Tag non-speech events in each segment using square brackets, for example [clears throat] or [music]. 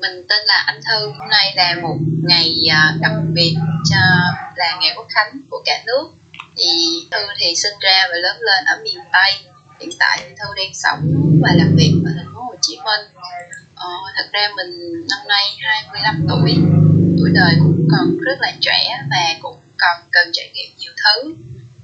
mình tên là Anh Thư. Hôm nay là một ngày à, đặc biệt cho là ngày quốc khánh của cả nước. Thì Thư thì sinh ra và lớn lên ở miền Tây. Hiện tại thì Thư đang sống và làm việc ở thành phố Hồ Chí Minh. Ờ, thật ra mình năm nay 25 tuổi, tuổi đời cũng còn rất là trẻ và cũng còn cần trải nghiệm nhiều thứ.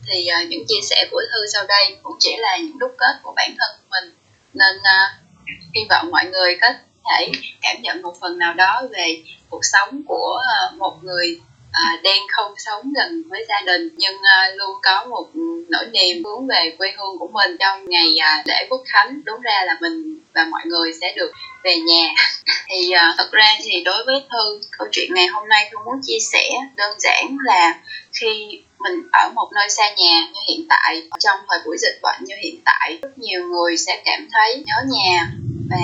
Thì uh, những chia sẻ của Thư sau đây cũng chỉ là những đúc kết của bản thân mình. Nên uh, hy vọng mọi người có thể cảm nhận một phần nào đó về cuộc sống của ờ, một người à, đang không sống gần với gia đình. Nhưng à, luôn có một nỗi niềm hướng về quê hương của mình trong ngày à, lễ quốc khánh. Đúng ra là mình và mọi người sẽ được về nhà. [laughs] Thì à, thật ra thì đối với thư câu chuyện ngày hôm nay tôi muốn chia sẻ đơn giản là khi mình ở một nơi xa nhà như hiện tại trong thời buổi dịch bệnh như hiện tại rất nhiều người sẽ cảm thấy nhớ nhà và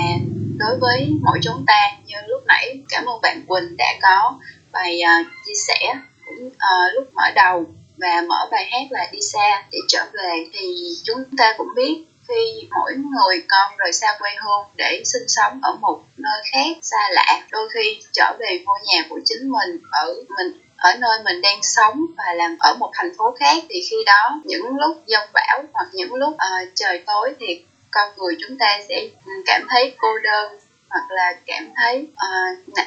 đối với mỗi chúng ta như lúc nãy cảm ơn bạn Quỳnh đã có bài uh, chia sẻ cũng uh, lúc mở đầu và mở bài hát là đi xa để trở về thì chúng ta cũng biết khi mỗi người con rời xa quê hương để sinh sống ở một nơi khác xa lạ đôi khi trở về ngôi nhà của chính mình ở mình ở nơi mình đang sống và làm ở một thành phố khác thì khi đó những lúc giông bão hoặc những lúc uh, trời tối thì con người chúng ta sẽ ừ, cảm thấy cô đơn hoặc là cảm thấy uh,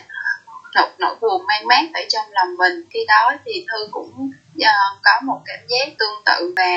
nỗi, nỗi buồn mang mát ở trong lòng mình. Khi đó thì thư cũng uh, có một cảm giác tương tự. Và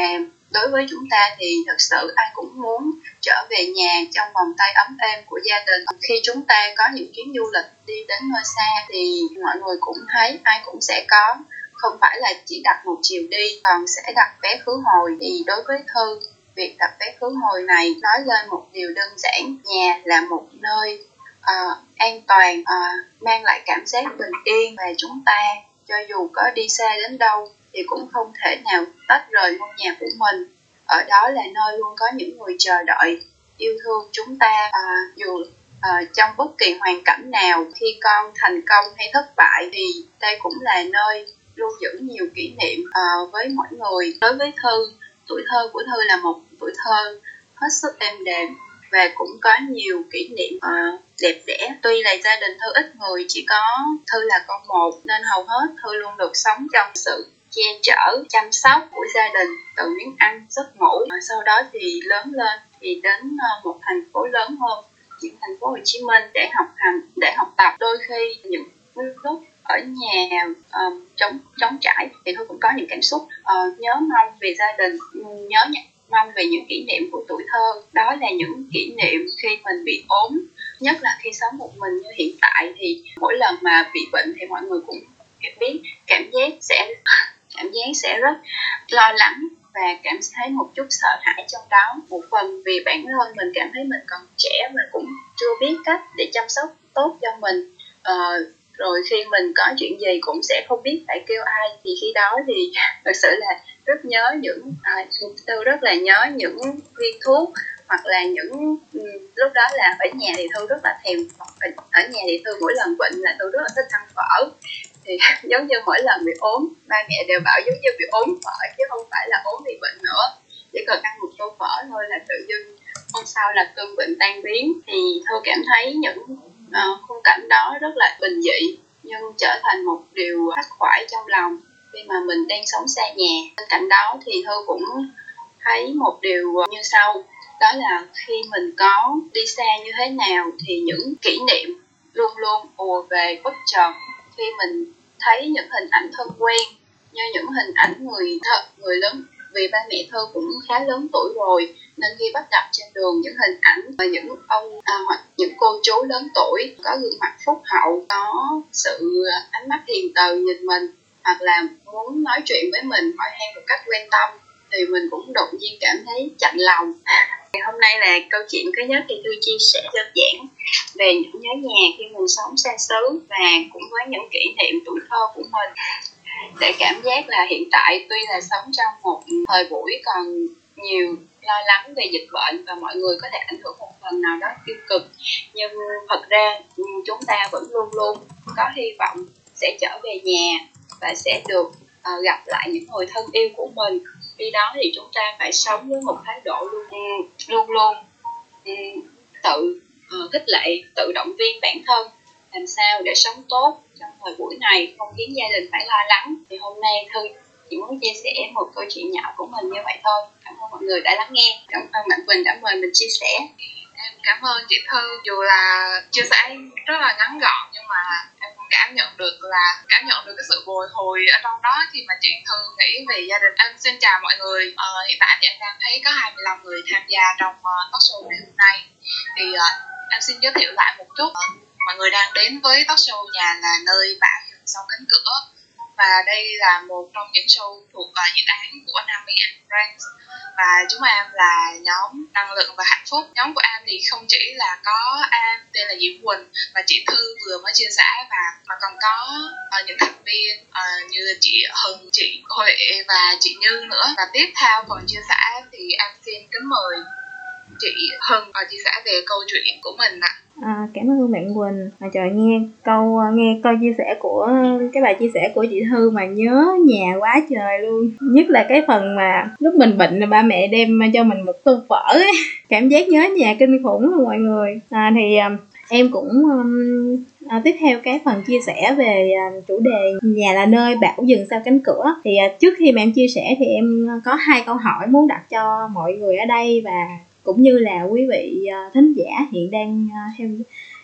đối với chúng ta thì thật sự ai cũng muốn trở về nhà trong vòng tay ấm êm của gia đình. Khi chúng ta có những chuyến du lịch đi đến nơi xa thì mọi người cũng thấy ai cũng sẽ có không phải là chỉ đặt một chiều đi còn sẽ đặt vé khứ hồi. Thì đối với thư việc tập vé khứ hồi này. Nói lên một điều đơn giản nhà là một nơi uh, an toàn uh, mang lại cảm giác bình yên về chúng ta. Cho dù có đi xa đến đâu thì cũng không thể nào tách rời ngôi nhà của mình. Ở đó là nơi luôn có những người chờ đợi yêu thương chúng ta. À, dù à, trong bất kỳ hoàn cảnh nào khi con thành công hay thất bại thì đây cũng là nơi lưu giữ nhiều kỷ niệm à, với mỗi người. Đối với thư tuổi thơ của thư là một tuổi thơ hết sức êm đềm và cũng có nhiều kỷ niệm uh, đẹp đẽ. Tuy là gia đình thư ít người chỉ có thư là con một nên hầu hết thư luôn được sống trong sự che chở chăm sóc của gia đình từ miếng ăn giấc ngủ. Và sau đó thì lớn lên thì đến uh, một thành phố lớn hơn những thành phố Hồ Chí Minh để học hành để học tập. Đôi khi những lúc ở nhà um, chống chống trải thì tôi cũng có những cảm xúc uh, nhớ mong về gia đình nhớ mong về những kỷ niệm của tuổi thơ. Đó là những kỷ niệm khi mình bị ốm nhất là khi sống một mình như hiện tại. Thì mỗi lần mà bị bệnh thì mọi người cũng biết cảm giác sẽ cảm giác sẽ rất lo lắng và cảm thấy một chút sợ hãi trong đó. Một phần vì bản thân mình cảm thấy mình còn trẻ và cũng chưa biết cách để chăm sóc tốt cho mình. Uh, rồi khi mình có chuyện gì cũng sẽ không biết phải kêu ai. Thì khi đó thì [laughs] thật sự là rất nhớ những à, tôi rất là nhớ những viên thuốc hoặc là những ừ, lúc đó là ở nhà thì thư rất là thèm ở nhà thì thư mỗi lần bệnh là thư rất là thích ăn phở. Thì [laughs] giống như mỗi lần bị ốm ba mẹ đều bảo giống như bị ốm phở chứ không phải là ốm vì bệnh nữa. Chỉ cần ăn một tô phở thôi là tự dưng hôm sau là cơn bệnh tan biến. Thì thư cảm thấy những à, khung cảnh đó rất là bình dị nhưng trở thành một điều khắc khoải trong lòng khi mà mình đang sống xa nhà. Bên cạnh đó thì thư cũng thấy một điều như sau đó là khi mình có đi xa như thế nào thì những kỷ niệm luôn luôn ùa về bất chợt khi mình thấy những hình ảnh thân quen như những hình ảnh người thật người lớn vì ba mẹ thơ cũng khá lớn tuổi rồi nên khi bắt gặp trên đường những hình ảnh và những ông à, hoặc những cô chú lớn tuổi có gương mặt phúc hậu có sự à, ánh mắt hiền từ nhìn mình hoặc là muốn nói chuyện với mình hỏi han một cách quan tâm thì mình cũng đột nhiên cảm thấy chạnh lòng. Hôm nay là câu chuyện thứ nhất thì tôi chia sẻ đơn giản về những nhớ nhà khi mình sống xa xứ và cũng với những kỷ niệm tuổi thơ của mình. Để cảm giác là hiện tại tuy là sống trong một thời buổi còn nhiều lo lắng về dịch bệnh và mọi người có thể ảnh hưởng một phần nào đó tiêu cực. Nhưng thật ra ừ, chúng ta vẫn luôn luôn có hy vọng sẽ trở về nhà và sẽ được uh, gặp lại những người thân yêu của mình. Khi đó thì chúng ta phải sống với một thái độ luôn ừ, luôn luôn um, tự uh, khích lệ tự động viên bản thân làm sao để sống tốt trong thời buổi này. Không khiến gia đình phải lo lắng. Thì hôm nay thư chỉ muốn chia sẻ một câu chuyện nhỏ của mình như vậy thôi. Cảm ơn mọi người đã lắng nghe. Cảm ơn bạn quỳnh đã mời mình chia sẻ. Em cảm ơn chị thư dù là chia sẻ rất là ngắn gọn nhưng mà em cũng cảm nhận được là cảm nhận được cái sự bồi hồi ở trong đó khi mà chị thư nghĩ về gia đình. Em xin chào mọi người. Ờ, hiện tại thì em đang thấy có 25 người tham gia trong uh, talk show ngày hôm nay. Thì uh, em xin giới thiệu lại một chút. Ờ, mọi người đang đến với talk show nhà là nơi bạn sau cánh cửa và đây là một trong những show thuộc uh, dự án của Nami and Friends. Và chúng em là nhóm năng lượng và hạnh phúc. Nhóm của em thì không chỉ là có em tên là Diễm Quỳnh và chị Thư vừa mới chia sẻ và mà còn có uh, những thành viên uh, như chị Hưng, chị Huệ và chị Như nữa. Và tiếp theo phần chia sẻ thì em xin kính mời chị Hưng uh, chia sẻ về câu chuyện của mình ạ. À. Cảm ơn bạn Quỳnh mà trời nghe câu à, nghe câu chia sẻ của cái bài chia sẻ của chị Thư mà nhớ nhà quá trời luôn nhất là cái phần mà lúc mình bệnh là ba mẹ đem cho mình một tô phở ấy. cảm giác nhớ nhà kinh khủng luôn mọi người à, thì à, em cũng um, à, tiếp theo cái phần chia sẻ về à, chủ đề nhà là nơi bảo dừng sau cánh cửa thì à, trước khi mà em chia sẻ thì em có hai câu hỏi muốn đặt cho mọi người ở đây và cũng như là quý vị ờ, thính giả hiện đang ờ, theo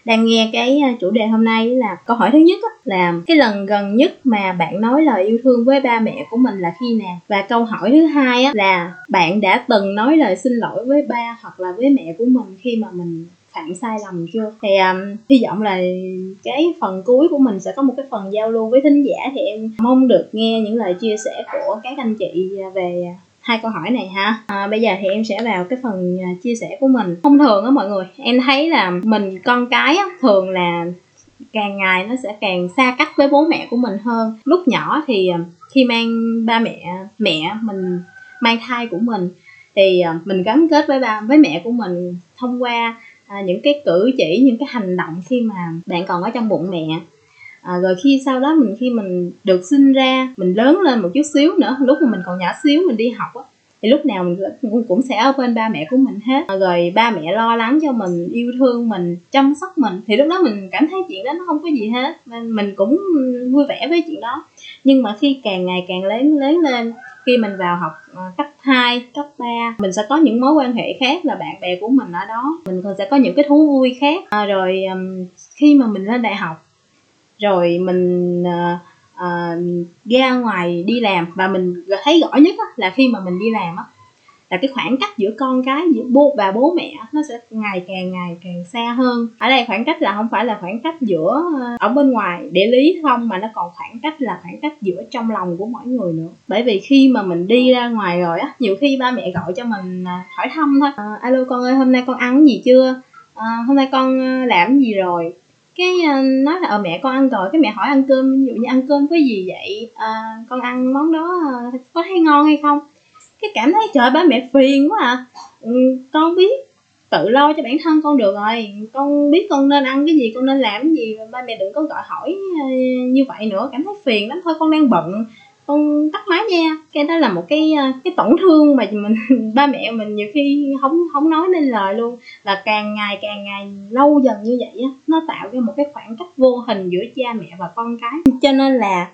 đang nghe cái ờ, chủ đề hôm nay là câu hỏi thứ nhất là cái lần gần nhất mà bạn nói lời yêu thương với ba mẹ của mình là khi nào? Và câu hỏi thứ hai là bạn đã từng nói lời xin lỗi với ba hoặc là với mẹ của mình khi mà mình phạm sai lầm chưa? Thì um, hy vọng là cái phần cuối của mình sẽ có một cái phần giao lưu với thính giả thì em mong được nghe những lời chia sẻ của các anh chị về hai câu hỏi này ha. À, bây giờ thì em sẽ vào cái phần à, chia sẻ của mình. Thông thường á mọi người em thấy là mình con cái á, thường là càng ngày nó sẽ càng xa cách với bố mẹ của mình hơn. Lúc nhỏ thì à, khi mang ba mẹ mẹ mình mang thai của mình thì à, mình gắn kết với ba với mẹ của mình thông qua à, những cái cử chỉ những cái hành động khi mà bạn còn ở trong bụng mẹ à, rồi khi sau đó mình khi mình được sinh ra mình lớn lên một chút xíu nữa lúc mà mình còn nhỏ xíu mình đi học á thì lúc nào mình cũng sẽ ở bên ba mẹ của mình hết. À, rồi ba mẹ lo lắng cho mình yêu thương mình chăm sóc mình thì lúc đó mình cảm thấy chuyện đó nó không có gì hết. Nên mình cũng vui vẻ với chuyện đó. Nhưng mà khi càng ngày càng lớn lớn lên khi mình vào học ờ, cấp 2, cấp 3 mình sẽ có những mối quan hệ khác là bạn bè của mình ở đó. Mình còn sẽ có những cái thú vui khác. À, rồi um, khi mà mình lên đại học rồi mình uh, uh, ra ngoài đi làm. Và mình thấy rõ nhất á, là khi mà mình đi làm á là cái khoảng cách giữa con cái giữa bố và bố mẹ nó sẽ ngày càng ngày càng xa hơn. Ở đây khoảng cách là không phải là khoảng cách giữa ờ, ở bên ngoài địa lý không mà nó còn khoảng cách là khoảng cách giữa trong lòng của mỗi người nữa. Bởi vì khi mà mình đi ra ngoài rồi á nhiều khi ba mẹ gọi cho mình hỏi thăm thôi. À, alo con ơi hôm nay con ăn gì chưa? À, hôm nay con làm gì rồi? Cái uh, nói là ở ờ, mẹ con ăn rồi cái mẹ hỏi ăn cơm ví dụ như ăn cơm với gì vậy? À, con ăn món đó uh, có thấy ngon hay không? Cái cảm thấy trời ba mẹ phiền quá à. Ừ, con biết tự lo cho bản thân con được rồi. Con biết con nên ăn cái gì con nên làm cái gì ba mẹ đừng có gọi hỏi như vậy nữa. Cảm thấy phiền lắm thôi con đang bận con tắt máy nha cái đó là một cái ờ, cái tổn thương mà mình [laughs] ba mẹ mình nhiều khi không không nói nên lời luôn. Và càng ngày càng ngày lâu dần như vậy á nó tạo ra một cái khoảng cách vô hình giữa cha mẹ và con cái. Cho nên là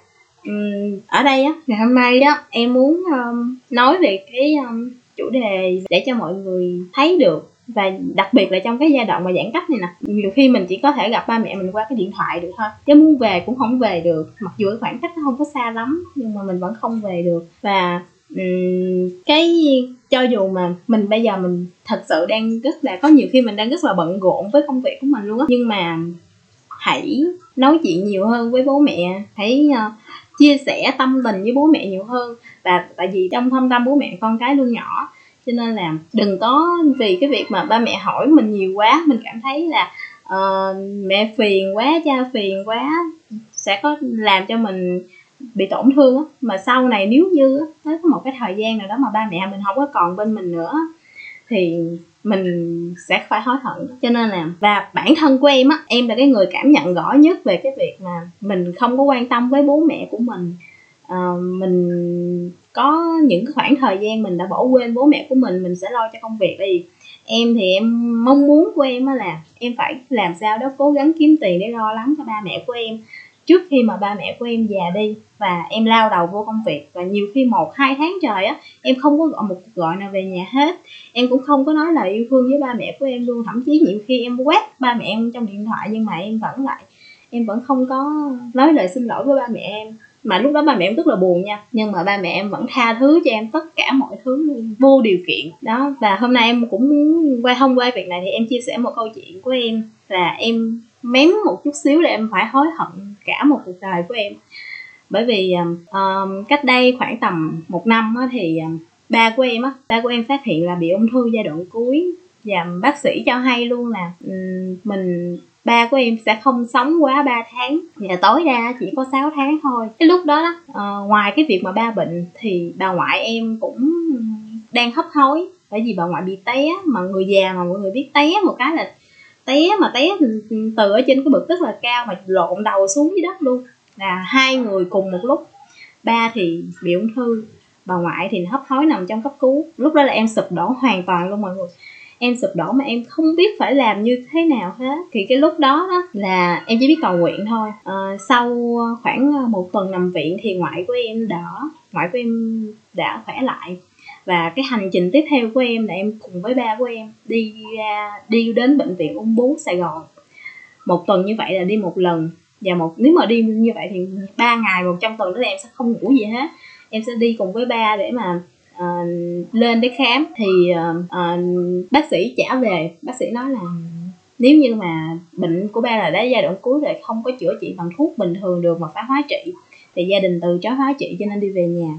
um, ở đây á ngày hôm nay á em muốn um, nói về cái um, chủ đề để cho mọi người thấy được và đặc biệt là trong cái giai đoạn mà giãn cách này nè nhiều khi mình chỉ có thể gặp ba mẹ mình qua cái điện thoại được thôi. Chứ muốn về cũng không về được. Mặc dù cái khoảng cách nó không có xa lắm nhưng mà mình vẫn không về được. Và um, cái cho dù mà mình bây giờ mình thật sự đang rất là có nhiều khi mình đang rất là bận rộn với công việc của mình luôn á. Nhưng mà hãy nói chuyện nhiều hơn với bố mẹ hãy uh, chia sẻ tâm tình với bố mẹ nhiều hơn. Và tại vì trong thâm tâm bố mẹ con cái luôn nhỏ cho nên là đừng có vì cái việc mà ba mẹ hỏi mình nhiều quá mình cảm thấy là uh, mẹ phiền quá cha phiền quá sẽ có làm cho mình bị tổn thương á. Mà sau này nếu như tới có một cái thời gian nào đó mà ba mẹ mình không có còn bên mình nữa thì mình sẽ phải hối hận. Cho nên là và bản thân của em á em là cái người cảm nhận rõ nhất về cái việc mà mình không có quan tâm với bố mẹ của mình uh, mình có những khoảng thời gian mình đã bỏ quên bố mẹ của mình mình sẽ lo cho công việc. Đi em thì em mong muốn của em là em phải làm sao đó cố gắng kiếm tiền để lo lắng cho ba mẹ của em. Trước khi mà ba mẹ của em già đi và em lao đầu vô công việc và nhiều khi một hai tháng trời á em không có gọi một cuộc gọi nào về nhà hết. Em cũng không có nói lời yêu thương với ba mẹ của em luôn. Thậm chí nhiều khi em quét ba mẹ em trong điện thoại nhưng mà em vẫn lại em vẫn không có nói lời xin lỗi với ba mẹ em mà lúc đó ba mẹ em rất là buồn nha. Nhưng mà ba mẹ em vẫn tha thứ cho em tất cả mọi thứ luôn. Vô điều kiện. Đó và hôm nay em cũng muốn quay không quay việc này thì em chia sẻ một câu chuyện của em. Là em mém một chút xíu là em phải hối hận cả một cuộc đời của em. Bởi vì um, cách đây khoảng tầm một năm á, thì um, ba của em á ba của em phát hiện là bị ung thư giai đoạn cuối. Và bác sĩ cho hay luôn là um, mình ba của em sẽ không sống quá 3 tháng. Và tối đa chỉ có 6 tháng thôi. Cái lúc đó, đó uh, ngoài cái việc mà ba bệnh thì bà ngoại em cũng đang hấp hối. Bởi vì bà ngoại bị té mà người già mà mọi người biết té một cái là té mà té từ ở trên cái bậc rất là cao mà lộn đầu xuống dưới đất luôn. Là hai người cùng một lúc. Ba thì bị ung thư bà ngoại thì hấp hối nằm trong cấp cứu. Lúc đó là em sụp đổ hoàn toàn luôn mọi người em sụp đổ mà em không biết phải làm như thế nào hết. Thì cái lúc đó, đó là em chỉ biết cầu nguyện thôi. À, sau khoảng ờ, một tuần nằm viện thì ngoại của em đỡ ngoại của em đã khỏe lại. Và cái hành trình tiếp theo của em là em cùng với ba của em đi ra đi đến bệnh viện ung bướu sài gòn. Một tuần như vậy là đi một lần. Và một nếu mà đi như vậy thì ba ngày một trong tuần đó em sẽ không ngủ gì hết. Em sẽ đi cùng với ba để mà uh, lên để khám thì uh, uh, bác sĩ trả về. Bác sĩ nói là nếu như mà bệnh của ba là đã giai đoạn cuối rồi không có chữa trị bằng thuốc bình thường được mà phải hóa trị thì gia đình từ chối hóa trị cho nên đi về nhà.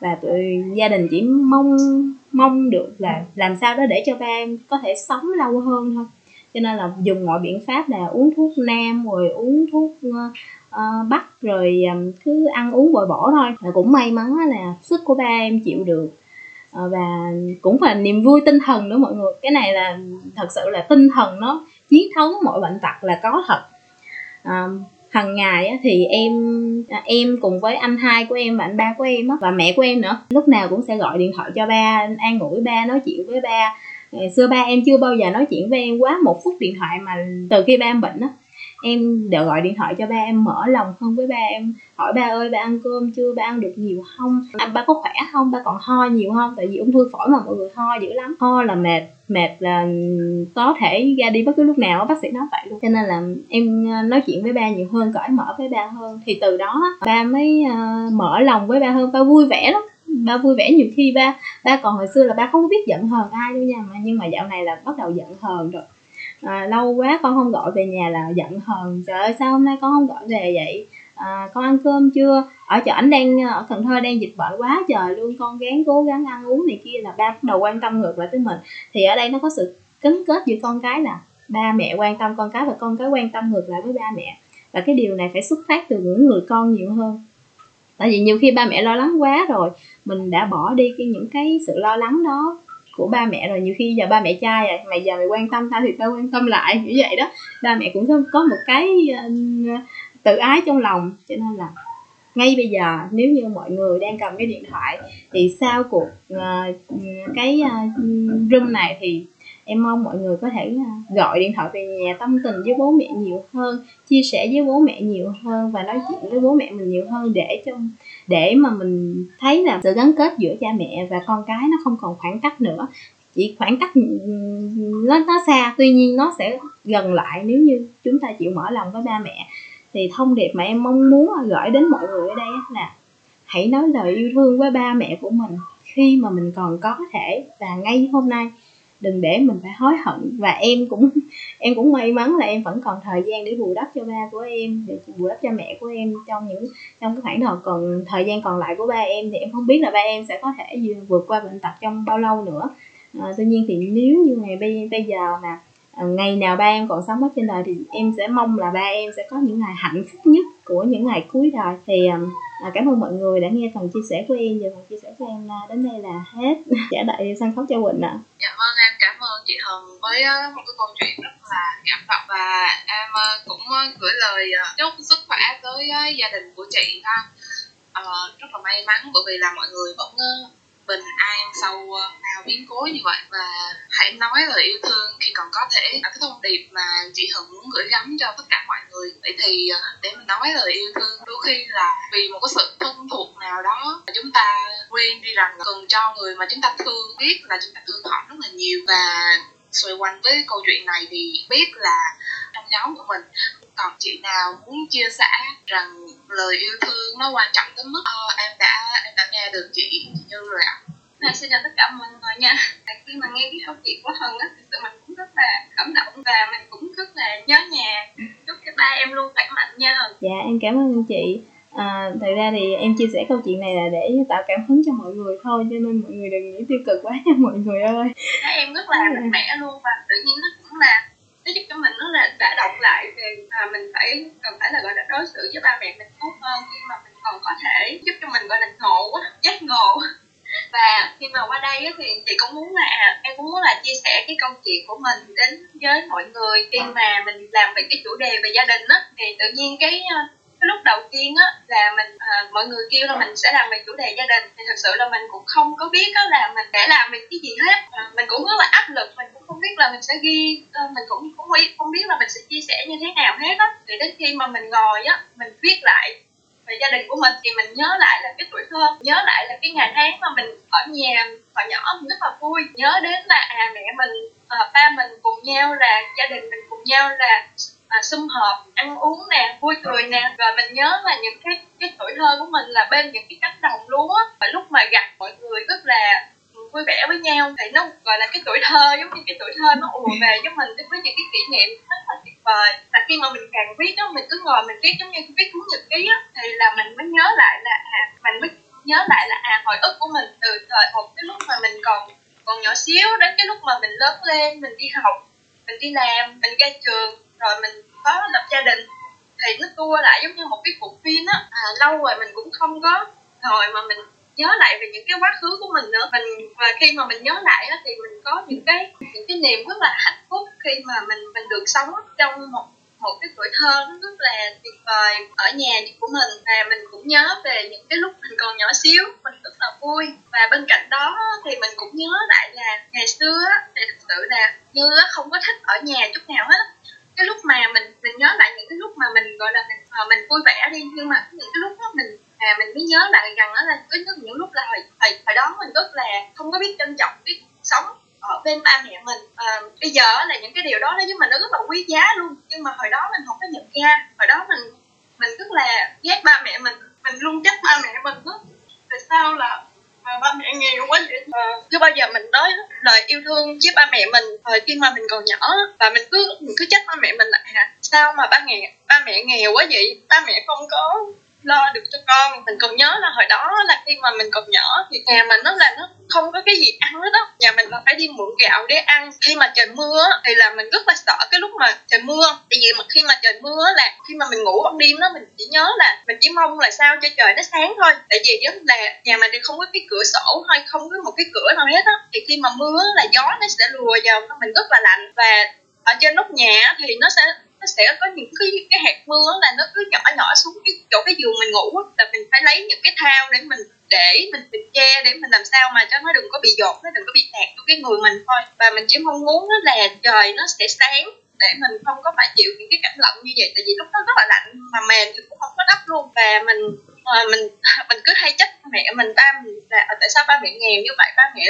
Và tụi gia đình chỉ mong mong được là làm sao đó để cho ba em có thể sống lâu hơn thôi. Cho nên là dùng mọi biện pháp là uống thuốc nam rồi uống thuốc uh, bắt rồi um, cứ ăn uống bồi bổ thôi. Và cũng may mắn là sức của ba em chịu được. Uh, và cũng là niềm vui tinh thần nữa mọi người. Cái này là thật sự là tinh thần nó chiến thắng mọi bệnh tật là có thật. Ờ, um, hàng ngày thì em à, em cùng với anh hai của em và anh ba của em và mẹ của em nữa lúc nào cũng sẽ gọi điện thoại cho ba an ủi ba nói chuyện với ba. Ngày xưa ba em chưa bao giờ nói chuyện với em quá. Một phút điện thoại mà từ khi ba em bệnh á em đều gọi điện thoại cho ba em mở lòng hơn với ba em hỏi ba ơi ba ăn cơm chưa ba ăn được nhiều không? À, ba có khỏe không? Ba còn ho nhiều không? Tại vì ung thư phổi mà mọi người ho dữ lắm. Ho là mệt mệt là có thể ra đi bất cứ lúc nào bác sĩ nói vậy luôn. Cho nên là em ờ, nói chuyện với ba nhiều hơn cởi mở với ba hơn. Thì từ đó ba mới uh, mở lòng với ba hơn. Ba vui vẻ lắm. Ba vui vẻ nhiều khi ba ba còn hồi xưa là ba không biết giận hờn ai đâu nha. Mà nhưng mà dạo này là bắt đầu giận hờn rồi à, lâu quá con không gọi về nhà là giận hờn. Trời ơi sao hôm nay con không gọi về vậy? À, con ăn cơm chưa? Ở chợ ảnh đang ờ, ở cần thơ đang dịch bệnh quá trời luôn. Con gắng cố gắng ăn uống này kia là ba bắt đầu quan tâm ngược lại tới mình. Thì ở đây nó có sự cấn kết giữa con cái là ba mẹ quan tâm con cái và con cái quan tâm ngược lại với ba mẹ. Và cái điều này phải xuất phát từ những người con nhiều hơn. Tại vì nhiều khi ba mẹ lo lắng quá rồi mình đã bỏ đi cái những cái sự lo lắng đó của ba mẹ rồi nhiều khi giờ ba mẹ trai à, rồi mày giờ mày quan tâm tao thì tao quan tâm lại như vậy đó. Ba mẹ cũng có một cái tự ái trong lòng cho nên là ngay bây giờ nếu như mọi người đang cầm cái điện thoại thì sau cuộc uh, cái uh, room này thì em mong mọi người có thể ờ, gọi điện thoại về nhà tâm tình với bố mẹ nhiều hơn chia sẻ với bố mẹ nhiều hơn và nói chuyện với bố mẹ mình nhiều hơn để cho để mà mình thấy là sự gắn kết giữa cha mẹ và con cái nó không còn khoảng cách nữa. Chỉ khoảng cách nó nó xa, tuy nhiên nó sẽ gần lại nếu như chúng ta chịu mở lòng với ba mẹ. Thì thông điệp mà em mong muốn gửi đến mọi người ở đây là hãy nói lời yêu thương với ba mẹ của mình khi mà mình còn có thể và ngay hôm nay đừng để mình phải hối hận. Và em cũng [laughs] em cũng may mắn là em vẫn còn thời gian để bù đắp cho ba của em để bù đắp cho mẹ của em trong những trong cái khoảng thời còn thời gian còn lại của ba em thì em không biết là ba em sẽ có thể vượt qua bệnh tật trong bao lâu nữa. À, tuy nhiên thì nếu như ngày bây, bây giờ mà À, ngày nào ba em còn sống ở trên đời thì em sẽ mong là ba em sẽ có những ngày hạnh phúc nhất của những ngày cuối đời. Thì um, à, cảm ơn mọi người đã nghe phần chia sẻ của em. Và phần chia sẻ của em à, đến đây là hết. Trả lại sân khấu cho quỳnh ạ. À. dạ vâng em cảm ơn chị hồng với à, một cái câu chuyện rất là cảm động và em cũng gửi lời chúc sức khỏe tới gia đình của chị ha. À, rất là may mắn bởi vì là mọi người vẫn bình an sau ờ, bao biến cố như vậy. Và hãy nói lời yêu thương khi còn có thể là cái thông điệp mà chị hận muốn gửi gắm cho tất cả mọi người. Vậy thì ờ, để mình nói lời yêu thương, đôi khi là vì một cái sự thân thuộc nào đó mà chúng ta quên đi rằng là cần cho người mà chúng ta thương biết là chúng ta thương họ rất là nhiều. Và xoay quanh với câu chuyện này thì biết là trong nhóm của mình, còn chị nào muốn chia sẻ rằng lời yêu thương nó quan trọng tới mức ờ, em đã em đã nghe được chị như rồi ạ. À, xin chào tất cả mọi người nha. Khi mà nghe cái câu chuyện của hân á thực sự mình cũng rất là cảm động và mình cũng rất là nhớ nhà. Chúc các ba em luôn khỏe mạnh nha. Hân dạ em cảm ơn chị. À, thật ra thì em chia sẻ câu chuyện này là để tạo cảm hứng cho mọi người thôi cho nên mọi người đừng nghĩ tiêu cực quá nha mọi người ơi. Các em rất là mạnh mẽ luôn và tự nhiên nó cũng là nó giúp cho mình nó là đã động lại về à, mình phải cần phải là gọi là đối xử với ba mẹ mình tốt hơn khi mà mình còn có thể giúp cho mình gọi là ngộ giác ngộ. Và khi mà qua đây thì chị cũng muốn là em cũng muốn là chia sẻ cái câu chuyện của mình đến với mọi người. Khi mà mình làm về cái chủ đề về gia đình á thì tự nhiên cái cái lúc đầu tiên á là mình à, mọi người kêu là mình sẽ làm về chủ đề gia đình. Thì thật sự là mình cũng không có biết á là mình sẽ làm về cái gì hết. À, mình cũng rất là áp lực mình cũng không biết là mình sẽ ghi à, mình cũng cũng không biết là mình sẽ chia sẻ như thế nào hết á. Thì đến khi mà mình ngồi á mình viết lại về gia đình của mình thì mình nhớ lại là cái tuổi thơ nhớ lại là cái ngày tháng mà mình ở nhà hồi nhỏ mình rất là vui. Nhớ đến là à mẹ mình à, ba mình cùng nhau là gia đình mình cùng nhau là mà sum họp, ăn uống nè, vui cười nè. Rồi mình nhớ là những cái cái tuổi thơ của mình là bên những cái cánh đồng lúa. Và lúc mà gặp mọi người rất là ừ, vui vẻ với nhau. Thì nó gọi là cái tuổi thơ, giống như cái tuổi thơ nó ùa về với mình với những cái kỷ niệm rất là tuyệt vời. Và khi mà mình càng viết đó mình cứ ngồi mình viết giống như viết cuốn nhật ký á, thì là mình mới nhớ lại là à mình mới nhớ lại là à hồi ức của mình từ thời một cái lúc mà mình còn còn nhỏ xíu đến cái lúc mà mình lớn lên, mình đi học, mình đi làm, mình ra trường rồi mình có lập gia đình thì nó tua lại giống như một cái cuộc phim á. À, lâu rồi mình cũng không có ngồi mà mình nhớ lại về những cái quá khứ của mình nữa. Mình và khi mà mình nhớ lại á, thì mình có những cái những cái niềm rất là hạnh phúc khi mà mình mình được sống trong một một cái tuổi thơ nó rất là tuyệt vời ở nhà của mình. Và mình cũng nhớ về những cái lúc mình còn nhỏ xíu mình rất là vui. Và bên cạnh đó thì mình cũng nhớ lại là ngày xưa thì thực sự là như không có thích ở nhà chút nào hết cái lúc mà mình mình nhớ lại những cái lúc mà mình gọi là mình à, mình vui vẻ đi. Nhưng mà những cái lúc đó mình à mình mới nhớ lại rằng đó là có những lúc là hồi, hồi, hồi đó mình rất là không có biết trân trọng cái cuộc sống ở bên ba mẹ mình. À, bây giờ là những cái điều đó nó với mình nó rất là quý giá luôn. Nhưng mà hồi đó mình không có nhận ra. Hồi đó mình mình rất là ghét ba mẹ mình. Mình luôn trách ba mẹ mình đó tại sao là mà ba mẹ nghèo quá vậy ờ, chưa bao giờ mình nói lời yêu thương với ba mẹ mình thời khi mà mình còn nhỏ. Và mình cứ mình cứ trách ba mẹ mình lại sao mà ba mẹ ba mẹ nghèo quá vậy? Ba mẹ không có lo được cho con. Mình còn nhớ là hồi đó là khi mà mình còn nhỏ thì nhà mình nó là nó không có cái gì ăn hết đó nhà mình là phải đi mượn gạo để ăn. Khi mà trời mưa thì là mình rất là sợ cái lúc mà trời mưa. Tại vì mà khi mà trời mưa là khi mà mình ngủ ban đêm đó, mình chỉ nhớ là mình chỉ mong là sao cho trời nó sáng thôi. Tại vì đó là nhà mình thì không có cái cửa sổ hay không có một cái cửa nào hết á. Thì khi mà mưa là gió nó sẽ lùa vào mình rất là lạnh. Và ở trên nóc nhà thì nó sẽ nó sẽ có những cái cái hạt mưa là nó cứ nhỏ nhỏ xuống cái chỗ cái giường mình ngủ là mình phải lấy những cái thao để mình để mình mình che, để mình làm sao mà cho nó đừng có bị dột nó đừng có bị tạt vô cái người mình thôi. Và mình chỉ mong muốn là trời nó sẽ sáng để mình không có phải chịu những cái cảnh lạnh như vậy, tại vì lúc đó rất là lạnh mà mềm thì cũng không có đắp luôn. Và mình ờ, mình mình cứ hay trách mẹ mình ba mình là ờ, tại sao ba mẹ nghèo như vậy? Ba mẹ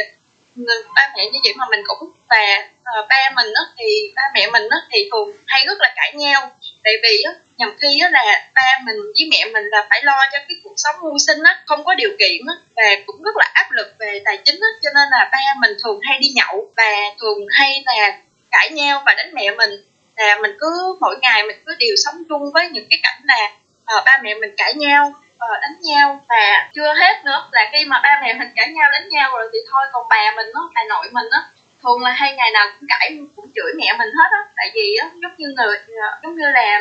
ba mẹ như vậy mà mình cũng và uh, ba mình đó thì ba mẹ mình đó thì thường hay rất là cãi nhau. Tại vì á nhầm khi á là ba mình với mẹ mình là phải lo cho cái cuộc sống mưu sinh á không có điều kiện á và cũng rất là áp lực về tài chính á cho nên là ba mình thường hay đi nhậu và thường hay là cãi nhau và đánh mẹ mình. Là mình cứ mỗi ngày mình cứ đều sống chung với những cái cảnh là uh, ba mẹ mình cãi nhau Ờ, đánh nhau và chưa hết nữa. Là khi mà ba mẹ mình cãi nhau đánh nhau rồi thì thôi còn bà mình á bà nội mình á thường là hai ngày nào cũng cãi cũng chửi mẹ mình hết á. Tại vì á giống như người ờ, giống như là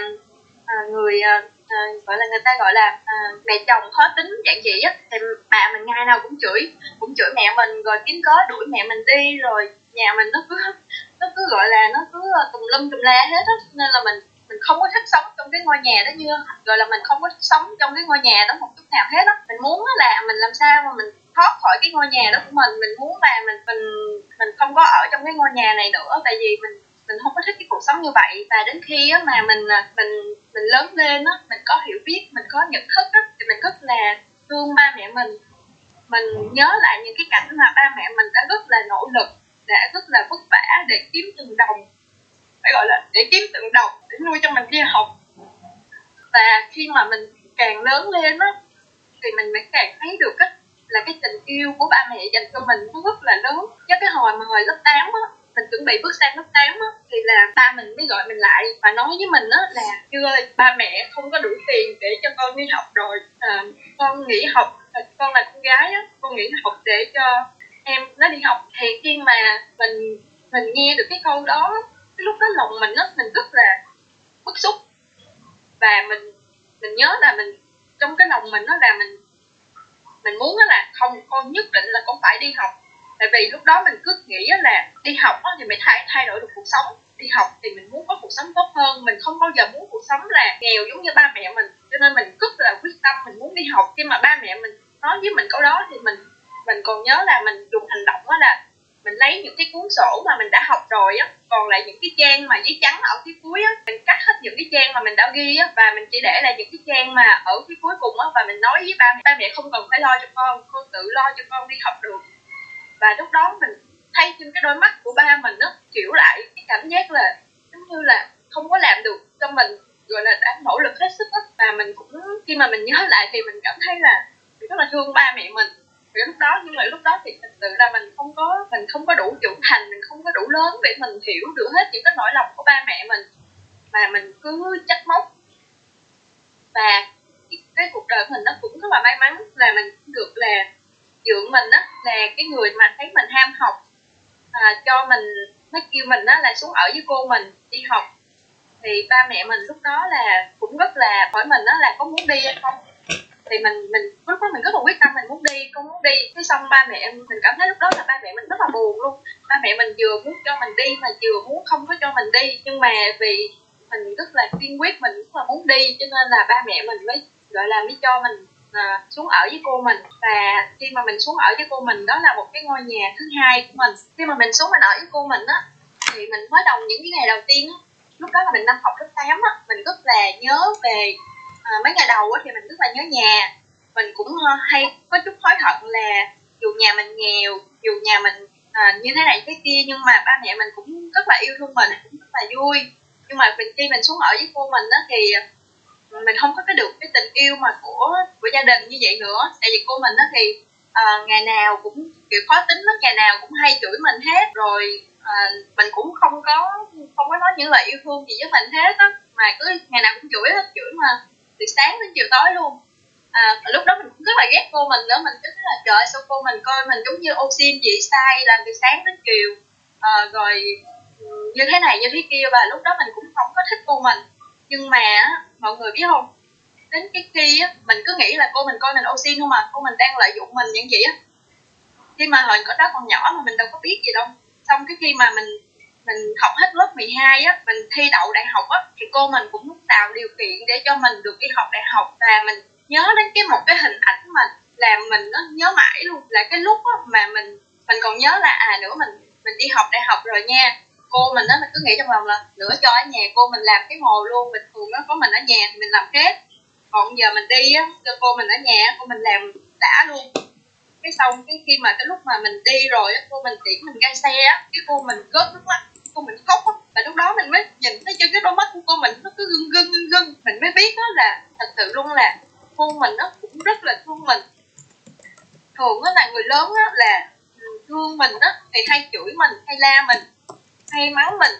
à, người à, gọi là người ta gọi là à, mẹ chồng khó tính dạng gì á thì bà mình ngày nào cũng chửi cũng chửi mẹ mình rồi kiếm cớ đuổi mẹ mình đi. Rồi nhà mình nó cứ nó cứ gọi là nó cứ tùm lum tùm la hết á nên là mình mình không có thích sống trong cái ngôi nhà đó như gọi là mình không có thích sống trong cái ngôi nhà đó một chút nào hết á. Mình muốn là mình làm sao mà mình thoát khỏi cái ngôi nhà đó của mình mình muốn là mình mình mình không có ở trong cái ngôi nhà này nữa tại vì mình mình không có thích cái cuộc sống như vậy. Và đến khi á, mà mình à, mình mình lớn lên á mình có hiểu biết mình có nhận thức á, thì mình rất là thương ba mẹ mình. Mình nhớ lại những cái cảnh mà ba mẹ mình đã rất là nỗ lực đã rất là vất vả để kiếm từng đồng phải gọi là để kiếm từng đồng để nuôi cho mình đi học. Và khi mà mình càng lớn lên á thì mình mới càng thấy được á là cái tình yêu của ba mẹ dành cho mình nó rất là lớn. Chứ cái hồi mà hồi lớp 8 á mình chuẩn bị bước sang lớp 8 á thì là ba mình mới gọi mình lại và nói với mình á là chưa ba mẹ không có đủ tiền để cho con đi học rồi. À, con nghỉ học à, con là con gái á con nghỉ học để cho em nó đi học. Thì khi mà mình mình nghe được cái câu đó cái lúc đó lòng mình á, mình rất là bức xúc. Và mình mình nhớ là mình, trong cái lòng mình nó là mình mình muốn là không, con nhất định là con phải đi học. Tại vì lúc đó mình cứ nghĩ là đi học thì mình thay thay đổi được cuộc sống. Đi học thì mình muốn có cuộc sống tốt hơn. Mình không bao giờ muốn cuộc sống là nghèo giống như ba mẹ mình. Cho nên mình rất là quyết tâm mình muốn đi học. Khi mà ba mẹ mình nói với mình câu đó thì mình mình còn nhớ là mình dùng hành động đó là mình lấy những cái cuốn sổ mà mình đã học rồi á, còn lại những cái trang mà giấy trắng ở phía cuối á, mình cắt hết những cái trang mà mình đã ghi á, và mình chỉ để lại những cái trang mà ở phía cuối cùng á, và mình nói với ba mẹ ba mẹ không cần phải lo cho con con tự lo cho con đi học được. Và lúc đó mình thấy trên cái đôi mắt của ba mình á, kiểu lại cái cảm giác là giống như là không có làm được cho mình, gọi là đã nỗ lực hết sức á. Và mình cũng, khi mà mình nhớ lại thì mình cảm thấy là rất là thương ba mẹ mình thì lúc đó nhưng mà lúc đó thì thực sự là mình không có mình không có đủ trưởng thành mình không có đủ lớn để mình hiểu được hết những cái nỗi lòng của ba mẹ mình. Mà mình cứ trách móc. Và cái cuộc đời của mình nó cũng rất là may mắn là mình được là dưỡng mình á là cái người mà thấy mình ham học à, cho mình nó kêu mình á là xuống ở với cô mình đi học. Thì ba mẹ mình lúc đó là cũng rất là hỏi mình á là có muốn đi hay không? Thì mình mình lúc đó mình rất là quyết tâm mình muốn đi con muốn đi. Thế xong ba mẹ em mình cảm thấy lúc đó là ba mẹ mình rất là buồn luôn. Ba mẹ mình vừa muốn cho mình đi mà vừa muốn không có cho mình đi. Nhưng mà vì mình rất là kiên quyết mình rất là muốn đi cho nên là ba mẹ mình mới gọi là mới cho mình à, xuống ở với cô mình. Và khi mà mình xuống ở với cô mình đó là một cái ngôi nhà thứ hai của mình. Khi mà mình xuống mình ở với cô mình á thì mình mới đầu những cái ngày đầu tiên á. Lúc đó là mình năm học lớp 8 á mình rất là nhớ về à, mấy ngày đầu á thì mình rất là nhớ nhà. Mình cũng ờ, hay có chút hối hận là dù nhà mình nghèo dù nhà mình à, như thế này thế kia nhưng mà ba mẹ mình cũng rất là yêu thương mình cũng rất là vui. Nhưng mà mình khi mình xuống ở với cô mình đó thì mình không có cái được cái tình yêu mà của của gia đình như vậy nữa. Tại vì cô mình đó thì uh, ngày nào cũng kiểu khó tính lắm ngày nào cũng hay chửi mình hết. Rồi uh, mình cũng không có không có nói những lời yêu thương gì với mình hết á. Mà cứ ngày nào cũng chửi hết chửi mà từ sáng đến chiều tối luôn. À, lúc đó mình cũng rất là ghét cô mình nữa mình cứ thấy là trời sao cô mình coi mình giống như ô xin vậy sai làm từ sáng đến chiều. À, rồi như thế này như thế kia và lúc đó mình cũng không có thích cô mình. Nhưng mà mọi người biết không? Đến cái khi á mình cứ nghĩ là cô mình coi mình ô xin không mà cô mình đang lợi dụng mình những gì á. Khi mà hồi đó còn nhỏ mà mình đâu có biết gì đâu. Xong cái khi mà mình mình học hết lớp 12 á, mình thi đậu đại học á, thì cô mình cũng tạo điều kiện để cho mình được đi học đại học và mình nhớ đến cái một cái hình ảnh mà làm mình nó nhớ mãi luôn. Là cái lúc á mà mình mình còn nhớ là à nữa mình mình đi học đại học rồi nha, cô mình đó mình cứ nghĩ trong lòng là nữa cho ở nhà cô mình làm cái hồ luôn, bình thường nó có mình ở nhà thì mình làm hết. Còn giờ mình đi á cho cô mình ở nhà cô mình làm đã luôn. Cái xong cái khi mà cái lúc mà mình đi rồi á, cô mình tiễn mình ra xe á, cái cô mình cướp nước mắt cô mình khóc á. Và lúc đó mình mới nhìn thấy trên cái đôi mắt của cô mình nó cứ gưng gưng gưng gưng. Mình mới biết đó là thật sự luôn là cô mình nó cũng rất là thương mình. Thường á là người lớn á là thương mình á thì hay chửi mình, hay la mình, hay mắng mình.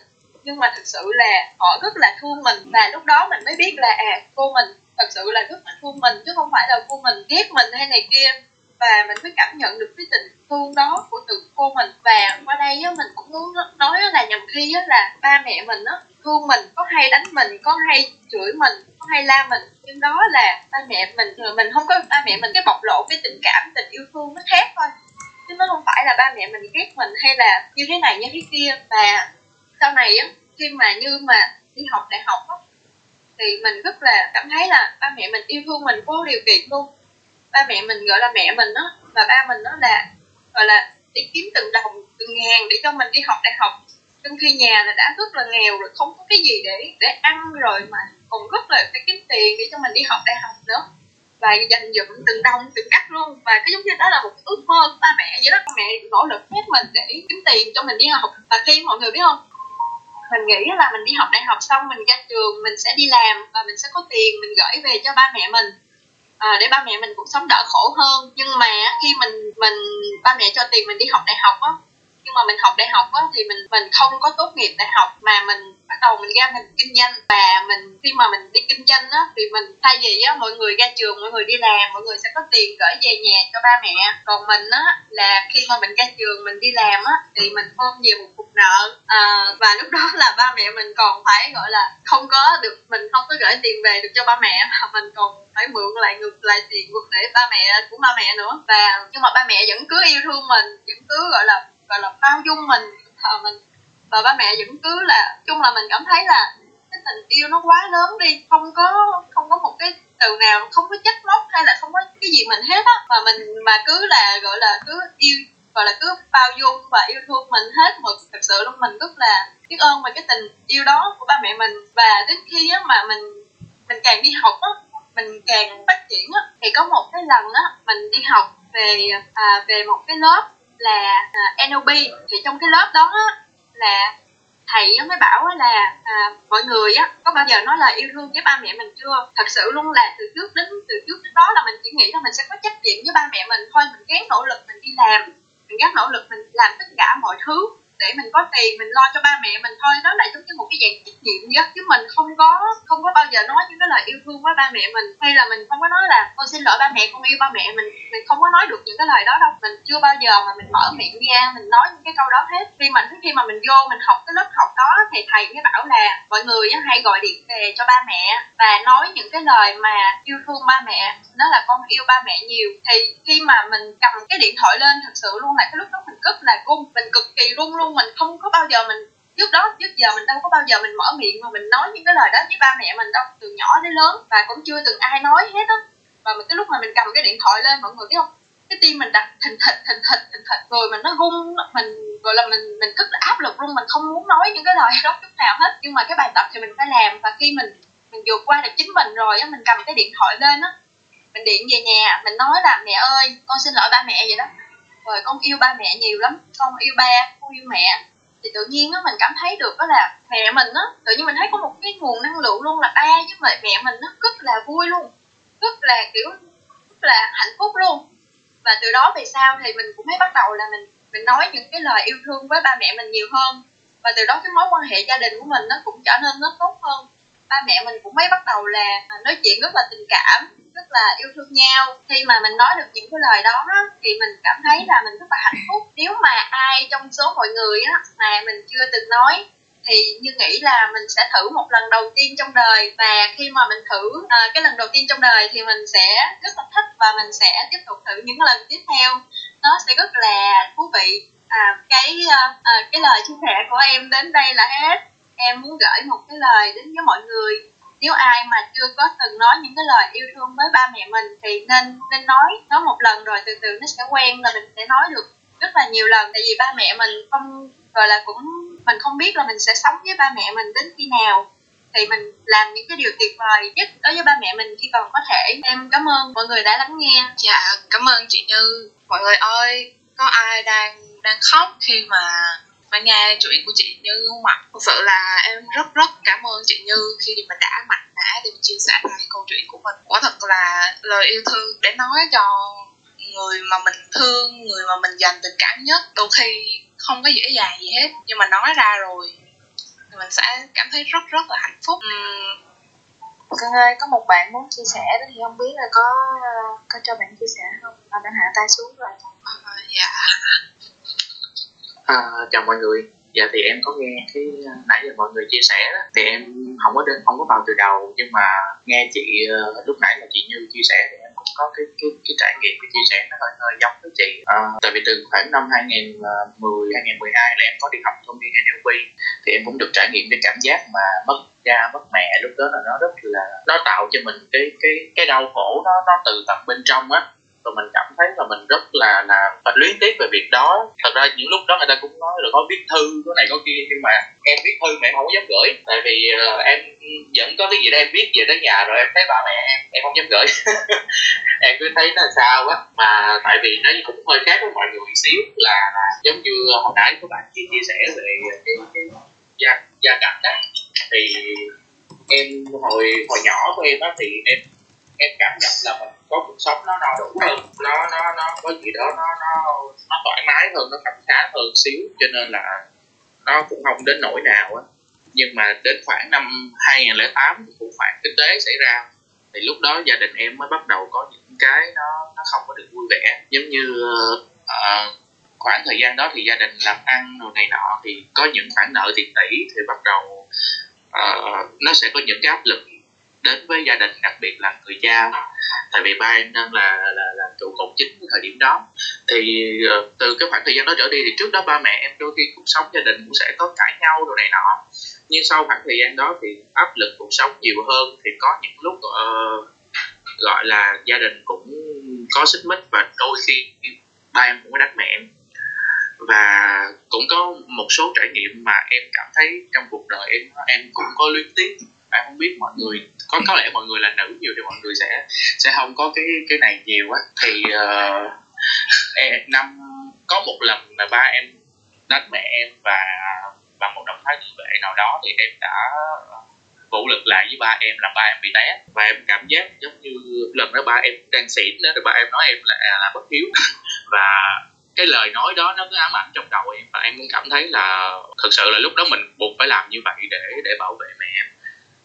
Nhưng mà thực sự là họ rất là thương mình. Và lúc đó mình mới biết là à cô mình thật sự là rất là thương mình, chứ không phải là cô mình ghét mình hay này kia và mình mới cảm nhận được cái tình thương đó của từ cô mình. Và qua đây á, mình cũng muốn nói là nhầm khi á là ba mẹ mình á, thương mình, có hay đánh mình, có hay chửi mình, có hay la mình. Nhưng đó là ba mẹ mình ờ, mình không có, ba mẹ mình cái bộc lộ cái tình cảm, tình yêu thương nó khác thôi. Chứ nó không phải là ba mẹ mình ghét mình hay là như thế này, như thế kia. Và sau này á, khi mà như mà đi học đại học á, thì mình rất là cảm thấy là ba mẹ mình yêu thương mình vô điều kiện luôn ba mẹ mình gọi là mẹ mình đó và ba mình đó là, gọi là đi kiếm từng đồng, từng ngàn để cho mình đi học đại học. Trong khi nhà là đã rất là nghèo rồi, không có cái gì để để ăn rồi mà còn rất là phải kiếm tiền để cho mình đi học đại học nữa. Và dành dụm từng đồng, từng cắt luôn. Và cái giống như đó là một cái ước mơ của ba mẹ vậy đó. Ba mẹ nỗ lực hết mình để kiếm tiền cho mình đi học. Và khi mọi người biết không, mình nghĩ là mình đi học đại học xong mình ra trường, mình sẽ đi làm và mình sẽ có tiền mình gửi về cho ba mẹ mình à, để ba mẹ mình cuộc sống đỡ khổ hơn. Nhưng mà khi mình mình ba mẹ cho tiền mình đi học đại học á nhưng mà mình học đại học á thì mình mình không có tốt nghiệp đại học mà mình bắt đầu mình ra mình kinh doanh. Và mình khi mà mình đi kinh doanh á thì mình thay vì á mọi người ra trường mọi người đi làm mọi người sẽ có tiền gửi về nhà cho ba mẹ. Còn mình á là khi mà mình ra trường mình đi làm á thì mình ôm về một cục nợ. À, và lúc đó là ba mẹ mình còn phải gọi là không có được mình không có gửi tiền về được cho ba mẹ mà mình còn phải mượn lại ngược lại tiền để ba mẹ của ba mẹ nữa. Và nhưng mà ba mẹ vẫn cứ yêu thương mình vẫn cứ gọi là gọi là bao dung mình thờ mình. Và ba mẹ vẫn cứ là chung là mình cảm thấy là cái tình yêu nó quá lớn đi không có không có một cái từ nào không có chất móc hay là không có cái gì mình hết á. Mà mình mà cứ là gọi là cứ yêu gọi là cứ bao dung và yêu thương mình hết một thật sự luôn mình rất là biết ơn về cái tình yêu đó của ba mẹ mình. Và đến khi á mà mình mình càng đi học á mình càng phát triển á thì có một cái lần á mình đi học về à, về một cái lớp là à, NLP thì trong cái lớp đó á, là thầy mới bảo là à, mọi người á có bao giờ nói là yêu thương với ba mẹ mình chưa? Thật sự luôn là từ trước đến từ trước đến đó là mình chỉ nghĩ là mình sẽ có trách nhiệm với ba mẹ mình thôi. Mình gắng nỗ lực mình đi làm. Mình gắng nỗ lực mình làm tất cả mọi thứ để mình có tiền, mình lo cho ba mẹ mình thôi. Đó là giống như một cái dạng trách nhiệm vậy chứ mình không có không có bao giờ nói những cái lời yêu thương với ba mẹ mình. Hay là mình không có nói là, con xin lỗi ba mẹ, con yêu ba mẹ mình. Mình không có nói được những cái lời đó đâu. Mình chưa bao giờ mà mình mở miệng ra, mình nói những cái câu đó hết. Khi mà khi mà mình vô mình học cái lớp học đó, thì thầy mới bảo là mọi người hay gọi điện về cho ba mẹ và nói những cái lời mà yêu thương ba mẹ nó là con yêu ba mẹ nhiều. Thì khi mà mình cầm cái điện thoại lên, thật sự luôn là cái lúc đó mình cất là run, mình cực kỳ run luôn mình không có bao giờ mình, trước đó, trước giờ mình đâu có bao giờ mình mở miệng mà mình nói những cái lời đó với ba mẹ mình đâu, từ nhỏ đến lớn, và cũng chưa từng ai nói hết á. Và mình cái lúc mà mình cầm cái điện thoại lên, mọi người biết không? Cái tim mình đặt thình thịch thình thịch thình thịch, rồi mình nó run mình, gọi là mình mình rất là áp lực luôn, mình không muốn nói những cái lời đó chút nào hết. Nhưng mà cái bài tập thì mình phải làm, và khi mình mình vượt qua được chính mình rồi á, mình cầm cái điện thoại lên á, mình điện về nhà, mình nói là mẹ ơi, con xin lỗi ba mẹ vậy đó rồi con yêu ba mẹ nhiều lắm. Con yêu ba, con yêu mẹ. Thì tự nhiên á, mình cảm thấy được đó là mẹ mình á, tự nhiên mình thấy có một cái nguồn năng lượng luôn là ba với mẹ mẹ mình nó rất là vui luôn. Rất là, kiểu, rất là hạnh phúc luôn. Và từ đó về sau thì mình cũng mới bắt đầu là mình mình nói những cái lời yêu thương với ba mẹ mình nhiều hơn. Và từ đó cái mối quan hệ gia đình của mình nó cũng trở nên nó tốt hơn ba mẹ mình cũng mới bắt đầu là à, nói chuyện rất là tình cảm rất là yêu thương nhau. Khi mà mình nói được những cái lời đó thì mình cảm thấy là mình rất là hạnh phúc. Nếu mà ai trong số mọi người á mà mình chưa từng nói thì như nghĩ là mình sẽ thử một lần đầu tiên trong đời. Và khi mà mình thử à, cái lần đầu tiên trong đời thì mình sẽ rất là thích và mình sẽ tiếp tục thử những lần tiếp theo. Nó sẽ rất là thú vị. À, cái à, à cái lời chia sẻ của em đến đây là hết em muốn gửi một cái lời đến với mọi người. Nếu ai mà chưa có từng nói những cái lời yêu thương với ba mẹ mình thì nên nên nói nói một lần rồi từ từ nó sẽ quen là mình sẽ nói được rất là nhiều lần. Tại vì ba mẹ mình không, gọi là cũng, mình không biết là mình sẽ sống với ba mẹ mình đến khi nào. Thì mình làm những cái điều tuyệt vời nhất đối với ba mẹ mình khi còn có thể. Em cảm ơn mọi người đã lắng nghe. Dạ cảm ơn chị như. Mọi người ơi, có ai đang đang khóc khi mà phải nghe chuyện của chị Như không ạ? Thực sự là em rất rất cảm ơn chị Như khi mà đã mạnh mẽ để chia sẻ lại câu chuyện của mình. Quả thật là lời yêu thương để nói cho người mà mình thương, người mà mình dành tình cảm nhất đôi khi không có dễ dàng gì hết nhưng mà nói ra rồi thì mình sẽ cảm thấy rất rất là hạnh phúc. Uhm, Cưng ơi, có một bạn muốn chia sẻ đó thì không biết là có có cho bạn chia sẻ không? À, bạn hạ tay xuống rồi. À, dạ. À, chào mọi người. Dạ thì em có nghe cái à, nãy giờ mọi người chia sẻ đó. Thì em không có đến không có vào từ đầu nhưng mà nghe chị uh, lúc nãy là chị như chia sẻ thì em cũng có cái cái cái trải nghiệm cái chia sẻ nó hơi hơi giống với chị. À, tại vì từ khoảng năm 2010 2012 à, là em có đi học thông tin NLP. Thì em cũng được trải nghiệm cái cảm giác mà mất cha mất mẹ lúc đó là nó rất là nó tạo cho mình cái cái cái đau khổ nó nó từ tận bên trong á và mình cảm thấy là mình rất là là phải luyến tiếc về việc đó. Thật ra những lúc đó người ta cũng nói là có viết thư cái này có kia nhưng mà em viết thư mà em không dám gửi. Tại vì uh, em vẫn có cái gì đó em viết về tới nhà rồi em thấy ba mẹ em em không dám gửi. [laughs] Em cứ thấy nó sao quá mà tại vì nó cũng hơi khác với mọi người xíu là, là giống như hồi nãy các bạn chia, chia sẻ về cái, cái gia gia cảnh đó thì em hồi hồi nhỏ của em á thì em em cảm nhận là mình có cuộc sống nó no đủ hơn nó nó nó có gì đó nó nó nó thoải mái hơn nó khám khá hơn xíu cho nên là nó cũng không đến nỗi nào á. Nhưng mà đến khoảng năm 2008 thì khủng hoảng kinh tế xảy ra. Thì lúc đó gia đình em mới bắt đầu có những cái nó nó không có được vui vẻ. Giống như uh, khoảng thời gian đó thì gia đình làm ăn rồi này nọ thì có những khoản nợ tiền tỷ thì bắt đầu uh, nó sẽ có những cái áp lực đến với gia đình đặc biệt là người cha. Tại vì ba em đang là là, là trụ cột chính thời điểm đó. Thì ờ, từ cái khoảng thời gian đó trở đi thì trước đó ba mẹ em đôi khi cuộc sống gia đình cũng sẽ có cãi nhau đồ này nọ. Nhưng sau khoảng thời gian đó thì áp lực cuộc sống nhiều hơn. Thì có những lúc uh, gọi là gia đình cũng có xích mích và đôi khi ba em cũng có đánh mẹ em. Và cũng có một số trải nghiệm mà em cảm thấy trong cuộc đời em em cũng có luyến tiếc. Em không biết mọi người có có lẽ mọi người là nữ nhiều thì mọi người sẽ sẽ không có cái cái này nhiều á. Thì uh, em, năm có một lần là ba em đánh mẹ em và và một động thái tự vệ nào đó thì em đã ờ, vũ lực lại với ba em làm ba em bị té. Và em cảm giác giống như lần đó ba em đang xỉn đó rồi ba em nói em là à, là bất hiếu. [laughs] Và cái lời nói đó nó cứ ám ảnh trong đầu em và em cũng cảm thấy là thực sự là lúc đó mình buộc phải làm như vậy để để bảo vệ mẹ em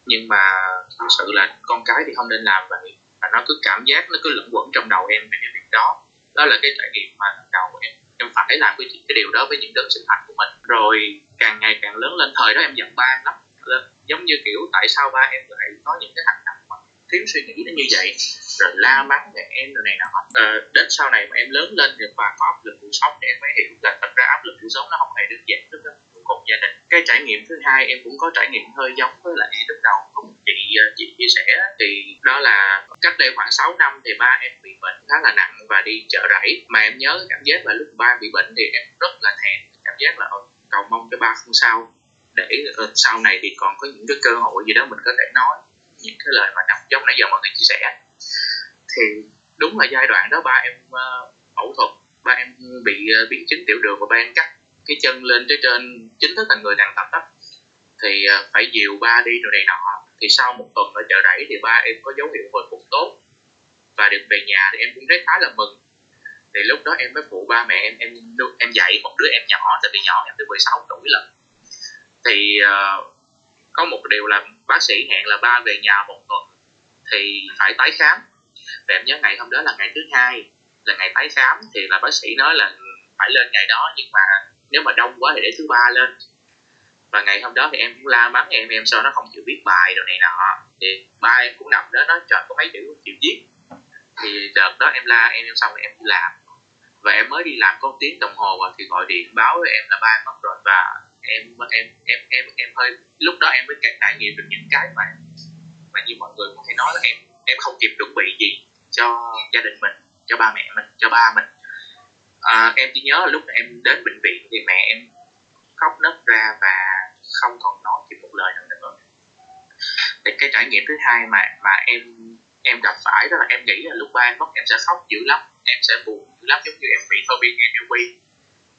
nhưng mà thực sự là con cái thì không nên làm vậy. Và nó cứ cảm giác nó cứ lẫn quẩn trong đầu em về cái việc đó. Đó là cái trải nghiệm mà đầu em em phải làm cái cái điều đó với những đấng sinh thành của mình. Rồi càng ngày càng lớn lên thời đó em giận ba em lắm. Giống như kiểu tại sao ba em lại có những cái hành động mà thiếu suy nghĩ nó như vậy? Rồi la mắng mẹ em rồi này nọ. À, đến sau này mà em lớn lên được và có áp lực cuộc sống thì em mới hiểu là thật ra áp lực cuộc sống nó không hề đơn giản đúng không? Một gia đình. Cái trải nghiệm thứ hai em cũng có trải nghiệm hơi giống với lại lúc đầu cũng chị ờ, chị chia sẻ thì đó là cách đây khoảng 6 năm thì ba em bị bệnh khá là nặng và đi chợ rẫy. Mà em nhớ cảm giác là lúc ba bị bệnh thì em rất là thèm cảm giác là cầu mong cho ba không sao để ờ, sau này thì còn có những cái cơ hội gì đó mình có thể nói những cái lời mà nằm giống nãy giờ mọi người chia sẻ. Thì đúng là giai đoạn đó ba em uh, phẫu thuật ba em bị uh, biến chứng tiểu đường và ba em cắt cái chân lên tới trên chính thức thành người tàn tật đó thì ờ, phải dìu ba đi rồi này nọ. Thì sau một tuần ở chợ rẫy thì ba em có dấu hiệu hồi phục tốt. Và được về nhà thì em cũng thấy khá là mừng. Thì lúc đó em mới phụ ba mẹ em em em dạy một đứa em nhỏ tại vì nhỏ em tới 16 tuổi lần thì uh, có một điều là bác sĩ hẹn là ba về nhà một tuần thì phải tái khám. Và em nhớ ngày hôm đó là ngày thứ hai là ngày tái khám. Thì là bác sĩ nói là phải lên ngày đó nhưng mà nếu mà đông quá thì để thứ ba lên. Và ngày hôm đó thì em cũng la mắng em em sao nó không chịu viết bài đồ này nọ. Thì ba em cũng nằm đó, nói, trời, có mấy chữ không chịu viết? Thì đợt đó em la em em xong rồi em đi làm. Và em mới đi làm có tiếng đồng hồ và thì gọi điện báo với em là ba em mất rồi. Và em em em em em hơi, lúc đó em mới trải nghiệm được những cái mà mà như mọi người cũng hay nói là em em không kịp chuẩn bị gì cho gia đình mình, cho ba mẹ mình, cho ba mình à, em chỉ nhớ là lúc em đến bệnh viện thì mẹ em khóc nấc ra và không còn nói chỉ một lời nào nữa. Thì cái trải nghiệm thứ hai mà mà em em gặp phải đó là em nghĩ là lúc ba em mất em sẽ khóc dữ lắm em sẽ buồn dữ lắm giống như em bị phobia NLP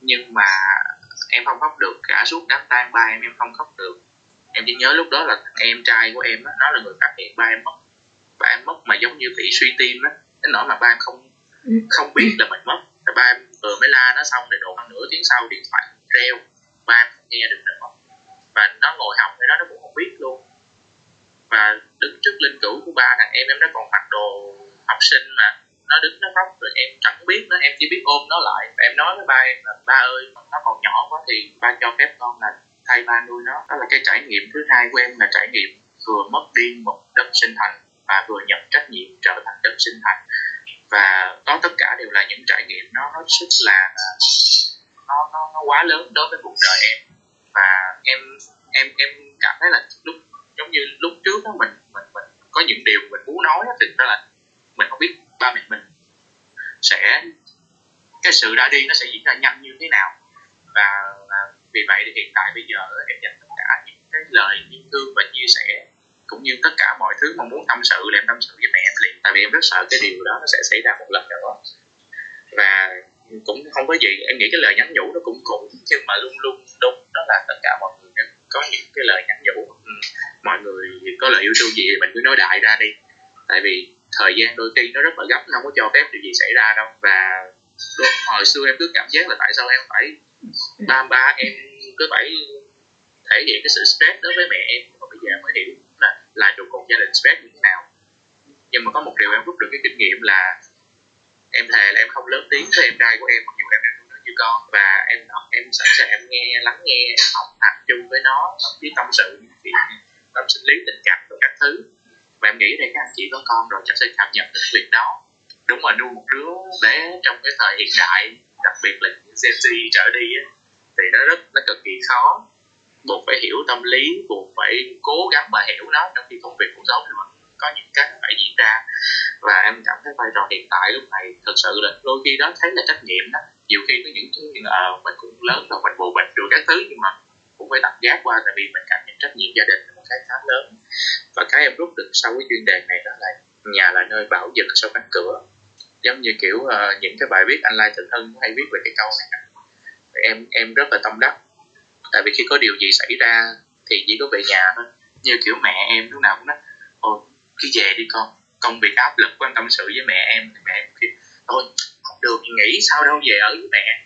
nhưng mà em không khóc được cả suốt đám tang ba em em không khóc được. Em chỉ nhớ lúc đó là em trai của em đó, nó là người phát hiện ba em mất. Ba em mất mà giống như bị suy tim á đến nỗi mà ba em không ừ. không biết là mình mất ba em vừa mới la nó xong thì độ khoảng nửa tiếng sau điện thoại reo. Ba em không nghe được nữa. Và nó ngồi học thì nó nó cũng không biết luôn. Và đứng trước linh cữu của ba thằng em em nó còn mặc đồ học sinh mà. Nó đứng, nó khóc rồi em chẳng biết nó em chỉ biết ôm nó lại. Và em nói với ba em là, ba ơi, nó còn nhỏ quá thì ba cho phép con là thay ba nuôi nó. Đó là cái trải nghiệm thứ hai của em, là trải nghiệm vừa mất đi một đất sinh thành và vừa nhận trách nhiệm trở thành đất sinh thành và đó tất cả đều là những trải nghiệm nó nó rất là à, nó nó nó quá lớn đối với cuộc đời em. Và em em em cảm thấy là lúc giống như lúc trước đó mình mình mình có những điều mình muốn nói thì đó là mình không biết ba mẹ mình sẽ cái sự đã đi nó sẽ diễn ra nhanh như thế nào. Và, và vì vậy thì hiện tại bây giờ em dành tất cả những cái lời yêu thương và chia sẻ cũng như tất cả mọi thứ mong muốn tâm sự là em tâm sự với mẹ em liền. Tại vì em rất sợ cái điều đó nó sẽ xảy ra một lần nữa và cũng không có gì, em nghĩ cái lời nhắn nhủ nó cũng cũng, nhưng mà luôn luôn đúng, đó là tất cả mọi người có những cái lời nhắn nhủ. Ừ, mọi người có lời yêu thương gì thì mình cứ nói đại ra đi. Tại vì thời gian đôi khi nó rất là gấp không có cho phép điều gì xảy ra đâu. Và hồi xưa em cứ cảm giác là tại sao em phải ba ba, em cứ phải thể hiện cái sự stress đối với mẹ em, mà bây giờ mới hiểu là trụ cột gia đình stress như thế nào. Nhưng mà có một điều em rút được cái kinh nghiệm là em thề là em không lớn tiếng với em trai của em mặc dù em đang nó như con. Và em em sẵn sàng em nghe lắng nghe em học tập chung với nó thậm chí tâm sự những chuyện tâm sinh lý tình cảm và các thứ. Và em nghĩ đây các anh chị có con rồi chắc sẽ cảm nhận được việc đó. Đúng là nuôi một đứa bé trong cái thời hiện đại đặc biệt là Gen Z trở đi ấy, thì nó rất nó cực kỳ khó buộc phải hiểu tâm lý buộc phải cố gắng mà hiểu nó trong khi công việc cuộc sống thì vẫn có những cái phải diễn ra. Và em cảm thấy vai trò hiện tại lúc này thật sự là đôi khi đó thấy là trách nhiệm đó. Nhiều khi có những thứ là ờ, mình cũng lớn rồi mình bù bệnh được các thứ nhưng mà cũng phải tập giác qua tại vì mình cảm nhận trách nhiệm gia đình là một cái khá lớn. Và cái em rút được sau cái chuyên đề này đó là nhà là nơi bảo vật sau cánh cửa. Giống như kiểu uh, những cái bài viết anh Lai Thịnh Hưng hay viết về cái câu này em em rất là tâm đắc tại vì khi có điều gì xảy ra thì chỉ có về nhà thôi. Như kiểu mẹ em lúc nào cũng nói ôi cứ về đi con công việc áp lực quan tâm sự với mẹ em. Thì mẹ em kêu thôi không được nghỉ sao đâu về ở với mẹ.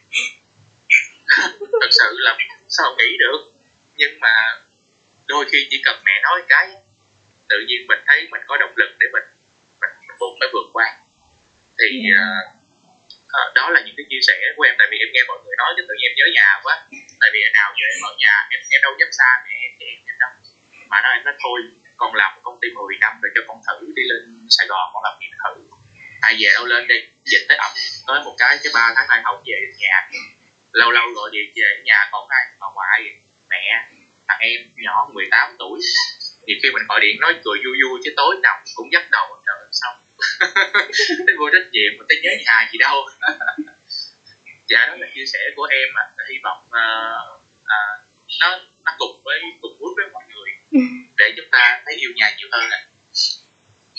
[laughs] Thật sự là sao nghĩ được. Nhưng mà đôi khi chỉ cần mẹ nói cái tự nhiên mình thấy mình có động lực để mình mình, buộc phải vượt qua. Thì uh, à, đó là những cái chia sẻ của em. Tại vì em nghe mọi người nói chứ tự nhiên em nhớ nhà quá. Tại vì nào giờ em ở nhà em, em đâu dám xa mẹ em chị em đâu. Mà nó em nói thôi con làm một công ty 10 năm rồi cho con thử đi lên Sài Gòn con làm việc thử. Ai về đâu lên đi. Dịch tới ẩm. Tới một cái cái ba tháng nay không về nhà. Lâu lâu gọi điện về nhà còn ai? Bà ngoại mẹ thằng em nhỏ 18 tuổi. Thì khi mình gọi điện nói cười vui vui chứ tối nào cũng dắt đầu trời xong thấy vô trách nhiệm mà thấy nhớ nhà gì đâu. Dạ đó là chia sẻ của em à. hy vọng uh, uh, nó nó cùng với cùng bước với mọi người. Để chúng ta thấy yêu nhà nhiều hơn ạ.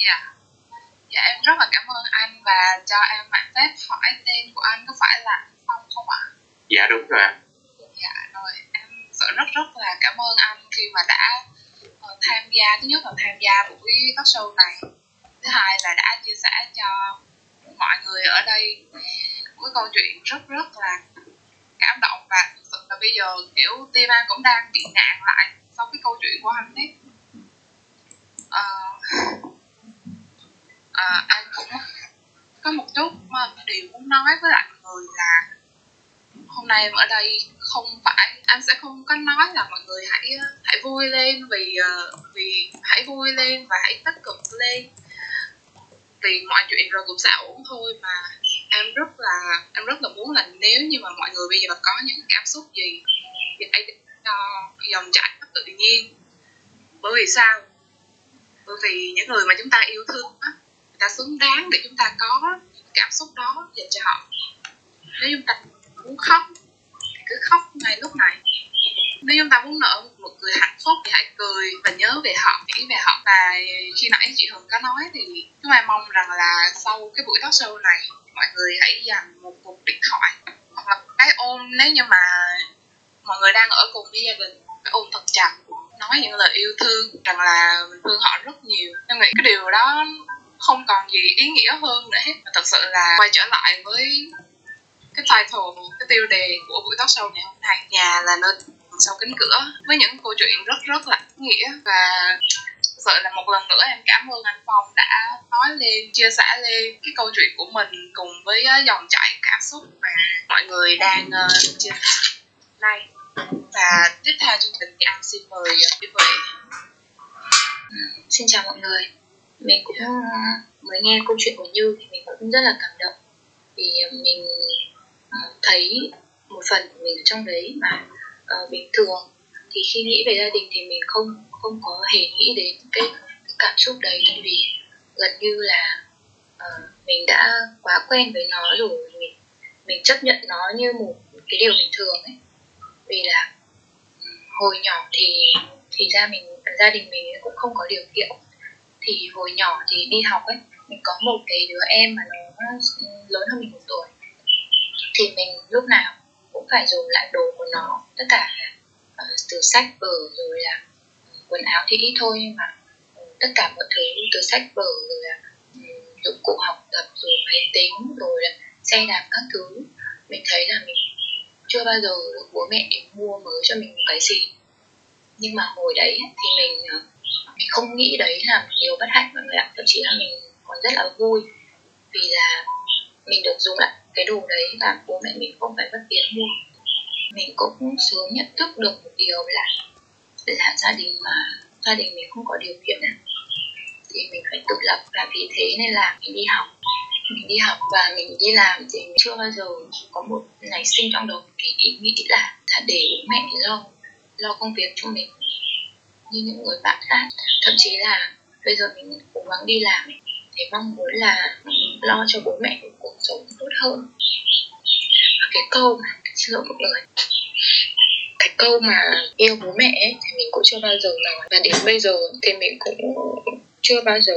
Dạ. Dạ em rất là cảm ơn anh và cho em mạng phép hỏi tên của anh có phải là phong không ạ? Dạ đúng rồi dạ rồi em sợ rất rất là cảm ơn anh khi mà đã uh, tham gia thứ nhất là tham gia buổi talk show này thứ hai là đã chia sẻ cho mọi người ở đây một câu chuyện rất rất là cảm động và thực sự là bây giờ kiểu tim an cũng đang bị nạn lại sau cái câu chuyện của anh ấy. À, à, anh cũng có một chút mà điều muốn nói với lại mọi người là hôm nay em ở đây không phải anh sẽ không có nói là mọi người hãy hãy vui lên vì vì hãy vui lên và hãy tích cực lên vì mọi chuyện rồi cũng sẽ ổn thôi mà. Em rất là, em rất là muốn là nếu như mà mọi người bây giờ có những cảm xúc gì, thì hãy cho dòng chảy tự nhiên. Bởi vì sao? Bởi vì những người mà chúng ta yêu thương á, người ta xứng đáng để chúng ta có cảm xúc đó dành cho họ. Nếu chúng ta muốn khóc, thì cứ khóc ngay lúc này nếu chúng ta muốn nở một cười hạnh phúc thì hãy cười và nhớ về họ, nghĩ về họ. Và khi nãy chị Hường có nói thì chúng em mong rằng là sau cái buổi talk show này, mọi người hãy dành một cuộc điện thoại hoặc là cái ôm nếu như mà mọi người đang ở cùng với gia đình, cái ôm thật chặt, nói những lời yêu thương, rằng là mình thương họ rất nhiều. Em nghĩ cái điều đó không còn gì ý nghĩa hơn nữa hết. Thật sự là quay trở lại với cái title cái tiêu đề của buổi talk show ngày hôm nay. Nhà là nơi sau cánh cửa với những câu chuyện rất rất là ý nghĩa. Và thực sự là một lần nữa em cảm ơn anh Phong đã nói lên chia sẻ lên cái câu chuyện của mình cùng với dòng chảy cảm xúc mà mọi người đang uh, chia sẻ nay và tiếp theo chương trình thì anh xin mời quý vị. Xin chào mọi người. Mình cũng mới nghe câu chuyện của Như thì mình cũng rất là cảm động. Vì mình thấy một phần của mình ở trong đấy mà uh, bình thường. Thì khi nghĩ về gia đình thì mình không không có hề nghĩ đến cái, cái cảm xúc đấy vì gần như là uh, mình đã quá quen với nó rồi. Mình mình chấp nhận nó như một cái điều bình thường ấy. Vì là hồi nhỏ thì thì ra mình gia đình mình cũng không có điều kiện. Thì hồi nhỏ thì đi học ấy mình có một cái đứa em mà nó lớn hơn mình một tuổi thì mình lúc nào cũng phải dùng lại đồ của nó tất cả là uh, từ sách vở rồi là ừ, quần áo thì ít thôi nhưng mà ừ, tất cả mọi thứ từ sách vở rồi là ừ, dụng cụ học tập rồi máy tính rồi là xe đạp các thứ. Mình thấy là mình chưa bao giờ được bố mẹ mua mới cho mình một cái gì. Nhưng mà hồi đấy thì mình ờ, mình không nghĩ đấy là một điều bất hạnh mọi người ạ. Thậm chí là mình còn rất là vui vì là mình được dùng lại cái đồ đấy và bố mẹ mình không phải mất tiền mua. Mình cũng sớm nhận thức được một điều là là gia đình mà gia đình mình không có điều kiện này thì mình phải tự lập. Và vì thế nên là mình đi học. Mình đi học và mình đi làm thì mình chưa bao giờ có một nảy sinh trong đầu cái ý nghĩ là là để bố mẹ lo lo công việc cho mình như những người bạn khác. Thậm chí là bây giờ mình cố gắng đi làm thì mong muốn là lo cho bố mẹ một cuộc sống tốt hơn. Và cái câu mà xin lỗi mọi người cái câu mà yêu bố mẹ ấy, thì mình cũng chưa bao giờ nói. Và đến bây giờ thì mình cũng chưa bao giờ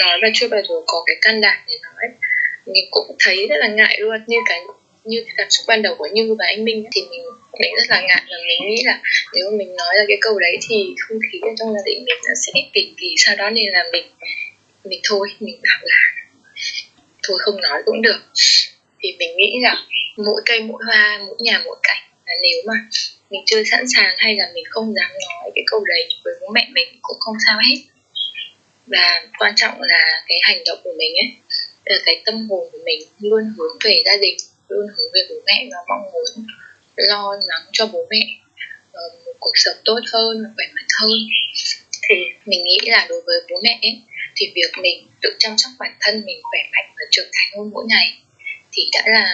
nói và chưa bao giờ có cái can đảm để nói. Mình cũng thấy rất là ngại luôn. Như cái như cái cảm xúc ban đầu của Như và anh Minh thì mình mình rất là ngại. Và mình nghĩ là nếu mà mình nói ra cái câu đấy thì không khí ở trong gia đình mình nó sẽ kỳ kỳ. Sau đó nên là mình mình thôi mình bảo là thôi không nói cũng được. Thì mình nghĩ rằng mỗi cây mỗi hoa mỗi nhà mỗi cảnh là nếu mà mình chưa sẵn sàng hay là mình không dám nói cái câu đấy với bố mẹ mình cũng không sao hết. Và quan trọng là cái hành động của mình ấy là cái tâm hồn của mình luôn hướng về gia đình luôn hướng về bố mẹ và mong muốn lo lắng cho bố mẹ ờ, một cuộc sống tốt hơn khỏe mạnh hơn. Thì mình nghĩ là đối với bố mẹ ấy, thì việc mình tự chăm sóc bản thân mình khỏe mạnh và trưởng thành hơn mỗi ngày thì đã là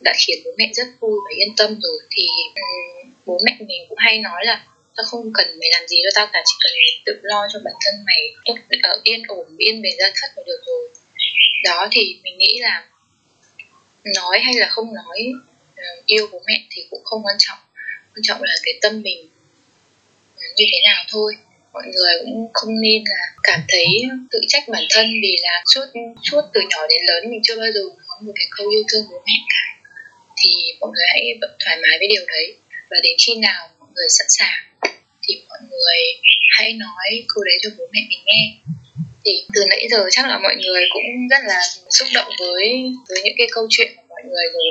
đã khiến bố mẹ rất vui và yên tâm rồi. Thì um, bố mẹ mình cũng hay nói là tao không cần mày làm gì cho tao cả chỉ cần mày tự lo cho bản thân mày tốt ở yên ổn yên về gia thất là được rồi. Đó thì mình nghĩ là nói hay là không nói uh, yêu bố mẹ thì cũng không quan trọng. Quan trọng là cái tâm mình ờ, như thế nào thôi mọi người cũng không nên là cảm thấy tự trách bản thân vì là suốt suốt từ nhỏ đến lớn mình chưa bao giờ có một cái câu yêu thương bố mẹ cả. Thì mọi người hãy thoải mái với điều đấy. Và đến khi nào mọi người sẵn sàng thì mọi người hãy nói câu đấy cho bố mẹ mình nghe. Thì từ nãy giờ chắc là mọi người cũng rất là xúc động với với những cái câu chuyện của mọi người rồi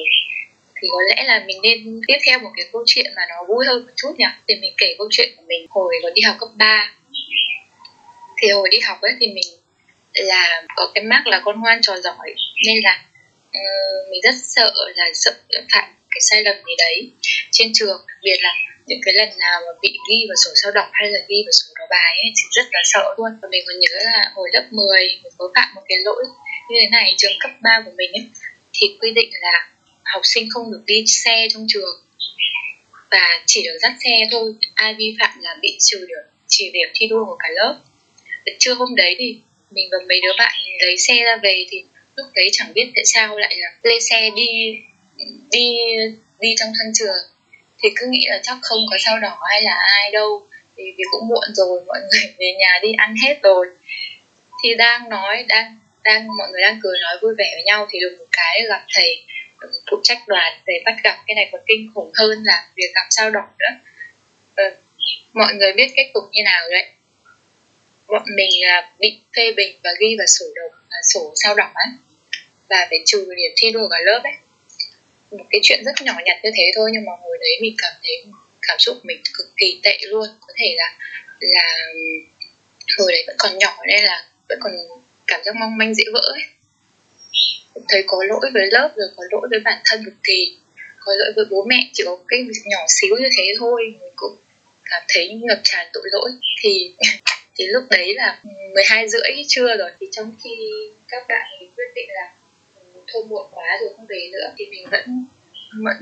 thì có lẽ là mình nên tiếp theo một cái câu chuyện mà nó vui hơn một chút nhỉ? Thì mình kể câu chuyện của mình hồi còn đi học cấp 3 thì hồi đi học ấy thì mình là có cái mác là con ngoan trò giỏi nên là uh, mình rất sợ là sợ phạm cái sai lầm gì đấy trên trường. Đặc biệt là những cái lần nào mà bị ghi vào sổ sao đọc hay là ghi vào sổ đầu bài ấy thì rất là sợ luôn. Và mình còn nhớ là hồi lớp 10 mình có phạm một cái lỗi như thế này trường cấp 3 của mình ấy thì quy định là học sinh không được đi xe trong trường. Và chỉ được dắt xe thôi, ai vi phạm là bị trừ điểm chỉ điểm thi đua của cả lớp. Trưa hôm đấy thì mình và mấy đứa bạn lấy xe ra về thì lúc đấy chẳng biết tại sao lại là lên xe đi đi đi trong sân trường. Thì cứ nghĩ là chắc không có sao đỏ hay là ai đâu, thì vì cũng muộn rồi, mọi người [laughs] về nhà đi ăn hết rồi. Thì đang nói, đang đang, mọi người đang cười nói vui vẻ với nhau thì được một cái gặp thầy phụ trách đoàn để bắt gặp cái này còn kinh khủng hơn là việc gặp sao đỏ nữa. Ừ. mọi người biết kết cục như nào đấy. Bọn mình là bị phê bình và ghi vào sổ đầu à, sổ sao đỏ ấy và phải trừ điểm thi đua cả lớp ấy. Một cái chuyện rất nhỏ nhặt như thế thôi nhưng mà hồi đấy mình cảm thấy cảm xúc mình cực kỳ tệ luôn. Có thể là là ừ, hồi đấy vẫn còn nhỏ nên là vẫn còn cảm giác mong manh dễ vỡ ấy thấy có lỗi với lớp rồi có lỗi với bản thân cực kỳ. Có lỗi với bố mẹ chỉ có cái việc nhỏ xíu như thế thôi. Mình cũng cảm thấy ngập tràn tội lỗi. Thì [laughs] thì lúc đấy là 12 rưỡi trưa rồi. Thì trong khi các bạn quyết định là ừ, thôi muộn quá rồi không về nữa. Thì mình vẫn vẫn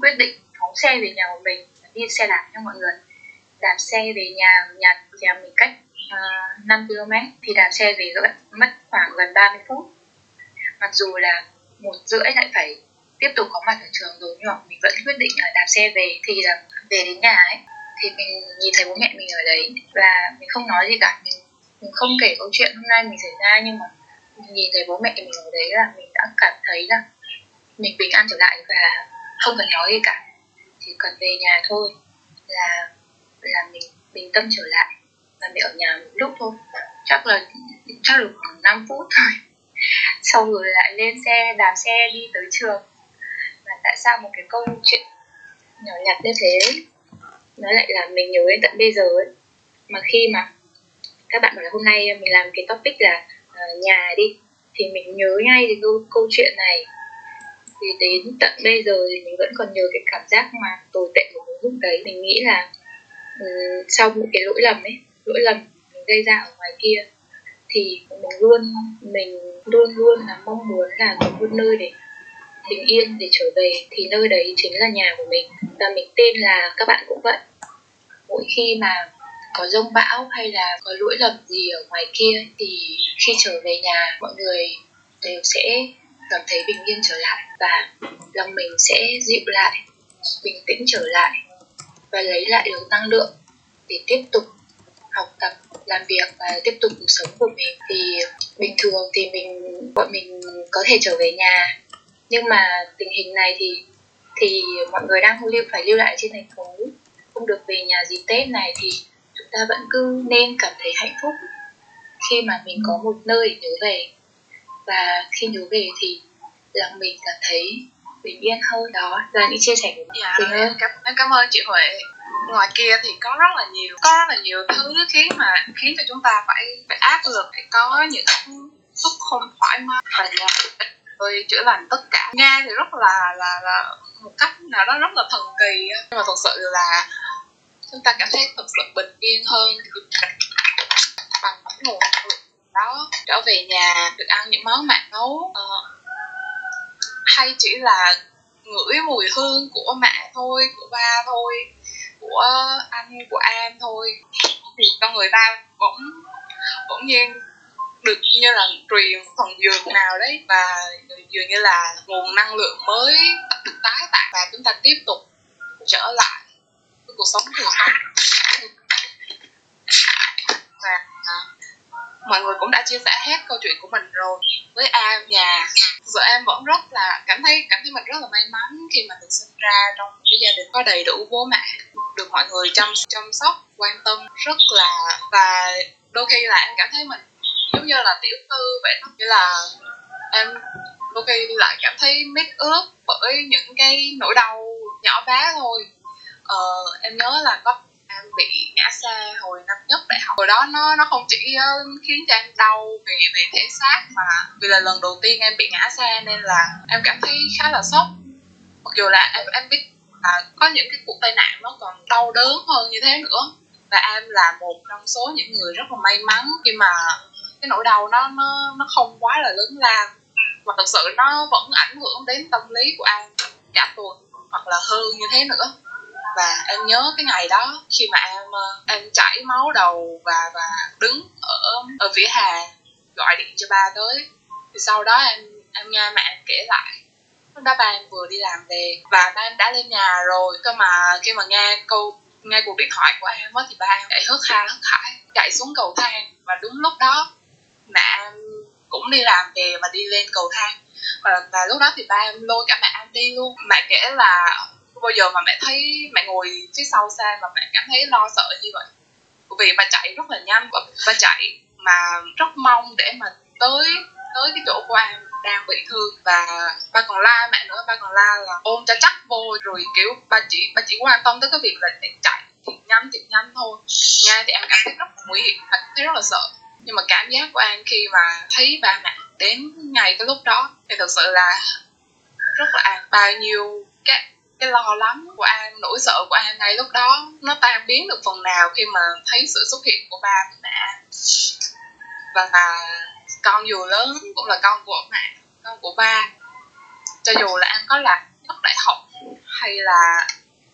quyết định phóng xe về nhà của mình đi xe đạp cho mọi người. Đạp xe về nhà nhà nhà mình cách uh, 5 km thì đạp xe về mất khoảng gần 30 phút mặc dù là một rưỡi lại phải tiếp tục có mặt ở trường rồi nhưng mà mình vẫn quyết định là đạp xe về. Thì là về đến nhà ấy thì mình nhìn thấy bố mẹ mình ở đấy và mình không nói gì cả. Mình, mình không kể câu chuyện hôm nay mình xảy ra nhưng mà mình nhìn thấy bố mẹ mình ở đấy là mình đã cảm thấy là mình bình an trở lại và không cần nói gì cả. Chỉ cần về nhà thôi là là mình bình tâm trở lại và mình ở nhà một lúc thôi. Chắc là chắc được khoảng 5 phút thôi sau rồi lại lên xe đạp xe đi tới trường. Và tại sao một cái câu chuyện nhỏ nhặt như thế nó lại làm mình nhớ đến tận bây giờ ấy? Mà khi mà các bạn bảo là hôm nay mình làm cái topic là uh, nhà đi thì mình nhớ ngay đến câu, câu chuyện này. Thì đến tận bây giờ thì mình vẫn còn nhớ cái cảm giác mà tồi tệ của mình lúc đấy. Mình nghĩ là um, sau một cái lỗi lầm ấy lỗi lầm mình gây ra ở ngoài kia thì mình luôn mình luôn luôn là mong muốn là có một nơi để bình yên để trở về. Thì nơi đấy chính là nhà của mình. Và mình tin là, các bạn cũng vậy. Mỗi khi mà có rông bão hay là có lỗi lầm gì ở ngoài kia thì khi trở về nhà, mọi người đều sẽ cảm thấy bình yên trở lại và lòng mình sẽ dịu lại, bình tĩnh trở lại và lấy lại được năng lượng để tiếp tục học tập làm việc và tiếp tục cuộc sống của mình thì bình thường thì mình bọn mình có thể trở về nhà. Nhưng mà tình hình này thì thì mọi người đang lưu phải lưu lại trên thành phố. Không được về nhà dịp tết này thì chúng ta vẫn cứ nên cảm thấy hạnh phúc khi mà mình có một nơi để nhớ về. Và khi nhớ về thì lòng mình cảm thấy bình yên hơn đó. Là những chia sẻ của dạ, mình em cảm, cảm ơn chị Huệ ngoài kia thì có rất là nhiều có rất là nhiều thứ khiến mà khiến cho chúng ta phải phải áp lực phải có những xúc không thoải mái. Và rồi chữa lành tất cả. Nghe thì rất là là là một cách nào đó rất là thần kỳ nhưng mà thật sự là chúng ta cảm thấy thật sự bình yên hơn bằng những nguồn đó. Trở về nhà được ăn những món mẹ nấu uh, hay chỉ là ngửi mùi hương của mẹ thôi của ba thôi của anh, của an thôi. Thì con người ta bỗng bỗng nhiên được như là truyền phần dược nào đấy và dường như là nguồn năng lượng mới được tái tạo và chúng ta tiếp tục trở lại với cuộc sống thường và à, mọi người cũng đã chia sẻ hết câu chuyện của mình rồi với Am nhà giờ em vẫn rất là cảm thấy cảm thấy mình rất là may mắn khi mà được sinh ra trong một cái gia đình có đầy đủ bố mẹ được mọi người chăm chăm sóc quan tâm rất là và đôi khi là em cảm thấy mình giống như là tiểu thư vậy đó. Như là em đôi khi lại cảm thấy mít ướt bởi những cái nỗi đau nhỏ bé thôi. Ờ, em nhớ là có em bị ngã xe hồi năm nhất đại học. Hồi đó nó nó không chỉ khiến cho em đau về về thể xác mà vì là lần đầu tiên em bị ngã xe nên là em cảm thấy khá là sốc. Mặc dù là em em biết là có những cái cuộc tai nạn nó còn đau đớn hơn như thế nữa. Và em là một trong số những người rất là may mắn khi mà cái nỗi đau nó nó nó không quá là lớn lao. Mà thật sự nó vẫn ảnh hưởng đến tâm lý của em cả tuần hoặc là hơn như thế nữa và em nhớ cái ngày đó khi mà em ờ, em chảy máu đầu và và đứng ở ở vỉa hè gọi điện cho ba tới. Thì sau đó em em nghe mẹ em kể lại. Lúc đó ba em vừa đi làm về và ba em đã lên nhà rồi. Cơ mà khi mà nghe câu nghe cuộc điện thoại của em á thì ba em chạy hớt ha hớt hải chạy xuống cầu thang. Và đúng lúc đó mẹ em cũng đi làm về và đi lên cầu thang. Và, và lúc đó thì ba em lôi cả mẹ em đi luôn. Mẹ kể là bao giờ mà mẹ thấy mẹ ngồi phía sau xe và mẹ cảm thấy lo sợ như vậy. Bởi vì bà chạy rất là nhanh và bà chạy mà rất mong để mà tới tới cái chỗ của em đang bị thương. Và ba còn la mẹ nữa, ba còn la là ôm cho chắc vô. Rồi kiểu ba chỉ ba chỉ quan tâm tới cái việc là để chạy thiệt nhanh thiệt nhanh thôi. Nghe thì em cảm thấy rất là nguy hiểm và thấy rất là sợ. Nhưng mà cảm giác của em khi mà thấy ba mẹ đến ngày cái lúc đó thì thật sự là rất là an, bao nhiêu cái cái lo lắng của an nỗi sợ của an ngay lúc đó nó tan biến được phần nào khi mà thấy sự xuất hiện của ba của mẹ. Và là con dù lớn cũng là con của mẹ con của ba. Cho dù là an có là lớp đại học hay là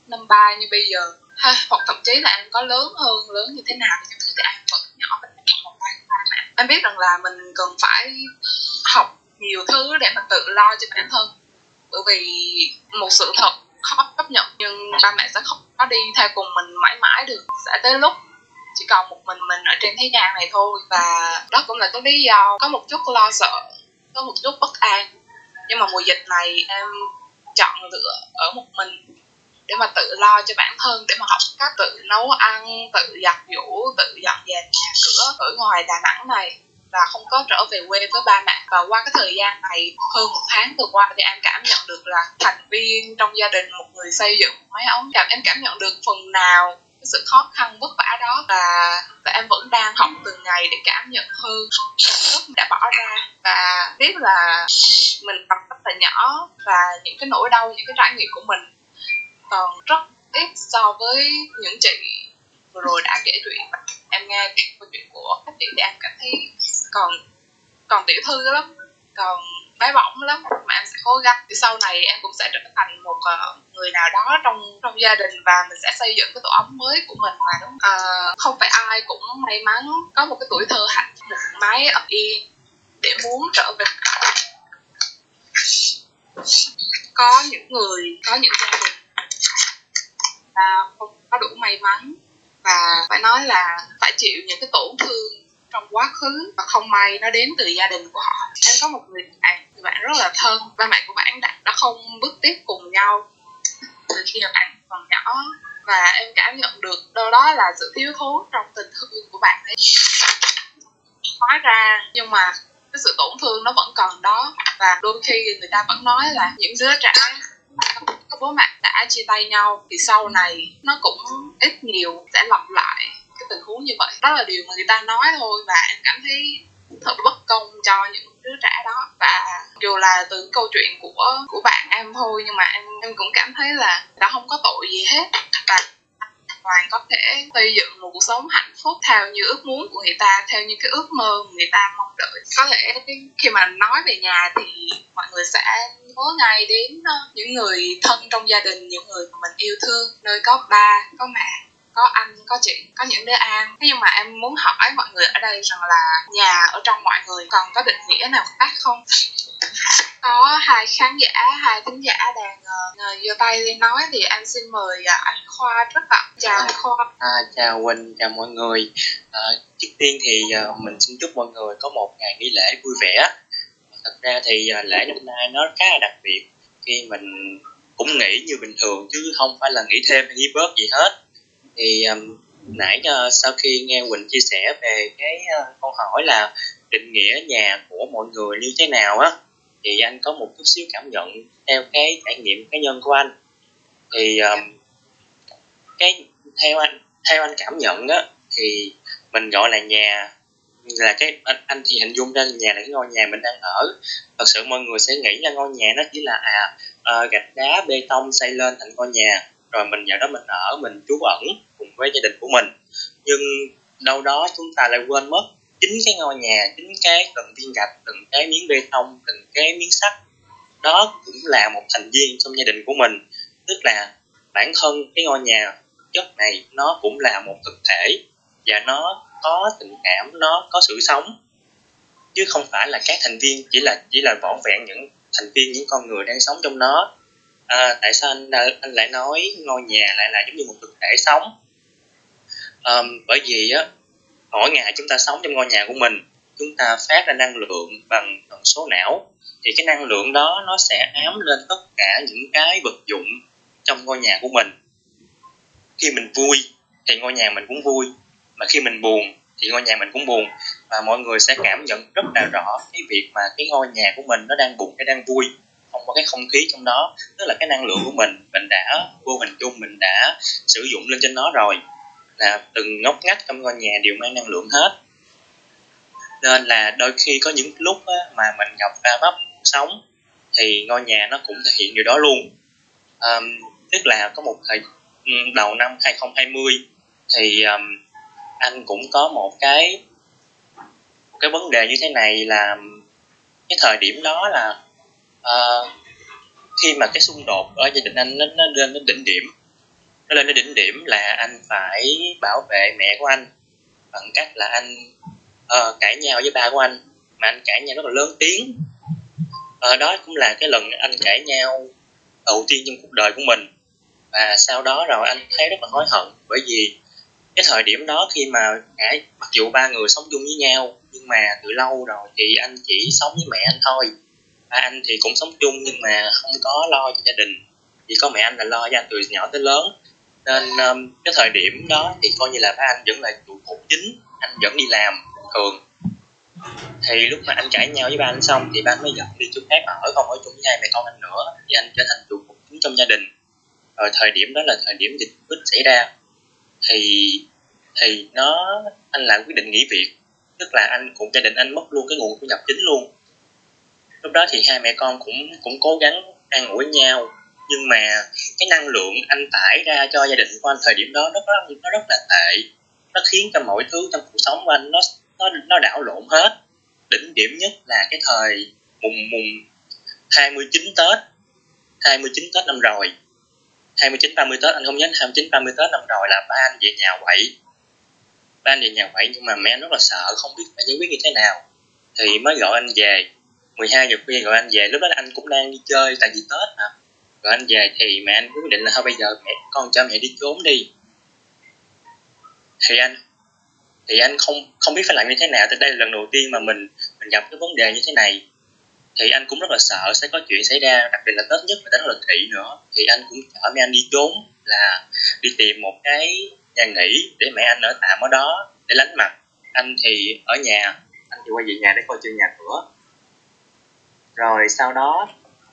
năm ba như bây giờ ha, hoặc thậm chí là an có lớn hơn lớn như thế nào thì thì an vẫn nhỏ bên trong một tay ba mẹ. Em biết rằng là mình cần phải học nhiều thứ để mà tự lo cho bản thân. Bởi vì một sự thật khó chấp nhận, nhưng ba mẹ sẽ không có đi theo cùng mình mãi mãi được. Sẽ tới lúc chỉ còn một mình mình ở trên thế gian này thôi, và đó cũng là cái lý do có một chút lo sợ, có một chút bất an. Nhưng mà mùa dịch này em chọn lựa ở một mình để mà tự lo cho bản thân, để mà học cách tự nấu ăn, tự giặt giũ, tự dọn dẹp nhà cửa ở ngoài đà nẵng này và không có trở về quê với ba mẹ. Và qua cái thời gian này, hơn một tháng vừa qua thì em cảm nhận được là thành viên trong gia đình, một người xây dựng mái ống cảm em cảm nhận được phần nào cái sự khó khăn, vất vả đó. Và và em vẫn đang học từng ngày để cảm nhận hơn công sức đã bỏ ra. Và biết là mình còn rất là nhỏ và những cái nỗi đau, những cái trải nghiệm của mình còn rất ít so với những chị vừa rồi đã kể chuyện. Em nghe câu chuyện của các chị thì em cảm thấy còn còn tiểu thư lắm còn bé bỏng lắm. Mà em sẽ cố gắng thì sau này em cũng sẽ trở thành một uh, người nào đó trong trong gia đình và mình sẽ xây dựng cái tổ ấm mới của mình mà đúng uh, không phải ai cũng may mắn có một cái tuổi thơ hạnh một mái ấp yên để muốn trở về. Có những người có những gia đình và không có đủ may mắn và phải nói là phải chịu những cái tổn thương trong quá khứ và không may nó đến từ gia đình của họ. Em có một người bạn người bạn rất là thân. Ba mẹ của bạn đã, đã không bước tiếp cùng nhau từ khi mà bạn còn nhỏ. Và em cảm nhận được đâu đó là sự thiếu thốn trong tình thương của bạn ấy. Hóa ra nhưng mà cái sự tổn thương nó vẫn còn đó. Và đôi khi người ta vẫn nói là những đứa trẻ các bố mẹ đã chia tay nhau thì sau này nó cũng ít nhiều sẽ lặp lại tình huống như vậy. Đó là điều mà người ta nói thôi và em cảm thấy thật bất công cho những đứa trẻ đó. Và dù là từ câu chuyện của của bạn em thôi, nhưng mà em em cũng cảm thấy là đã không có tội gì hết. Và hoàn có thể xây dựng một cuộc sống hạnh phúc theo như ước muốn của người ta, theo như cái ước mơ người ta mong đợi. Có thể khi mà nói về nhà thì mọi người sẽ nhớ ngay đến ờ, những người thân trong gia đình, những người mà mình yêu thương, nơi có ba, có mẹ có anh có chị có những đứa an. Thế nhưng mà em muốn hỏi mọi người ở đây rằng là nhà ở trong mọi người còn có định nghĩa nào khác không? [laughs] Có hai khán giả hai thính giả đang uh, giơ tay lên nói thì em xin mời uh, anh khoa rất ạ. Chào anh khoa. À, chào quỳnh chào mọi người. À, trước tiên thì uh, mình xin chúc mọi người có một ngày nghỉ lễ vui vẻ. Thật ra thì uh, lễ năm nay nó khá là đặc biệt. Khi mình cũng nghỉ như bình thường chứ không phải là nghỉ thêm hay nghỉ bớt gì hết thì um, nãy uh, sau khi nghe quỳnh chia sẻ về cái uh, câu hỏi là định nghĩa nhà của mọi người như thế nào á thì anh có một chút xíu cảm nhận theo cái trải nghiệm cá nhân của anh. Thì um, cái theo anh theo anh cảm nhận á thì mình gọi là nhà là cái anh, anh thì hình dung ra nhà là cái ngôi nhà mình đang ở. Thật sự mọi người sẽ nghĩ là ngôi nhà nó chỉ là à uh, gạch đá bê tông xây lên thành ngôi nhà rồi mình vào đó mình ở, mình trú ẩn cùng với gia đình của mình. Nhưng đâu đó chúng ta lại quên mất chính cái ngôi nhà, chính cái từng viên gạch, từng cái miếng bê tông, từng cái miếng sắt. Đó cũng là một thành viên trong gia đình của mình. Tức là bản thân cái ngôi nhà chất này nó cũng là một thực thể và nó có tình cảm, nó có sự sống. Chứ không phải là các thành viên chỉ là chỉ là vỏn vẹn những thành viên, những con người đang sống trong nó à, tại sao anh anh lại nói ngôi nhà lại là giống như một thực thể sống? À, bởi vì á mỗi ngày chúng ta sống trong ngôi nhà của mình chúng ta phát ra năng lượng bằng tần số não thì cái năng lượng đó nó sẽ ám lên tất cả những cái vật dụng trong ngôi nhà của mình. Khi mình vui thì ngôi nhà mình cũng vui mà khi mình buồn thì ngôi nhà mình cũng buồn. Và mọi người sẽ cảm nhận rất là rõ cái việc mà cái ngôi nhà của mình nó đang buồn hay đang vui không có cái không khí trong đó tức là cái năng lượng của mình mình đã vô hình chung mình đã sử dụng lên trên nó rồi là từng ngóc ngách trong ngôi nhà đều mang năng lượng hết. Nên là đôi khi có những lúc mà mình gặp va vấp sống thì ngôi nhà nó cũng thể hiện điều đó luôn. Um, tức là có một thời đầu năm 2020 thì um, anh cũng có một cái một cái vấn đề như thế này là cái thời điểm đó là uh, khi mà cái xung đột ở gia đình anh nó, nó lên đến đỉnh điểm nó lên đến đỉnh điểm là anh phải bảo vệ mẹ của anh bằng cách là anh uh, cãi nhau với ba của anh mà anh cãi nhau rất là lớn tiếng. Uh, đó cũng là cái lần anh cãi nhau đầu tiên trong cuộc đời của mình. Và sau đó rồi anh thấy rất là hối hận bởi vì cái thời điểm đó khi mà cả mặc dù ba người sống chung với nhau nhưng mà từ lâu rồi thì anh chỉ sống với mẹ anh thôi ba anh thì cũng sống chung nhưng mà không có lo cho gia đình. Chỉ có mẹ anh là lo cho anh từ nhỏ tới lớn. Nên um, cái thời điểm đó thì coi như là ba anh vẫn là trụ cột chính. Anh vẫn đi làm thường. Thì lúc mà anh cãi nhau với ba anh xong thì ba anh mới dẫn đi chỗ khác. Ở không ở chung với hai mẹ con anh nữa thì anh trở thành trụ cột chính trong gia đình. Rồi thời điểm đó là thời điểm dịch covid xảy ra. Thì thì nó anh lại quyết định nghỉ việc. Tức là anh cùng gia đình anh mất luôn cái nguồn thu nhập chính luôn lúc đó thì hai mẹ con cũng cũng cố gắng an ủi nhau, nhưng mà cái năng lượng anh tải ra cho gia đình của anh thời điểm đó nó rất nó rất là tệ. Nó khiến cho mọi thứ trong cuộc sống của anh nó nó nó đảo lộn hết. Đỉnh điểm nhất là cái thời mùng mùng 29 Tết 29 Tết năm rồi. 29 30 Tết, anh không nhớ 29 30 Tết năm rồi là ba anh về nhà quậy. Ba anh về nhà quậy nhưng mà mẹ anh rất là sợ, không biết phải giải quyết như thế nào. Thì mới gọi anh về. 12 giờ khuya gọi anh về. Lúc đó anh cũng đang đi chơi, tại vì Tết mà. Gọi anh về thì mẹ anh quyết định là thôi bây giờ mẹ, con cho mẹ đi trốn đi. Thì anh thì anh không không biết phải làm như thế nào. Tại đây là lần đầu tiên mà mình mình gặp cái vấn đề như thế này, thì anh cũng rất là sợ sẽ có chuyện xảy ra. Đặc biệt là tết nhất và tết là thị nữa. Thì anh cũng chở mẹ anh đi trốn, là đi tìm một cái nhà nghỉ để mẹ anh ở tạm ở đó để lánh mặt. Anh thì ở nhà, anh thì quay về nhà để coi chừng nhà cửa rồi sau đó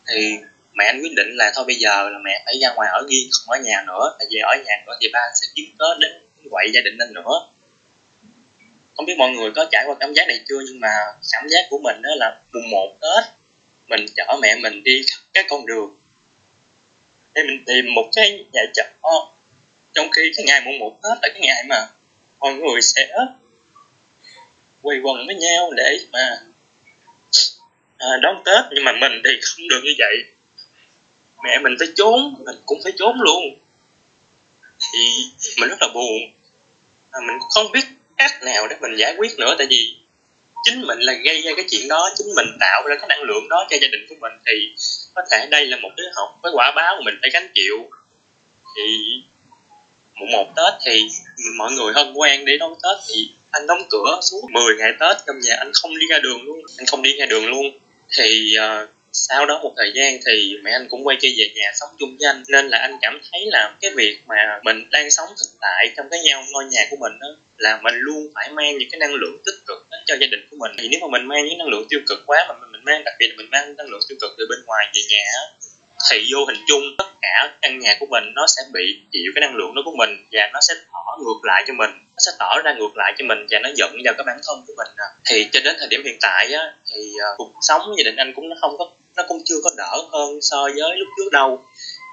thì mẹ anh quyết định là thôi bây giờ là mẹ phải ra ngoài ở riêng, không ở nhà nữa. Tại vì ở nhà nữa thì ba anh sẽ kiếm cớ đến quậy gia đình anh nữa. Không biết mọi người có trải qua cảm giác này chưa, nhưng mà cảm giác của mình đó là mùng một tết, mình chở mẹ mình đi các con đường. Để mình tìm một cái nhà chợ trong khi cái ngày mùng một tết là cái ngày mà mọi người sẽ quay quần với nhau để mà À, đón tết, nhưng mà mình thì không được như vậy. Mẹ mình phải trốn, mình cũng phải trốn luôn. Thì mình rất là buồn. À, mình cũng không biết cách nào để mình giải quyết nữa, tại vì chính mình là gây ra cái chuyện đó, chính mình tạo ra cái năng lượng đó cho gia đình của mình, thì có thể đây là một cái học cái quả báo mà mình phải gánh chịu. Thì mùng một tết thì mọi người hân hoan để đón tết. Thì anh đóng cửa suốt 10 ngày tết trong nhà, anh không đi ra đường luôn, anh không đi ra đường luôn thì uh, sau đó một thời gian thì mẹ anh cũng quay trở về nhà sống chung với anh. Nên là anh cảm thấy là cái việc mà mình đang sống thực tại trong cái nhau ngôi nhà của mình đó là mình luôn phải mang những cái năng lượng tích cực đến cho gia đình của mình. Thì nếu mà mình mang những năng lượng tiêu cực quá mà mình, mình mang đặc biệt là mình mang năng lượng tiêu cực từ bên ngoài về nhà thì vô hình chung tất cả căn nhà của mình nó sẽ bị chịu cái năng lượng đó của mình và nó sẽ tỏ ngược lại cho mình. Nó sẽ tỏ ra ngược lại cho mình và nó giận vào cái bản thân của mình à. thì cho đến thời điểm hiện tại á, thì à, cuộc sống gia đình anh cũng nó không có nó cũng chưa có đỡ hơn so với lúc trước đâu.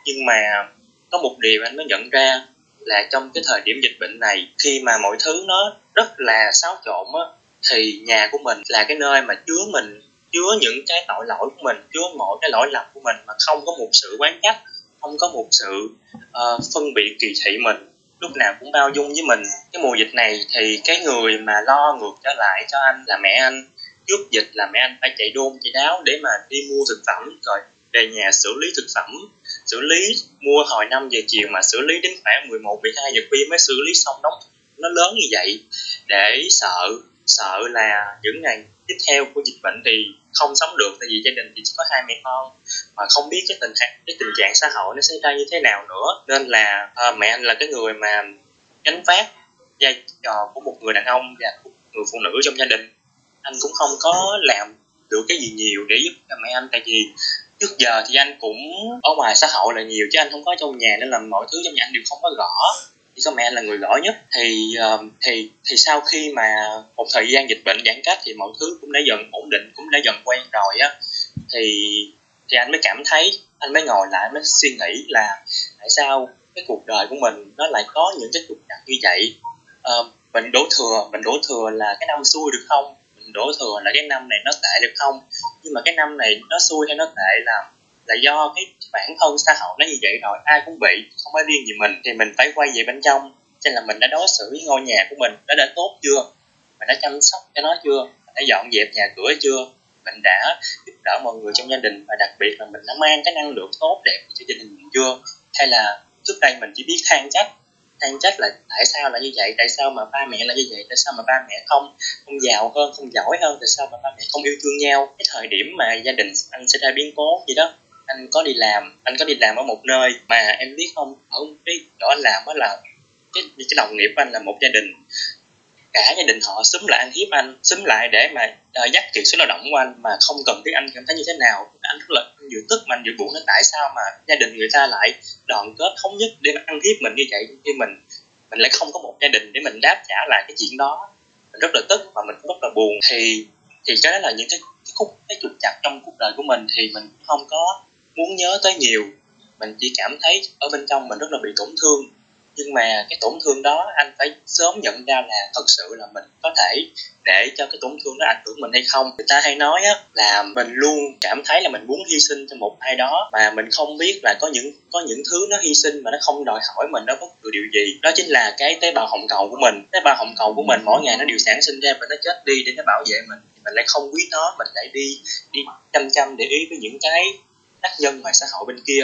Nhưng mà có một điều anh mới nhận ra là trong cái thời điểm dịch bệnh này khi mà mọi thứ nó rất là xáo trộn á thì nhà của mình là cái nơi mà chứa mình chứa những cái tội lỗi của mình chứa mọi cái lỗi lầm của mình mà không có một sự quán trách không có một sự uh, phân biệt kỳ thị mình. Lúc nào cũng bao dung với mình. Cái mùa dịch này thì cái người mà lo ngược trở lại cho anh là mẹ anh. Trước dịch là mẹ anh phải chạy đôn chạy đáo để mà đi mua thực phẩm rồi về nhà xử lý thực phẩm xử lý mua hồi 5 giờ chiều mà xử lý đến khoảng 11 12 giờ khuya mới xử lý xong đóng nó lớn như vậy để sợ sợ là những ngày tiếp theo của dịch bệnh thì không sống được tại vì gia đình thì chỉ có hai mẹ con mà không biết cái tình cái tình trạng xã hội nó sẽ ra như thế nào nữa. Nên là à, mẹ anh là cái người mà gánh vác vai trò của một người đàn ông và một người phụ nữ trong gia đình. Anh cũng không có làm được cái gì nhiều để giúp cho mẹ anh tại vì trước giờ thì anh cũng ở ngoài xã hội là nhiều chứ anh không có trong nhà nên là mọi thứ trong nhà anh đều không có gõ chỉ có mẹ là người gõ nhất. Thì uh, thì thì sau khi mà một thời gian dịch bệnh giãn cách thì mọi thứ cũng đã dần ổn định cũng đã dần quen rồi á. Thì thì anh mới cảm thấy anh mới ngồi lại mới suy nghĩ là tại sao cái cuộc đời của mình nó lại có những cái trục trặc như vậy? Uh, mình đổ thừa mình đổ thừa là cái năm xui được không? Mình đổ thừa là cái năm này nó tệ được không? Nhưng mà cái năm này nó xui hay nó tệ là là do cái bản thân xã hội nó như vậy rồi, ai cũng bị, không phải riêng gì mình. Thì mình phải quay về bên trong, cho là mình đã đối xử với ngôi nhà của mình nó đã tốt chưa? Mình đã chăm sóc cho nó chưa? Mình đã dọn dẹp nhà cửa chưa? Mình đã giúp đỡ mọi người trong gia đình và đặc biệt là mình đã mang cái năng lượng tốt đẹp cho gia đình mình chưa? Hay là trước đây mình chỉ biết than trách than trách là tại sao lại như vậy, tại sao mà ba mẹ là như vậy, tại sao mà ba mẹ không không giàu hơn, không giỏi hơn, tại sao mà ba mẹ không yêu thương nhau? Cái thời điểm mà gia đình anh sẽ ra biến cố gì đó anh có đi làm anh có đi làm ở một nơi mà em biết không? Ở cái chỗ anh làm đó là cái cái đồng nghiệp của anh là một gia đình. Cả gia đình họ xúm lại ăn hiếp anh xúm lại để mà uh, dắt kiệt số lao động của anh mà không cần biết anh cảm thấy như thế nào. Anh rất là anh vừa tức mà anh vừa buồn nó tại sao mà gia đình người ta lại đoàn kết thống nhất để mà ăn hiếp mình như vậy khi mình mình lại không có một gia đình để mình đáp trả lại cái chuyện đó. Mình rất là tức và mình cũng rất là buồn. Thì thì cái đó là những cái, cái khúc cái trục chặt trong cuộc đời của mình. Thì mình không có muốn nhớ tới nhiều. Mình chỉ cảm thấy ở bên trong mình rất là bị tổn thương. Nhưng mà cái tổn thương đó anh phải sớm nhận ra là thật sự là mình có thể để cho cái tổn thương đó ảnh hưởng mình hay không. Người ta hay nói á, là mình luôn cảm thấy là mình muốn hy sinh cho một ai đó mà mình không biết là có những có những thứ nó hy sinh mà nó không đòi hỏi mình nó bất cứ điều gì. Đó chính là cái tế bào hồng cầu của mình. Tế bào hồng cầu của mình mỗi ngày nó đều sản sinh ra và nó chết đi để nó bảo vệ mình. Mình lại không quý nó, mình lại đi đi chăm chăm để ý với những cái tác nhân ngoài xã hội bên kia.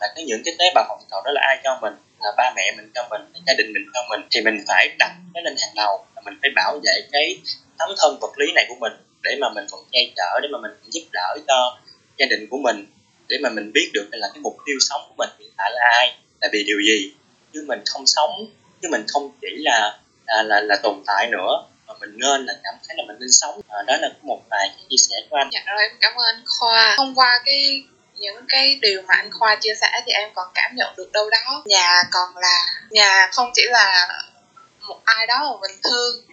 Là cái những cái tế bào hồng cầu đó là ai cho mình? Là ba mẹ mình cho mình gia đình mình cho mình. Thì mình phải đặt nó lên hàng đầu là mình phải bảo vệ cái tấm thân vật lý này của mình để mà mình còn che chở để mà mình giúp đỡ cho gia đình của mình để mà mình biết được là cái mục tiêu sống của mình hiện tại là ai là vì điều gì. Chứ mình không sống chứ mình không chỉ là là là, là tồn tại nữa mà mình nên là cảm thấy là mình nên sống. À, đó là một vài chia sẻ của anh. Dạ rồi em cảm ơn anh khoa. Thông qua cái những cái điều mà anh khoa chia sẻ thì em còn cảm nhận được đâu đó. Nhà còn là, nhà không chỉ là một ai đó mà mình thương.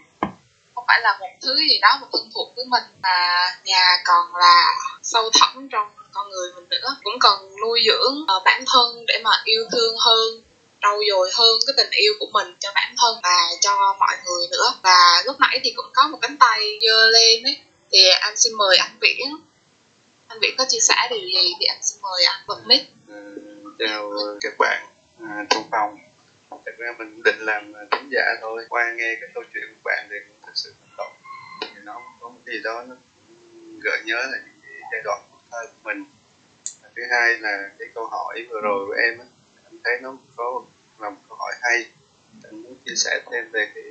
Không phải là một thứ gì đó mà thân thuộc với mình, mà nhà còn là sâu thẳm trong con người mình nữa. Cũng cần nuôi dưỡng ờ, bản thân để mà yêu thương hơn, trau dồi hơn cái tình yêu của mình cho bản thân và cho mọi người nữa. Và lúc nãy thì cũng có một cánh tay giơ lên ấy, thì anh xin mời anh viễn anh Viễn có chia sẻ điều gì thì anh xin mời anh bật mic ừ, chào các bạn à, trong phòng. Thật ra mình định làm à, thính giả thôi. Qua nghe cái câu chuyện của bạn thì cũng thật sự cảm động. Thì nó có một gì đó nó gợi nhớ là những cái giai đoạn của thơ của mình. Và thứ hai là cái câu hỏi vừa rồi của em anh thấy nó có là một câu hỏi hay. Anh muốn chia sẻ thêm về cái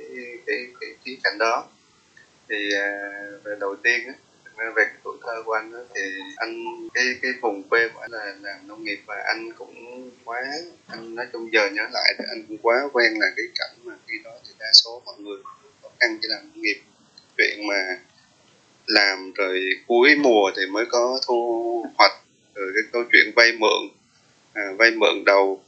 cái cái khía cạnh đó. Thì à, về đầu tiên á về cái tuổi thơ của anh đó, thì anh cái cái vùng quê của anh là làm nông nghiệp và anh cũng quá anh nói chung giờ nhớ lại thì anh cũng quá quen là cái cảnh mà khi đó thì đa số mọi người khó khăn chỉ làm nông nghiệp. Chuyện mà làm rồi cuối mùa thì mới có thu hoạch rồi cái câu chuyện vay mượn à, vay mượn đầu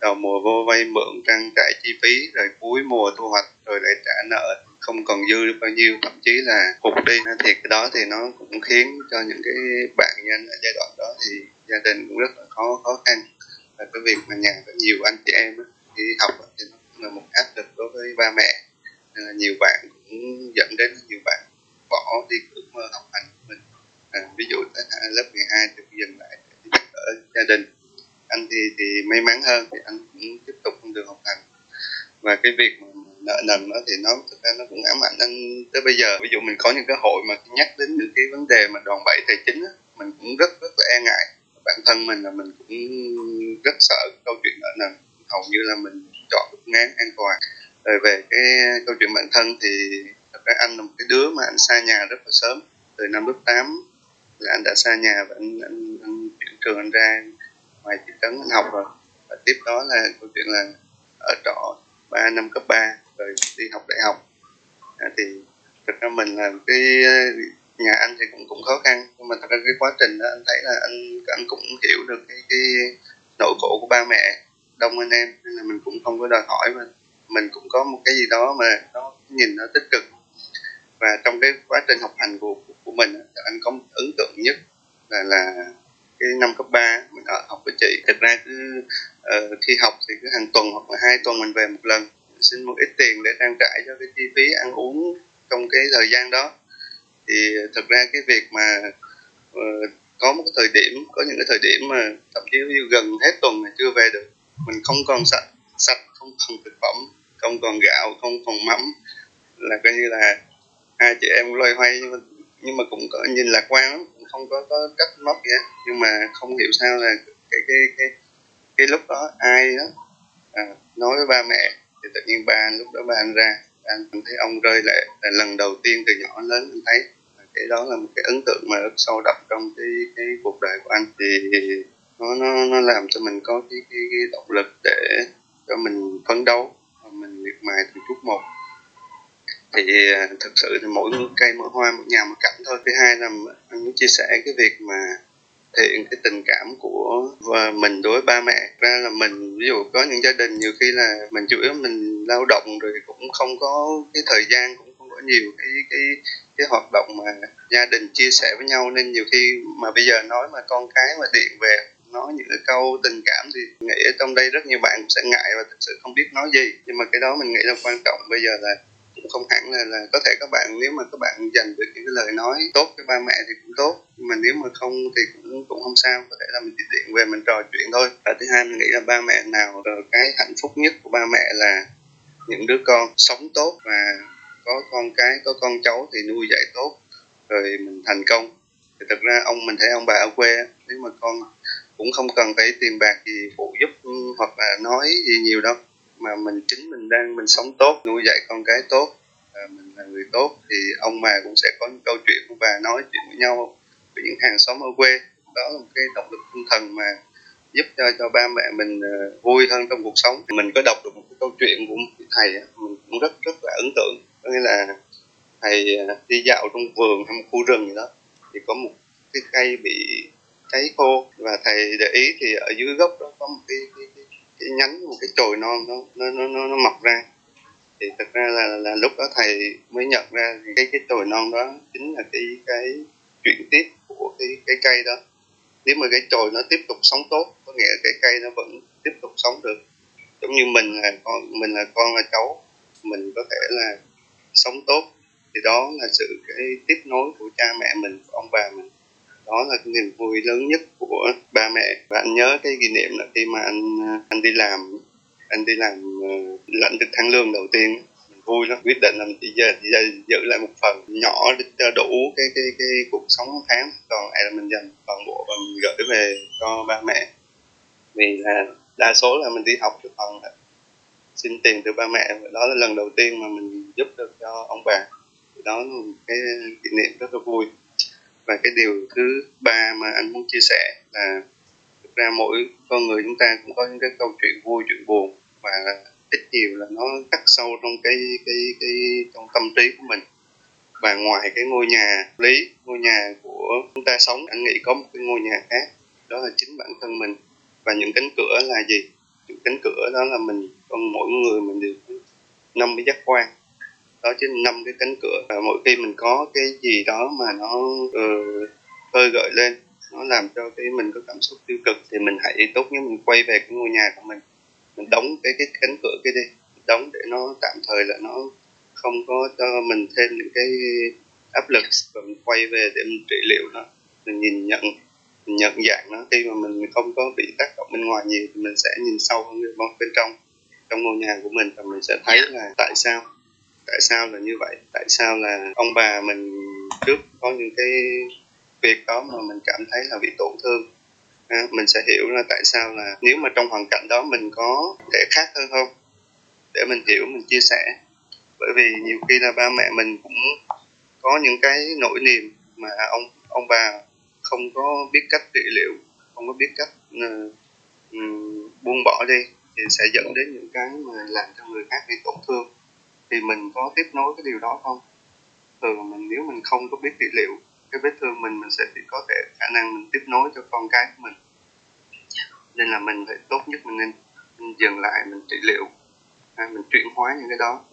đầu mùa vô vay mượn trang trải chi phí rồi cuối mùa thu hoạch rồi lại trả nợ không còn dư được bao nhiêu thậm chí là hụt đi. Thì cái đó thì nó cũng khiến cho những cái bạn nhân ở giai đoạn đó thì gia đình cũng rất là khó khó khăn. Và cái việc mà nhà có nhiều anh chị em đi học thì nó cũng là một áp lực đối với ba mẹ. Nên là nhiều bạn cũng dẫn đến nhiều bạn bỏ đi ước mơ học hành của mình. À, ví dụ tới lớp 12 thì dừng lại để gia đình. Anh thì thì may mắn hơn thì anh cũng tiếp tục con đường học hành. Và cái việc mà nợ nần nó thì nó thực ra nó cũng ám ảnh anh tới bây giờ. Ví dụ mình có những cái hội mà nhắc đến những cái vấn đề mà đòn bẩy tài chính á, mình cũng rất rất là e ngại. Bản thân mình là mình cũng rất sợ câu chuyện nợ nần. Hầu như là mình chọn được ngán an toàn. Rồi về cái câu chuyện bản thân thì thật ra anh là một cái đứa mà anh xa nhà rất là sớm. Từ năm lớp 8 là anh đã xa nhà và anh, anh, anh chuyển trường anh ra ngoài thị trấn anh học rồi. Và tiếp đó là câu chuyện là ở trọ 3 năm cấp 3 rồi đi học đại học. À, thì thực ra mình là cái ờ, nhà anh thì cũng cũng khó khăn nhưng mà thật ra cái quá trình đó anh thấy là anh anh cũng hiểu được cái cái nỗi khổ của ba mẹ đông anh em nên là mình cũng không có đòi hỏi mà mình cũng có một cái gì đó mà nó nhìn nó tích cực. Và trong cái quá trình học hành của của mình anh có một ấn tượng nhất là là cái năm cấp 3 mình ở học với chị. Thực ra cứ ờ, uh, khi học thì cứ hàng tuần hoặc là hai tuần mình về một lần xin một ít tiền để trang trải cho cái chi phí ăn uống trong cái thời gian đó. Thì ờ, thực ra cái việc mà uh, có một cái thời điểm có những cái thời điểm mà thậm chí như gần hết tuần mà chưa về được mình không còn sạch sạch không còn thực phẩm không còn gạo không còn mắm là coi như là hai chị em loay hoay. Nhưng mà nhưng mà cũng có nhìn lạc quan lắm không có có cách móc gì hết. Nhưng mà không hiểu sao là cái cái cái cái lúc đó ai đó à, nói với ba mẹ thì tự nhiên ba lúc đó ba anh ra anh thấy ông rơi lệ là lần đầu tiên từ nhỏ lớn anh thấy. Cái đó là một cái ấn tượng mà rất sâu đậm trong cái cái cuộc đời của anh. Thì nó nó nó làm cho mình có cái cái, cái động lực để cho mình phấn đấu và mình miệt mài từng chút một. Thì à, thực sự thì mỗi cây mỗi hoa mỗi nhà một cảnh thôi. Thứ hai là anh muốn chia sẻ cái việc mà thể hiện cái tình cảm của và mình đối với ba mẹ. Ra là mình, ví dụ có những gia đình nhiều khi là mình chủ yếu mình lao động rồi cũng không có cái thời gian, cũng không có nhiều cái cái cái hoạt động mà gia đình chia sẻ với nhau. Nên nhiều khi mà bây giờ nói mà con cái mà điện về, nói những cái câu tình cảm thì nghĩ ở trong đây rất nhiều bạn cũng sẽ ngại và thực sự không biết nói gì. Nhưng mà cái đó mình nghĩ là quan trọng. Bây giờ là cũng không hẳn là là có thể các bạn, nếu mà các bạn dành được những cái lời nói tốt với ba mẹ thì cũng tốt, nhưng mà nếu mà không thì cũng cũng không sao, có thể là mình chỉ điện về mình trò chuyện thôi. Và thứ hai, mình nghĩ là ba mẹ nào cái hạnh phúc nhất của ba mẹ là những đứa con sống tốt và có con cái, có con cháu thì nuôi dạy tốt, rồi mình thành công. Thì thực ra ông mình thấy ông bà ở quê nếu mà con cũng không cần phải tiền bạc gì phụ giúp ừ, hoặc là nói gì nhiều đâu mà mình chính mình đang mình sống tốt nuôi dạy con cái tốt à, mình là người tốt thì ông bà cũng sẽ có những câu chuyện và nói chuyện với nhau với những hàng xóm ở quê. Đó là một cái động lực tinh thần mà giúp cho cho ba mẹ mình uh, vui hơn trong cuộc sống. Mình có đọc được một cái câu chuyện của một thầy mình cũng rất rất là ấn tượng. Có nghĩa là thầy à, đi dạo trong vườn hay một khu rừng gì đó thì có một cái cây bị cháy khô và thầy để ý thì ở dưới gốc đó có một cái, cái, cái, nhánh một cái chồi non nó nó nó nó, nó mọc ra. Thì thật ra là, là lúc đó thầy mới nhận ra cái cái chồi non đó chính là cái cái chuyển tiếp của cái cái cây đó. Nếu mà cái chồi nó tiếp tục sống tốt có nghĩa là cái cây nó vẫn tiếp tục sống được. Giống như mình là con mình là con là cháu mình có thể là sống tốt. Thì đó là sự cái tiếp nối của cha mẹ mình của ông bà mình đó là cái niềm vui lớn nhất của ba mẹ. Và anh nhớ cái kỷ niệm là khi mà anh à, anh đi làm anh đi làm uh, lãnh được tháng lương đầu tiên. Mình vui lắm quyết định là mình chỉ giờ, chỉ giờ giữ lại một phần nhỏ để cho đủ cái cái cái cuộc sống tháng. Còn lại là mình dành toàn bộ và mình gửi về cho ba mẹ. Vì là đa số là mình đi học được phần xin tiền từ ba mẹ. Đó là lần đầu tiên mà mình giúp được cho ông bà. Đó là một cái kỷ niệm rất là vui và cái điều thứ ba mà anh muốn chia sẻ là thực ra mỗi con người chúng ta cũng có những cái câu chuyện vui, chuyện buồn. Và ít nhiều là nó cắt sâu trong cái cái cái, trong tâm trí của mình. Và ngoài cái ngôi nhà lý, ngôi nhà của chúng ta sống, anh nghĩ có một cái ngôi nhà khác. Đó là chính bản thân mình. Và những cánh cửa là gì? Những cánh cửa đó là mình, con mỗi người mình đều năm cái giác quan đó chính năm cái cánh cửa. Và mỗi khi mình có cái gì đó mà nó uh, khơi gợi lên nó làm cho cái mình có cảm xúc tiêu cực thì mình hãy tốt nhất mình quay về cái ngôi nhà của mình. Mình đóng cái cái cánh cửa kia đi đóng để nó tạm thời là nó không có cho mình thêm những cái áp lực. Và mình quay về để mình trị liệu nó mình nhìn nhận mình nhận dạng nó. Khi mà mình không có bị tác động bên ngoài nhiều thì mình sẽ nhìn sâu hơn bên trong trong ngôi nhà của mình và mình sẽ thấy là tại sao tại sao là như vậy? Tại sao là ông bà mình trước có những cái việc đó mà mình cảm thấy là bị tổn thương? À, mình sẽ hiểu là tại sao là nếu mà trong hoàn cảnh đó mình có thể khác hơn không? Để mình hiểu mình chia sẻ. Bởi vì nhiều khi là ba mẹ mình cũng có những cái nỗi niềm mà ông ông bà không có biết cách trị liệu không có biết cách uh, um, buông bỏ đi thì sẽ dẫn đến những cái mà làm cho người khác bị tổn thương thì mình có tiếp nối cái điều đó không? Thường mình nếu mình không có biết trị liệu cái vết thương mình mình sẽ chỉ có thể khả năng mình tiếp nối cho con cái của mình. Nên là mình phải tốt nhất mình nên mình dừng lại mình trị liệu à, mình chuyển hóa những cái đó.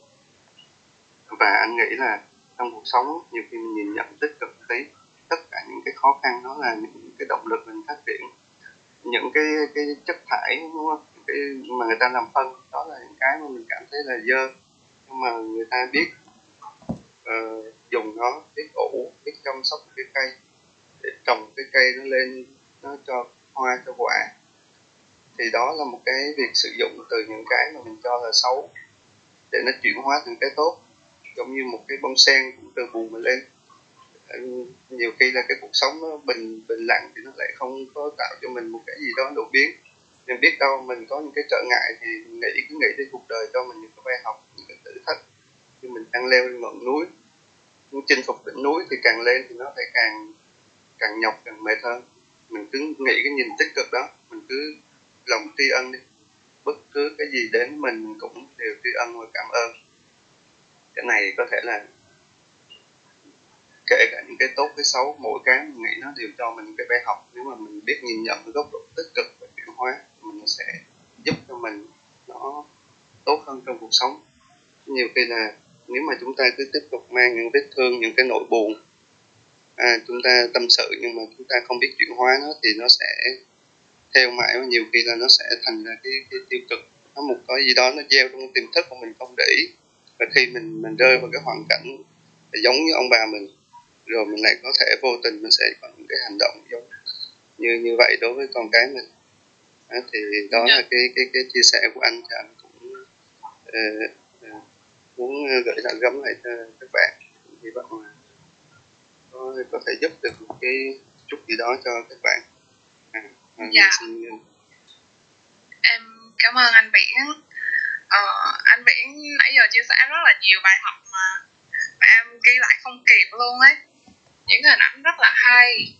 Và anh nghĩ là trong cuộc sống nhiều khi mình nhìn nhận tích cực thấy tất cả những cái khó khăn đó là những cái động lực mình phát triển. Những cái cái chất thải đúng không? Cái mà người ta làm phân đó là những cái mà mình cảm thấy là dơ mà người ta biết uh, dùng nó biết ủ biết chăm sóc cái cây để trồng cái cây nó lên nó cho hoa cho quả. Thì đó là một cái việc sử dụng từ những cái mà mình cho là xấu để nó chuyển hóa thành cái tốt giống như một cái bông sen cũng từ buồn mà lên. Ờ, nhiều khi là cái cuộc sống nó bình bình lặng thì nó lại không có tạo cho mình một cái gì đó đột biến. Mình biết đâu mình có những cái trở ngại thì nghĩ cứ nghĩ đến cuộc đời cho mình những cái bài học. những thử thách. Khi mình đang leo lên ngọn núi, muốn chinh phục đỉnh núi thì càng lên thì nó lại càng càng nhọc, càng mệt hơn. Mình cứ nghĩ cái nhìn tích cực đó, mình cứ lòng tri ân đi. Bất cứ cái gì đến mình cũng đều tri ân và cảm ơn. Cái này có thể là kể cả những cái tốt, cái xấu, mỗi cái mình nghĩ nó đều cho mình cái bài học. Nếu mà mình biết nhìn nhận cái góc độ tích cực và chuyển hóa mình sẽ giúp cho mình nó tốt hơn trong cuộc sống nhiều khi là nếu mà chúng ta cứ tiếp tục mang những vết thương những cái nỗi buồn à, chúng ta tâm sự nhưng mà chúng ta không biết chuyển hóa nó thì nó sẽ theo mãi và nhiều khi là nó sẽ thành ra cái, cái tiêu cực. Nó một cái gì đó nó gieo trong tiềm thức của mình không để ý. Và khi mình mình rơi vào cái hoàn cảnh giống như ông bà mình rồi mình lại có thể vô tình mình sẽ có những cái hành động giống như như vậy đối với con cái mình. À, thì đó là cái cái cái chia sẻ của anh thì anh cũng uh, uh, muốn gửi gắm lại cho các bạn hy vọng là có có thể giúp được một cái chút gì đó cho các bạn. À, dạ. xin... em cảm ơn anh Viễn. Ờ, anh Viễn nãy giờ chia sẻ rất là nhiều bài học mà, mà em ghi lại không kịp luôn ấy. Những hình ảnh rất là hay.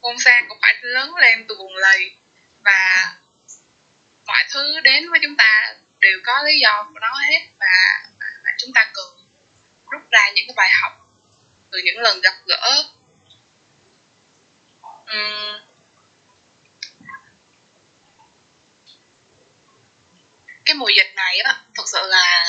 Con sang cũng phải lớn lên từ vùng lầy và mọi thứ đến với chúng ta đều có lý do của nó hết và, và chúng ta cần rút ra những cái bài học từ những lần gặp gỡ uhm. cái mùa dịch này á thật sự là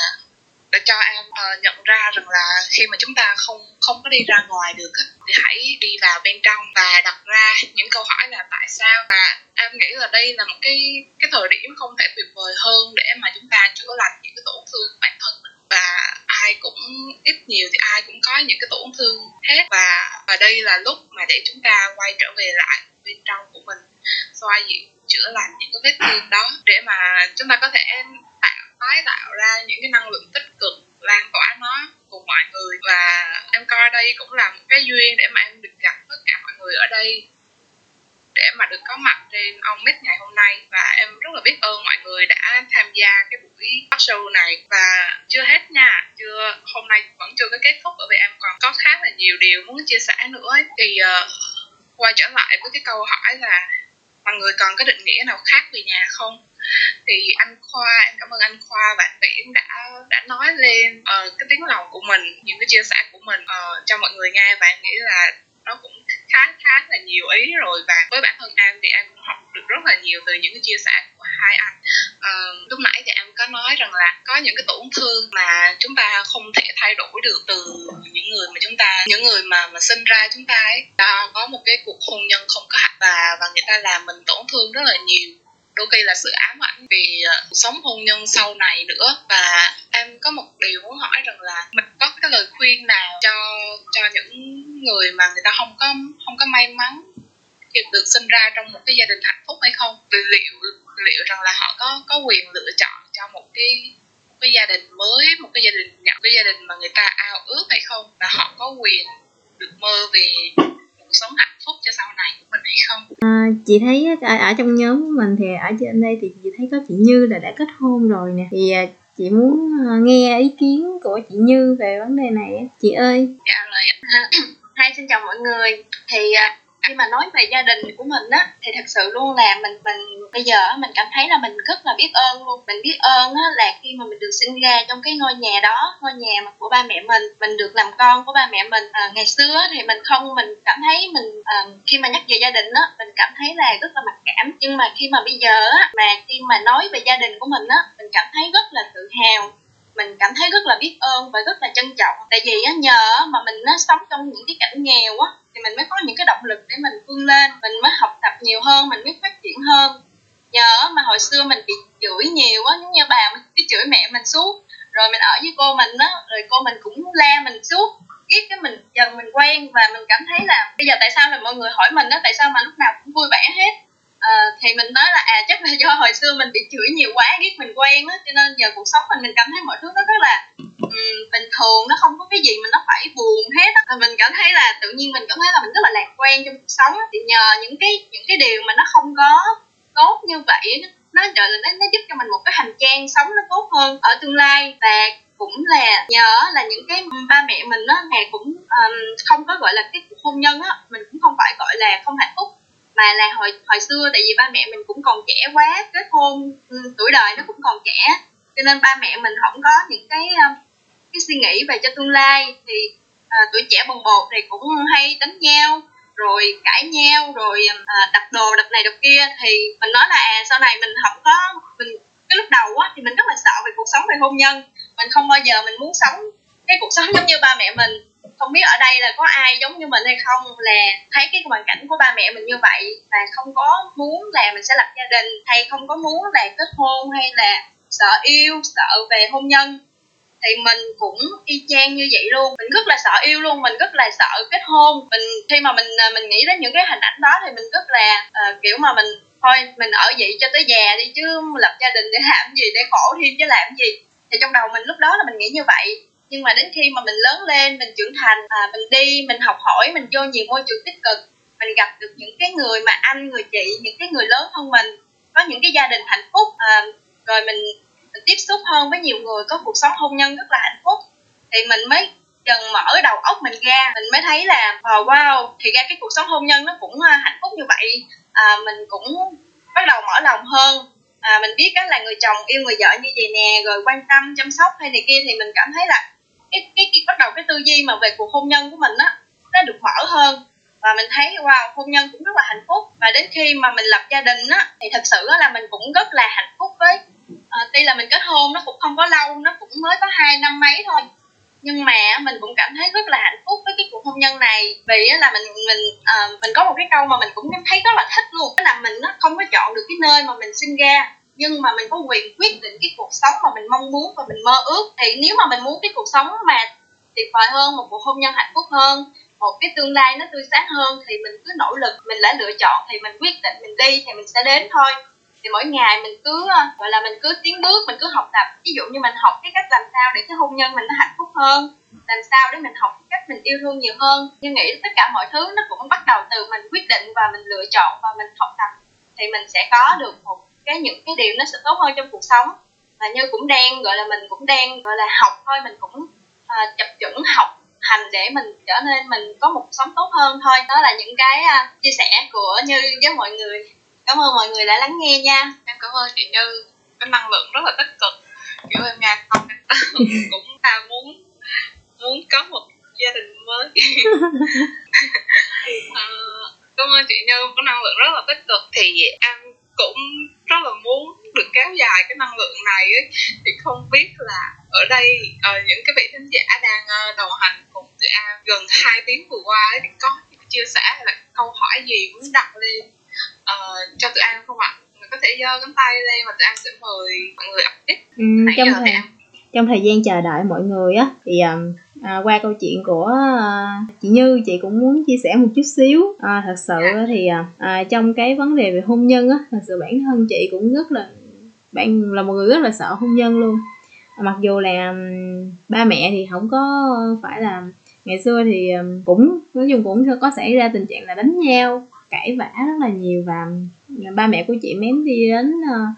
để cho em uh, nhận ra rằng là khi mà chúng ta không không có đi ra ngoài được á, thì hãy đi vào bên trong và đặt ra những câu hỏi là tại sao? Và em nghĩ là đây là một cái cái thời điểm không thể tuyệt vời hơn để mà chúng ta chữa lành những cái tổn thương bản thân mình. Và ai cũng ít nhiều thì ai cũng có những cái tổn thương hết. Và và đây là lúc mà để chúng ta quay trở về lại bên trong của mình xoa dịu chữa lành những cái vết thương đó để mà chúng ta có thể tái tạo ra những cái năng lượng tích cực lan tỏa nó cùng mọi người. Và em coi đây cũng là một cái duyên để mà em được gặp tất cả mọi người ở đây để mà được có mặt trên ông Mít ngày hôm nay. Và em rất là biết ơn mọi người đã tham gia cái buổi talk show này. Và chưa hết nha chưa hôm nay vẫn chưa có kết thúc bởi vì em còn có khá là nhiều điều muốn chia sẻ nữa ấy. thì uh, quay trở lại với cái câu hỏi là mọi người còn có định nghĩa nào khác về nhà không? Thì anh khoa em cảm ơn anh khoa và anh viễn đã đã nói lên uh, cái tiếng lòng của mình những cái chia sẻ của mình uh, cho mọi người nghe và em nghĩ là nó cũng khá khá là nhiều ý rồi. Và với bản thân em thì em cũng học được rất là nhiều từ những cái chia sẻ của hai anh. Uh, lúc nãy thì em có nói rằng là có những cái tổn thương mà chúng ta không thể thay đổi được từ những người mà chúng ta những người mà mà sinh ra chúng ta ấy. Ta có một cái cuộc hôn nhân không có hạnh và và người ta làm mình tổn thương rất là nhiều đôi khi là sự ám ảnh vì ờ, cuộc sống hôn nhân sau này nữa. Và em có một điều muốn hỏi rằng là mình có cái lời khuyên nào cho cho những người mà người ta không có không có may mắn được sinh ra trong một cái gia đình hạnh phúc hay không? Liệu liệu rằng là họ có có quyền lựa chọn cho một cái một cái gia đình mới, một cái gia đình nhập cái gia đình mà người ta ao ước hay không? Và họ có quyền được mơ về sống hạnh phúc cho sau này của mình hay không? À, chị thấy ở, ở trong nhóm của mình thì ở trên đây thì chị thấy có chị Như là đã kết hôn rồi nè. Thì à, chị muốn à, nghe ý kiến của chị Như về vấn đề này chị ơi. Dạ rồi hai [clears throat] xin chào mọi người. Thì à, khi mà nói về gia đình của mình á thì thật sự luôn là mình mình bây giờ mình cảm thấy là mình rất là biết ơn luôn. Mình biết ơn á là khi mà mình được sinh ra trong cái ngôi nhà đó ngôi nhà mà của ba mẹ mình mình được làm con của ba mẹ mình. À, ngày xưa thì mình không mình cảm thấy mình à, khi mà nhắc về gia đình á mình cảm thấy là rất là mặc cảm. Nhưng mà khi mà bây giờ á mà khi mà nói về gia đình của mình á mình cảm thấy rất là tự hào mình cảm thấy rất là biết ơn và rất là trân trọng. Tại vì á, nhờ mà mình nó sống trong những cái cảnh nghèo á thì mình mới có những cái động lực để mình vươn lên mình mới học tập nhiều hơn mình mới phát triển hơn. Nhờ mà hồi xưa mình bị chửi nhiều á giống như bà mình cái chửi mẹ mình suốt rồi mình ở với cô mình á rồi cô mình cũng la mình suốt ghét cái mình dần mình quen và mình cảm thấy là bây giờ tại sao là mọi người hỏi mình á tại sao mà lúc nào cũng vui vẻ hết. Ờ, thì mình nói là à chắc là do hồi xưa mình bị chửi nhiều quá ghét mình quen á cho nên giờ cuộc sống mình mình cảm thấy mọi thứ nó rất là um, bình thường nó không có cái gì mà nó phải buồn hết á. Mình cảm thấy là tự nhiên mình cảm thấy là mình rất là lạc quan trong cuộc sống thì nhờ những cái những cái điều mà nó không có tốt như vậy nó trở là nó, nó giúp cho mình một cái hành trang sống nó tốt hơn ở tương lai. Và cũng là nhớ là những cái ba mẹ mình á ngày cũng um, không có gọi là cái cuộc hôn nhân á mình cũng không phải gọi là không hạnh phúc mà là hồi hồi xưa tại vì ba mẹ mình cũng còn trẻ quá kết hôn ừ, tuổi đời nó cũng còn trẻ. Cho nên ba mẹ mình không có những cái ờ, cái suy nghĩ về cho tương lai. Thì à, tuổi trẻ bồng bột thì cũng hay đánh nhau rồi cãi nhau rồi à, đập đồ đập này đập kia. Thì mình nói là à sau này mình không có mình cái lúc đầu á thì mình rất là sợ về cuộc sống về hôn nhân. Mình không bao giờ mình muốn sống cái cuộc sống giống như ba mẹ mình không biết ở đây là có ai giống như mình hay không là thấy cái hoàn cảnh của ba mẹ mình như vậy và không có muốn là mình sẽ lập gia đình hay không có muốn là kết hôn hay là sợ yêu sợ về hôn nhân thì mình cũng y chang như vậy luôn. Mình rất là sợ yêu luôn mình rất là sợ kết hôn. Mình khi mà mình à, mình nghĩ đến những cái hình ảnh đó thì mình rất là uh, kiểu mà mình thôi mình ở vậy cho tới già đi chứ lập gia đình để [laughs] làm gì để khổ thêm chứ làm gì. Thì trong đầu mình lúc đó là mình nghĩ như vậy nhưng mà đến khi mà mình lớn lên mình trưởng thành à, mình đi mình học hỏi mình vô nhiều môi trường tích cực mình gặp được những cái người mà anh người chị những cái người lớn hơn mình có những cái gia đình hạnh phúc à, rồi mình, mình tiếp xúc hơn với nhiều người có cuộc sống hôn nhân rất là hạnh phúc thì mình mới dần mở đầu óc mình ra. Mình mới thấy là oh, wow thì ra cái cuộc sống hôn nhân nó cũng à, hạnh phúc như vậy à, mình cũng bắt đầu mở lòng hơn. À, mình biết đó là người chồng yêu người vợ như vậy nè rồi quan tâm chăm sóc hay này kia thì mình cảm thấy là cái cái, cái bắt đầu cái tư duy mà về cuộc hôn nhân của mình á nó được mở hơn. Và mình thấy wow hôn nhân cũng rất là hạnh phúc. Và đến khi mà mình lập gia đình á thì thật sự là mình cũng rất là hạnh phúc với à, tuy là mình kết hôn nó cũng không có lâu nó cũng mới có hai năm mấy thôi. Nhưng mà mình cũng cảm thấy rất là hạnh phúc với cái cuộc hôn nhân này. Vì là mình mình uh, mình có một cái câu mà mình cũng thấy rất là thích luôn. Đó là mình nó không có chọn được cái nơi mà mình sinh ra nhưng mà mình có quyền quyết định cái cuộc sống mà mình mong muốn và mình mơ ước. Thì nếu mà mình muốn cái cuộc sống mà tuyệt vời hơn, một cuộc hôn nhân hạnh phúc hơn, một cái tương lai nó tươi sáng hơn, thì mình cứ nỗ lực, mình đã lựa chọn thì mình quyết định mình đi thì mình sẽ đến thôi. Thì mỗi ngày mình cứ ờ, gọi là mình cứ tiến bước, mình cứ học tập. Ví dụ như mình học cái cách làm sao để cái hôn nhân mình nó hạnh phúc hơn, làm sao để mình học cái cách mình yêu thương nhiều hơn. Nhưng nghĩ tất cả mọi thứ nó cũng bắt đầu từ mình quyết định và mình lựa chọn và mình học tập. Thì mình sẽ có được một cái những cái điều nó sẽ tốt hơn trong cuộc sống. Và như cũng đang gọi là mình cũng đang gọi là học thôi mình cũng uh, chập chững học hành để mình trở nên mình có một cuộc sống tốt hơn thôi. Đó là những cái uh, chia sẻ của như với mọi người. Cảm ơn mọi người đã lắng nghe nha. Em cảm ơn chị như. Cái năng lượng rất là tích cực. Kiểu em nghe xong [laughs] cũng là muốn muốn có một gia đình mới. À, [laughs] [laughs] cảm ơn chị như. Có năng lượng rất là tích cực. Thì em cũng rất là muốn được kéo dài cái năng lượng này ấy. thì không biết là ở đây uh, những cái vị thính giả đang uh, đồng hành cùng tụi em gần hai tiếng vừa qua ấy, thì có chia sẻ hay là câu hỏi gì muốn đặt lên uh, cho tụi em không ạ mình có thể giơ cánh tay lên và tụi em sẽ mời mọi người update ừ, trong thời, trong thời gian chờ đợi mọi người á thì um, à, qua câu chuyện của à, chị Như chị cũng muốn chia sẻ một chút xíu. À, thật sự thì à, à, trong cái vấn đề về hôn nhân á thật sự bản thân chị cũng rất là bạn là một người rất là sợ hôn nhân luôn. À, mặc dù là um, ba mẹ thì không có phải là ngày xưa thì um, cũng nói chung cũng có xảy ra tình trạng là đánh nhau cãi vã rất là nhiều và ba mẹ của chị mém đi đến uh,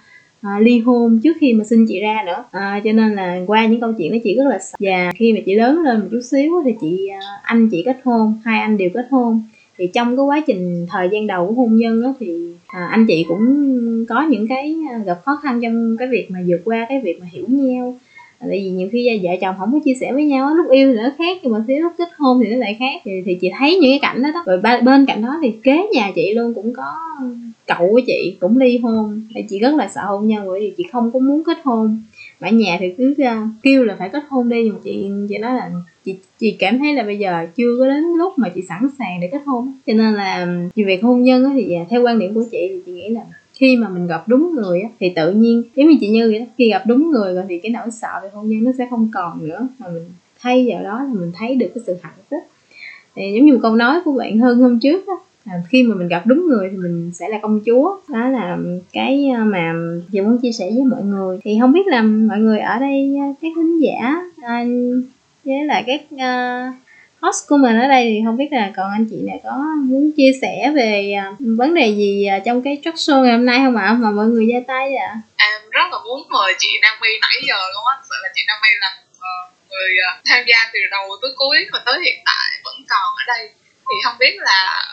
à, ly hôn trước khi mà sinh chị ra nữa. À, cho nên là qua những câu chuyện đó chị rất là sợ. Và khi mà chị lớn lên một chút xíu thì chị à, anh chị kết hôn hai anh đều kết hôn. Thì trong cái quá trình thời gian đầu của hôn nhân đó thì à, anh chị cũng có những cái à, gặp khó khăn trong cái việc mà vượt qua cái việc mà hiểu nhau. À, tại vì nhiều khi vợ chồng không có chia sẻ với nhau lúc yêu thì nó khác nhưng mà khi lúc kết hôn thì nó lại khác. Thì, thì chị thấy những cái cảnh đó đó. Rồi bên cạnh đó thì kế nhà chị luôn cũng có cậu của chị cũng ly hôn. Chị rất là sợ hôn nhân bởi vì chị không có muốn kết hôn. Mà nhà thì cứ ờ, kêu là phải kết hôn đi. Nhưng mà chị chị nói là chị chị cảm thấy là bây giờ chưa có đến lúc mà chị sẵn sàng để kết hôn. Cho nên là về việc hôn nhân thì à, theo quan điểm của chị thì chị nghĩ là khi mà mình gặp đúng người á, thì tự nhiên giống như chị như vậy đó khi gặp đúng người rồi thì cái nỗi sợ về hôn nhân nó sẽ không còn nữa. Mà mình thay vào đó là mình thấy được cái sự hạnh phúc. Thì giống như một câu nói của bạn hơn hôm trước á à, khi mà mình gặp đúng người thì mình sẽ là công chúa. Đó là cái à, mà chị muốn chia sẻ với mọi người. Thì không biết là mọi người ở đây à, các khán giả à, với lại các uh, host của mình ở đây thì không biết là còn anh chị này có muốn chia sẻ về vấn đề gì trong cái talk show ngày hôm nay không ạ? Mà mọi người ra tay ạ. Em rất là muốn mời chị Nam My nãy giờ luôn á. Sợ là chị Nam My là ờ, người tham gia từ đầu tới cuối và tới hiện tại vẫn còn ở đây. Thì không biết là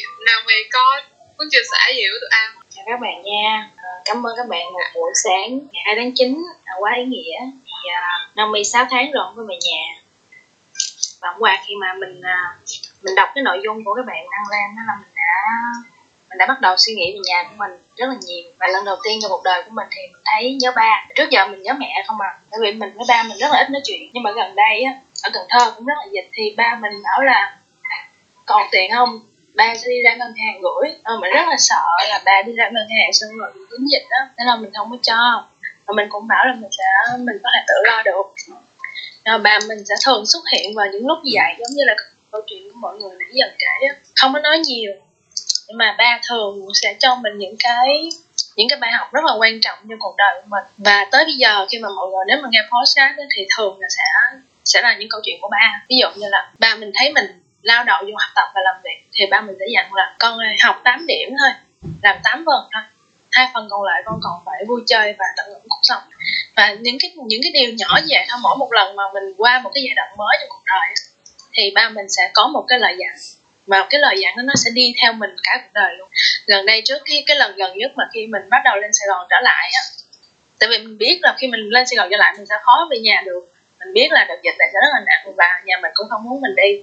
nào mày có muốn chia sẻ gì với tụi em? Chào các bạn nha. Ờ, cảm ơn các bạn một buổi sáng ngày 2 tháng 9 quá ý nghĩa. Thì uh, Naomi 6 tháng rồi không có về nhà. Và hôm qua khi mà mình uh, mình đọc cái nội dung của các bạn đăng lên đó là mình đã mình đã bắt đầu suy nghĩ về nhà của mình rất là nhiều. Và lần đầu tiên trong cuộc đời của mình thì mình thấy nhớ ba. Trước giờ mình nhớ mẹ không à. Bởi vì mình với ba mình rất là ít nói chuyện. Nhưng mà gần đây á ở Cần Thơ cũng rất là dịch. Thì ba mình bảo là còn tiền không? Ba sẽ đi ra ngân hàng gửi. Ờ, mình rất là sợ là ba đi ra ngân hàng xong rồi bị dính dịch đó nên là mình không có cho. Và mình cũng bảo là mình sẽ mình có thể tự lo được. Ờ, rồi ba mình sẽ thường xuất hiện vào những lúc như vậy giống như là câu chuyện của mọi người nãy giờ kể đó. không có nói nhiều nhưng mà ba thường sẽ cho mình những cái những cái bài học rất là quan trọng trong cuộc đời của mình. Và tới bây giờ khi mà mọi người nếu mà nghe podcast thì thường là sẽ sẽ là những câu chuyện của ba. Ví dụ như là ba mình thấy mình lao động vô học tập và làm việc, thì ba mình sẽ dặn là con ơi, học 8 điểm thôi, làm 8 phần thôi. Hai phần còn lại con còn phải vui chơi và tận hưởng cuộc sống. Và những cái những cái điều nhỏ như vậy thôi, mỗi một lần mà mình qua một cái giai đoạn mới trong cuộc đời thì ba mình sẽ có một cái lời dặn. Và cái lời dặn đó nó sẽ đi theo mình cả cuộc đời luôn. Gần đây trước khi, cái lần gần nhất mà khi mình bắt đầu lên sài gòn trở lại á, tại vì mình biết là khi mình lên sài gòn trở lại mình sẽ khó về nhà được mình biết là đợt dịch này sẽ rất là nặng và nhà mình cũng không muốn mình đi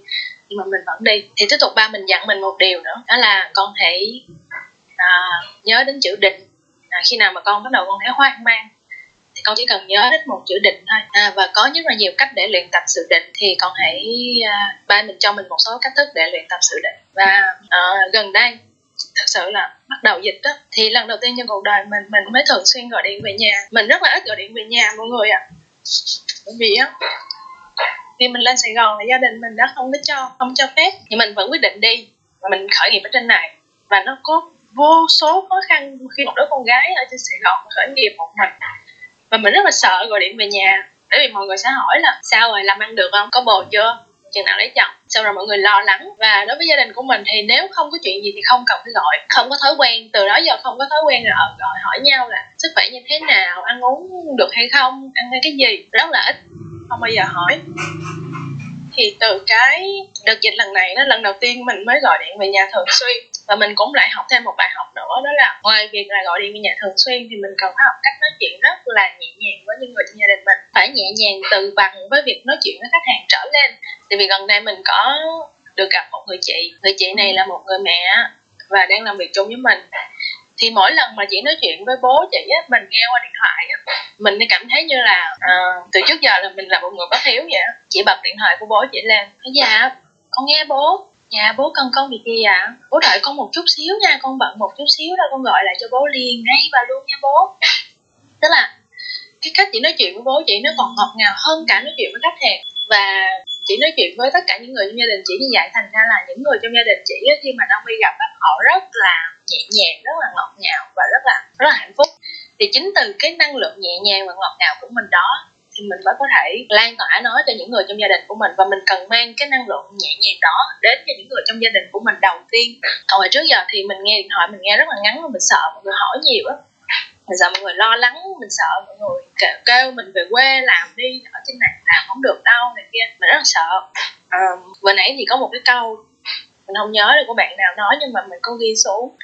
nhưng mà mình vẫn đi. Thì tiếp tục ba mình dặn mình một điều nữa đó là con hãy à, nhớ đến chữ định. À, khi nào mà con bắt đầu con thấy hoang mang thì con chỉ cần nhớ đến một chữ định thôi. À, và có rất là nhiều cách để luyện tập sự định thì con hãy à, ba mình cho mình một số cách thức để luyện tập sự định. Và à, gần đây thật sự là bắt đầu dịch đó thì lần đầu tiên trong cuộc đời mình mình mới thường xuyên gọi điện về nhà. Mình rất là ít gọi điện về nhà mọi người ạ. à bởi vì á, khi mình lên Sài Gòn là gia đình mình đã không có cho, không cho phép. Nhưng mình vẫn quyết định đi và mình khởi nghiệp ở trên này. Và nó có vô số khó khăn khi một đứa con gái ở trên Sài Gòn khởi nghiệp một mình. Và mình rất là sợ gọi điện về nhà. Bởi vì mọi người sẽ hỏi là, sao rồi, làm ăn được không? Có bồ chưa? Chừng nào lấy chồng. Sau rồi mọi người lo lắng. Và đối với gia đình của mình thì nếu không có chuyện gì thì không cần phải gọi. Không có thói quen. Từ đó giờ không có thói quen là ờ, gọi hỏi nhau là sức khỏe như thế nào, ăn uống được hay không, ăn cái gì. Rất là ít. Không bao giờ hỏi. Thì từ cái đợt dịch lần này nó lần đầu tiên mình mới gọi điện về nhà thường xuyên. Và mình cũng lại học thêm một bài học nữa, đó là ngoài việc là gọi điện về nhà thường xuyên thì mình cần phải học cách nói chuyện rất là nhẹ nhàng với những người gia đình mình. Phải nhẹ nhàng từ bằng với việc nói chuyện với khách hàng trở lên. Tại vì gần đây mình có được gặp một người chị. Người chị này là một người mẹ và đang làm việc chung với mình. Thì mỗi lần mà chị nói chuyện với bố chị á mình nghe qua điện thoại á mình cảm thấy như là uh, từ trước giờ là mình là một người bất hiếu vậy chị bật điện thoại của bố chị lên. Dạ con nghe bố. Dạ bố cần con việc gì ạ? À? bố đợi con một chút xíu nha con bận một chút xíu đó con gọi lại cho bố liền ngay và luôn nha bố. Tức là cái cách chị nói chuyện với bố chị nó còn ngọt ngào hơn cả nói chuyện với khách hàng. Và chị nói chuyện với tất cả những người trong gia đình chị như vậy, thành ra là những người trong gia đình chị khi mà Naomi gặp các họ rất là nhẹ nhàng, rất là ngọt ngào và rất là rất là hạnh phúc. Thì chính từ cái năng lượng nhẹ nhàng và ngọt ngào của mình đó, thì mình mới có thể lan tỏa nó cho những người trong gia đình của mình. Và mình cần mang cái năng lượng nhẹ nhàng đó đến cho những người trong gia đình của mình đầu tiên. Còn hồi trước giờ thì mình nghe điện thoại mình nghe rất là ngắn và mình sợ mọi người hỏi nhiều á mình sợ mọi người lo lắng mình sợ mọi người kêu, kêu mình về quê làm đi ở trên này làm không được đâu này kia mình rất là sợ. À, vừa nãy thì có một cái câu mình không nhớ được của bạn nào nói nhưng mà mình có ghi xuống.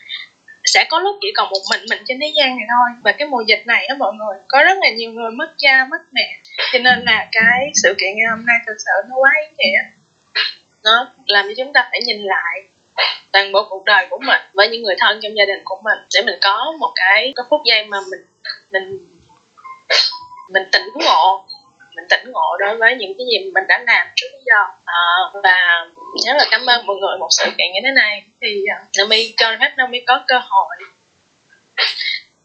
Sẽ có lúc chỉ còn một mình mình trên thế gian này thôi và cái mùa dịch này á mọi người có rất là nhiều người mất cha mất mẹ. Cho nên là cái sự kiện ngày hôm nay thực sự nó quá ý nghĩa. Nó làm cho chúng ta phải nhìn lại toàn bộ cuộc đời của mình với những người thân trong gia đình của mình. Để mình có một cái cái phút giây mà mình mình mình tỉnh ngộ mình tỉnh ngộ đối với những cái gì mình đã làm trước bây giờ. À, và rất là cảm ơn mọi người một sự kiện như thế này. Thì uh, Naomi cho phép Naomi có cơ hội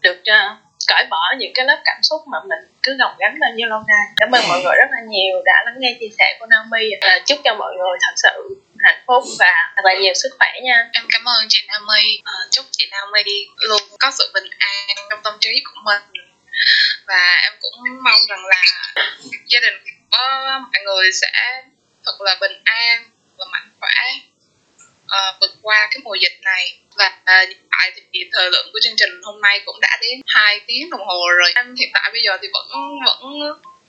được uh, cởi bỏ những cái lớp cảm xúc mà mình cứ gồng gánh lên như lâu nay. Cảm ơn mọi người rất là nhiều đã lắng nghe chia sẻ của Naomi. Và chúc cho mọi người thật sự hạnh phúc và thật là nhiều sức khỏe nha. Em cảm ơn chị Nam My. Ờ, chúc chị Nam My luôn có sự bình an trong tâm trí của mình. Và em cũng mong rằng là gia đình của mọi người sẽ thật là bình an và mạnh khỏe uh, vượt qua cái mùa dịch này. Và uh, hiện tại thì thời lượng của chương trình hôm nay cũng đã đến 2 tiếng đồng hồ rồi. Em hiện tại bây giờ thì vẫn vẫn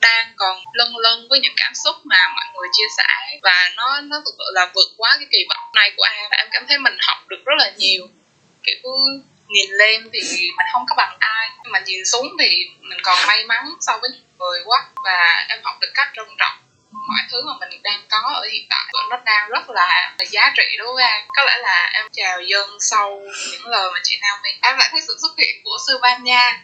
đang còn lân lân với những cảm xúc mà mọi người chia sẻ. Và nó nó thực sự là vượt quá cái kỳ vọng này của em. Và em cảm thấy mình học được rất là nhiều. Kiểu nhìn lên thì mình không có bằng ai. Nhưng mà nhìn xuống thì mình còn may mắn so với những người quá. Và em học được cách trân trọng mọi thứ mà mình đang có ở hiện tại. Nó đang rất là, là giá trị đối với em. Có lẽ là em chào dân sau những lời mà chị Naomi. Em lại thấy sự xuất hiện của sư Ban Nha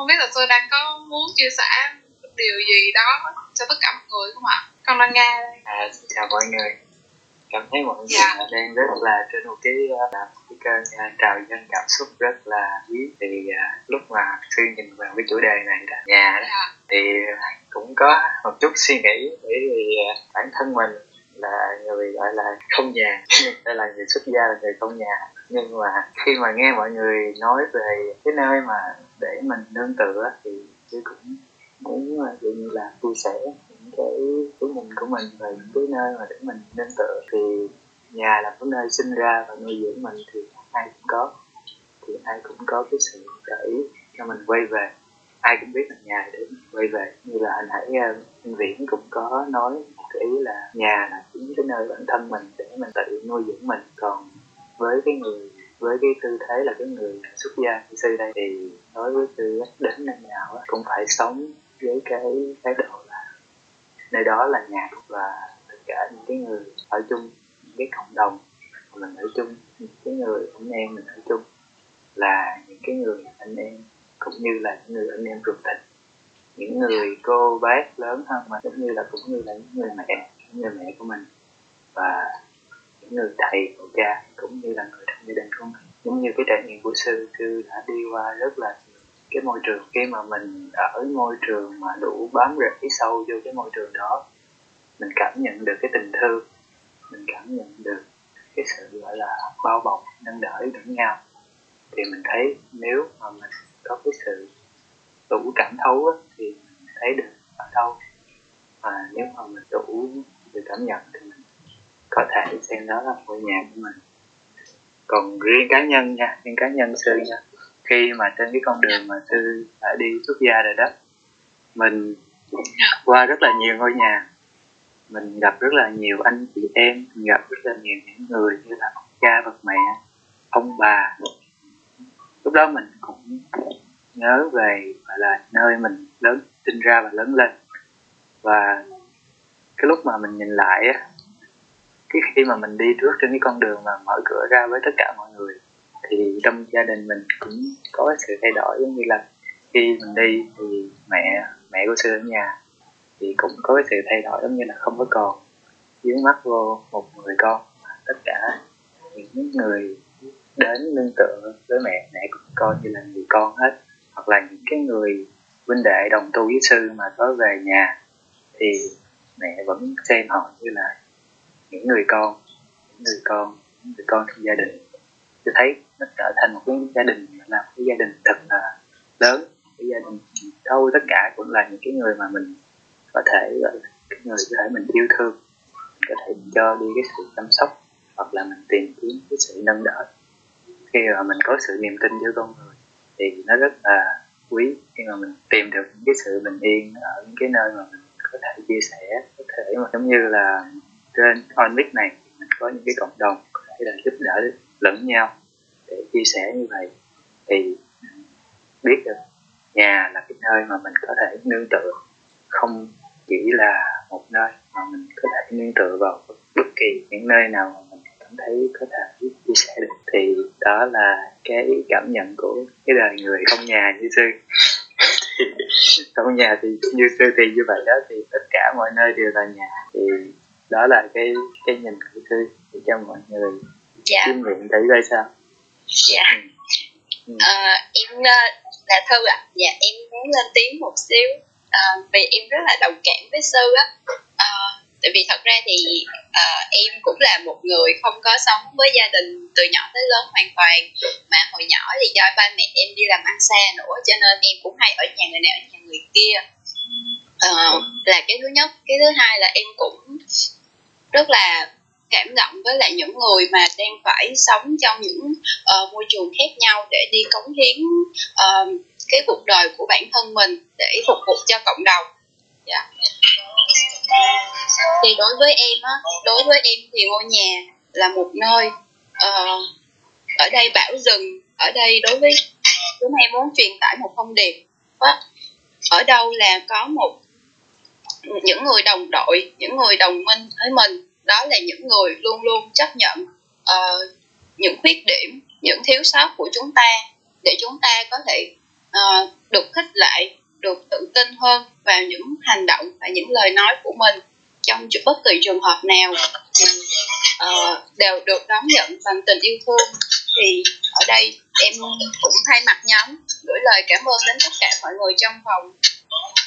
không biết là tôi đang có muốn chia sẻ điều gì đó cho tất cả mọi người không ạ? Con đang nghe đây. À, xin chào mọi người. Cảm thấy mọi người Dạ. đang rất là trên một cái uh, cái cơn uh, trào dâng cảm xúc rất là quý. Thì uh, lúc mà sư nhìn vào cái chủ đề này là nhà đó Dạ. thì cũng có một chút suy nghĩ bởi vì uh, bản thân mình là người gọi là không nhà [laughs] đây là người xuất gia là người không nhà. Nhưng mà khi mà nghe mọi người nói về cái nơi mà để mình nương tựa thì sư cũng muốn à, uh, dụ như là chia sẻ những cái cái nhìn của mình về những cái nơi mà để mình nên tựa. Thì nhà là cái nơi sinh ra và nuôi dưỡng mình thì ai cũng có. Thì ai cũng có cái sự để cho mình quay về. Ai cũng biết là nhà để mình quay về. Như là hồi nãy à, anh Viễn cũng có nói cái ý là nhà là chính cái nơi bản thân mình để mình tự nuôi dưỡng mình. Còn với cái người với cái tư thế là cái người xuất gia sư đây thì nói với sư đến nơi nào cũng phải sống với cái thái độ là, nơi đó là nhà và tất cả những cái người ở chung, những cái cộng đồng mà mình ở chung, những cái người anh em mình ở chung là những cái người anh em, cũng như là những người anh em ruột thịt. Những người cô bác lớn hơn mình, cũng như là, cũng như là những người mẹ, những người mẹ của mình và những người thầy của cha, cũng như là người trong gia đình của mình. Giống như cái trải nghiệm của sư sư đã đi qua rất là cái môi trường khi mà mình ở môi trường mà đủ bám rễ sâu vô cái môi trường đó mình cảm nhận được cái tình thương mình cảm nhận được cái sự gọi là bao bọc nâng đỡ lẫn nhau. Thì mình thấy nếu mà mình có cái sự đủ cảm thấu á, thì mình thấy được ở đâu mà nếu mà mình đủ sự cảm nhận thì mình có thể xem đó là ngôi nhà của mình. Còn riêng cá nhân nha riêng cá nhân sư nha khi mà trên cái con đường mà sư đã đi xuất gia rồi đó, mình qua rất là nhiều ngôi nhà, mình gặp rất là nhiều anh chị em, mình gặp rất là nhiều những người như là ông cha, bậc mẹ, ông bà. Lúc đó mình cũng nhớ về gọi là nơi mình lớn, sinh ra và lớn lên. Và cái lúc mà mình nhìn lại á, cái khi mà mình đi trước trên cái con đường mà mở cửa ra với tất cả mọi người thì trong gia đình mình cũng có cái sự thay đổi, giống như là khi mình đi thì mẹ mẹ của sư ở nhà thì cũng có cái sự thay đổi giống như là không có còn dướng mắt vô một người con. Tất cả những người đến nương tựa với mẹ mẹ cũng coi như là người con hết. Hoặc là những cái người huynh đệ đồng tu với sư mà có về nhà thì mẹ vẫn xem họ như là những người con, những người con, những người con trong gia đình tôi thấy nó trở thành một cái gia đình, là một cái gia đình thật là lớn cái gia đình đâu tất cả cũng là những cái người mà mình có thể, gọi là, cái người có thể mình yêu thương, mình có thể cho đi cái sự chăm sóc, hoặc là mình tìm kiếm cái sự nâng đỡ. Khi mà mình có sự niềm tin giữa con người thì nó rất là quý. Khi mà mình tìm được những cái sự bình yên ở những cái nơi mà mình có thể chia sẻ, có thể mà giống như là trên Onmic này, mình có những cái cộng đồng có thể là giúp đỡ lẫn nhau để chia sẻ như vậy, thì biết được nhà là cái nơi mà mình có thể nương tựa, không chỉ là một nơi mà mình có thể nương tựa vào bất kỳ những nơi nào mà mình cảm thấy có thể chia sẻ được. Thì đó là cái cảm nhận của cái đời người không nhà như sư [laughs] không nhà thì như sư thì như vậy đó, thì tất cả mọi nơi đều là nhà. Thì đó là cái cái nhìn của sư cho mọi người dạ. Chiêm nghiệm thấy coi sao? Dạ. Ừ. Ờ, em ờ, là thư ạ. Dạ em muốn lên tiếng một xíu. Ờ, vì em rất là đồng cảm với sư á. Ờ, tại vì thật ra thì uh, em cũng là một người không có sống với gia đình từ nhỏ tới lớn hoàn toàn. Mà hồi nhỏ thì do ba mẹ em đi làm ăn xa nữa cho nên em cũng hay ở nhà người này ở nhà người kia. Uh, là cái thứ nhất. Cái thứ hai là em cũng rất là cảm động với lại những người mà đang phải sống trong những uh, môi trường khác nhau để đi cống hiến uh, cái cuộc đời của bản thân mình để phục vụ cho cộng đồng yeah. thì đối với em á đối với em thì ngôi nhà là một nơi uh, ở đây bảo rừng ở đây đối với chúng em muốn truyền tải một thông điệp á ở đâu là có một những người đồng đội những người đồng minh với mình đó là những người luôn luôn chấp nhận uh, những khuyết điểm những thiếu sót của chúng ta để chúng ta có thể uh, được khích lại được tự tin hơn vào những hành động và những lời nói của mình trong bất kỳ trường hợp nào uh, đều được đón nhận bằng tình yêu thương. Thì ở đây em cũng thay mặt nhóm gửi lời cảm ơn đến tất cả mọi người trong phòng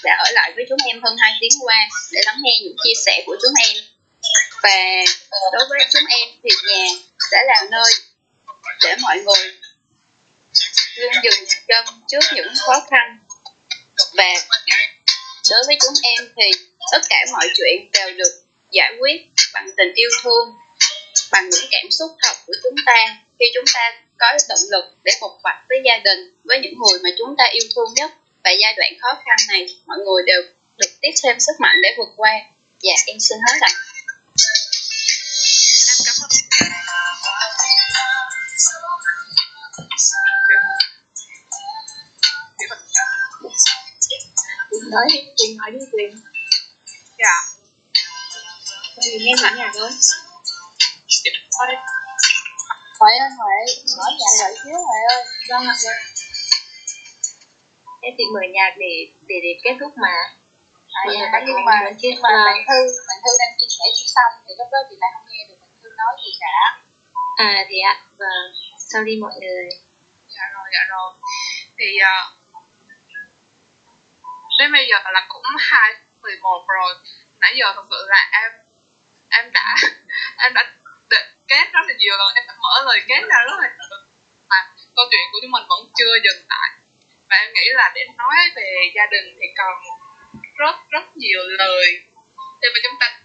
đã ở lại với chúng em hơn 2 tiếng qua để lắng nghe những chia sẻ của chúng em và đối với chúng em thì nhà sẽ là nơi để mọi người luôn dừng chân trước những khó khăn. Và đối với chúng em thì tất cả mọi chuyện đều được giải quyết bằng tình yêu thương, bằng những cảm xúc thật của chúng ta. Khi chúng ta có động lực để phục mặt với gia đình, với những người mà chúng ta yêu thương nhất, và giai đoạn khó khăn này, mọi người đều được tiếp thêm sức mạnh để vượt qua. Dạ em xin hết ạ nói đi Quyền nói đi Quyền dạ. Quyền nghe nhạc nhạc thôi. Huệ ơi Huệ mở nhạc lại xíu Huệ ơi. Vâng ạ vâng em định mở nhạc để để để kết thúc mà. À, dạ, nhưng mà nhưng mà. à. bạn thư bạn thư đang chia sẻ chưa xong thì lúc đó chị lại không nghe được bạn thư nói gì cả. À thì ạ. Vâng. Sorry mọi người. Dạ rồi dạ rồi. Thì uh, đến bây giờ là cũng hai mười một rồi. Nãy giờ thật sự là em em đã [laughs] em đã kết rất là nhiều rồi, em đã mở lời kết ra rất là nhiều mà câu chuyện của chúng mình vẫn chưa dừng lại. Và em nghĩ là để nói về gia đình thì còn rất rất nhiều lời để mà chúng ta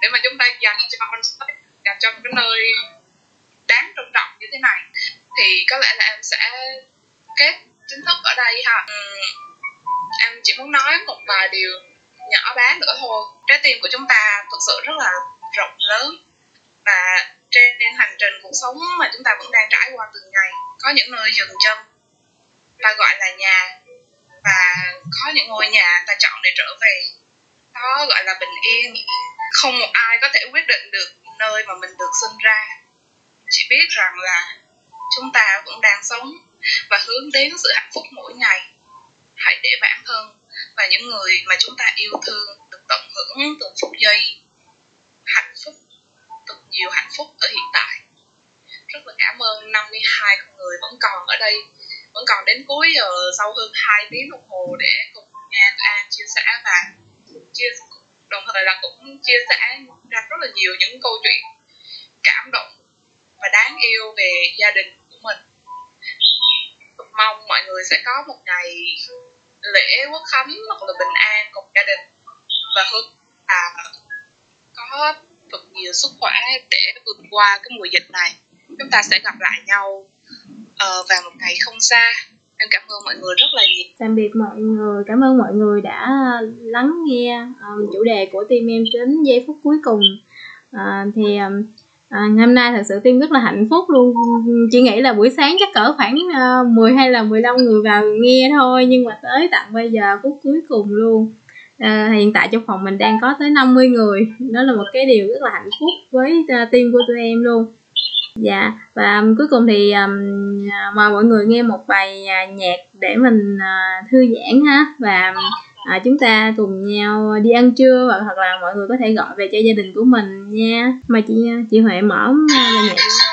để mà chúng ta dành cho dành cho trong cái nơi đáng trân trọng như thế này. Thì có lẽ là em sẽ kết chính thức ở đây ha em chỉ muốn nói một vài điều nhỏ bé nữa thôi. Trái tim của chúng ta thực sự rất là rộng lớn và trên hành trình cuộc sống mà chúng ta vẫn đang trải qua từng ngày, có những nơi dừng chân, ta gọi là nhà, và có những ngôi nhà ta chọn để trở về. Đó gọi là bình yên. Không một ai có thể quyết định được nơi mà mình được sinh ra. Chỉ biết rằng là chúng ta vẫn đang sống và hướng đến sự hạnh phúc mỗi ngày hãy để bản thân và những người mà chúng ta yêu thương được tận hưởng từng phút giây hạnh phúc, thật nhiều hạnh phúc ở hiện tại. Rất là cảm ơn 52 con người vẫn còn ở đây, vẫn còn đến cuối giờ sau hơn 2 tiếng đồng hồ để cùng nghe An chia sẻ và chia đồng thời là cũng chia sẻ ra rất là nhiều những câu chuyện cảm động và đáng yêu về gia đình của mình. Mong mọi người sẽ có một ngày lễ quốc khánh hoặc là bình an cùng gia đình. Và hơn là có thật nhiều sức khỏe để vượt qua cái mùa dịch này. Chúng ta sẽ gặp lại nhau uh, vào một ngày không xa. Em cảm ơn mọi người rất là nhiều. Tạm biệt mọi người. Cảm ơn mọi người đã lắng nghe um, chủ đề của team em đến giây phút cuối cùng. Uh, thì um, À, hôm nay thật sự tim rất là hạnh phúc luôn. Chị nghĩ là buổi sáng chắc cỡ khoảng ờ, uh, 10 hay là 15 người vào nghe thôi nhưng mà tới tận bây giờ phút cuối cùng luôn. À, hiện tại trong phòng mình đang có tới 50 người. Đó là một cái điều rất là hạnh phúc với uh, team của tụi em luôn. Dạ và um, cuối cùng thì um, mời mọi người nghe một bài uh, nhạc để mình uh, thư giãn ha. Và à, chúng ta cùng nhau đi ăn trưa hoặc, hoặc là mọi người có thể gọi về cho gia đình của mình nha. Mà chị chị huệ mở ra nhạc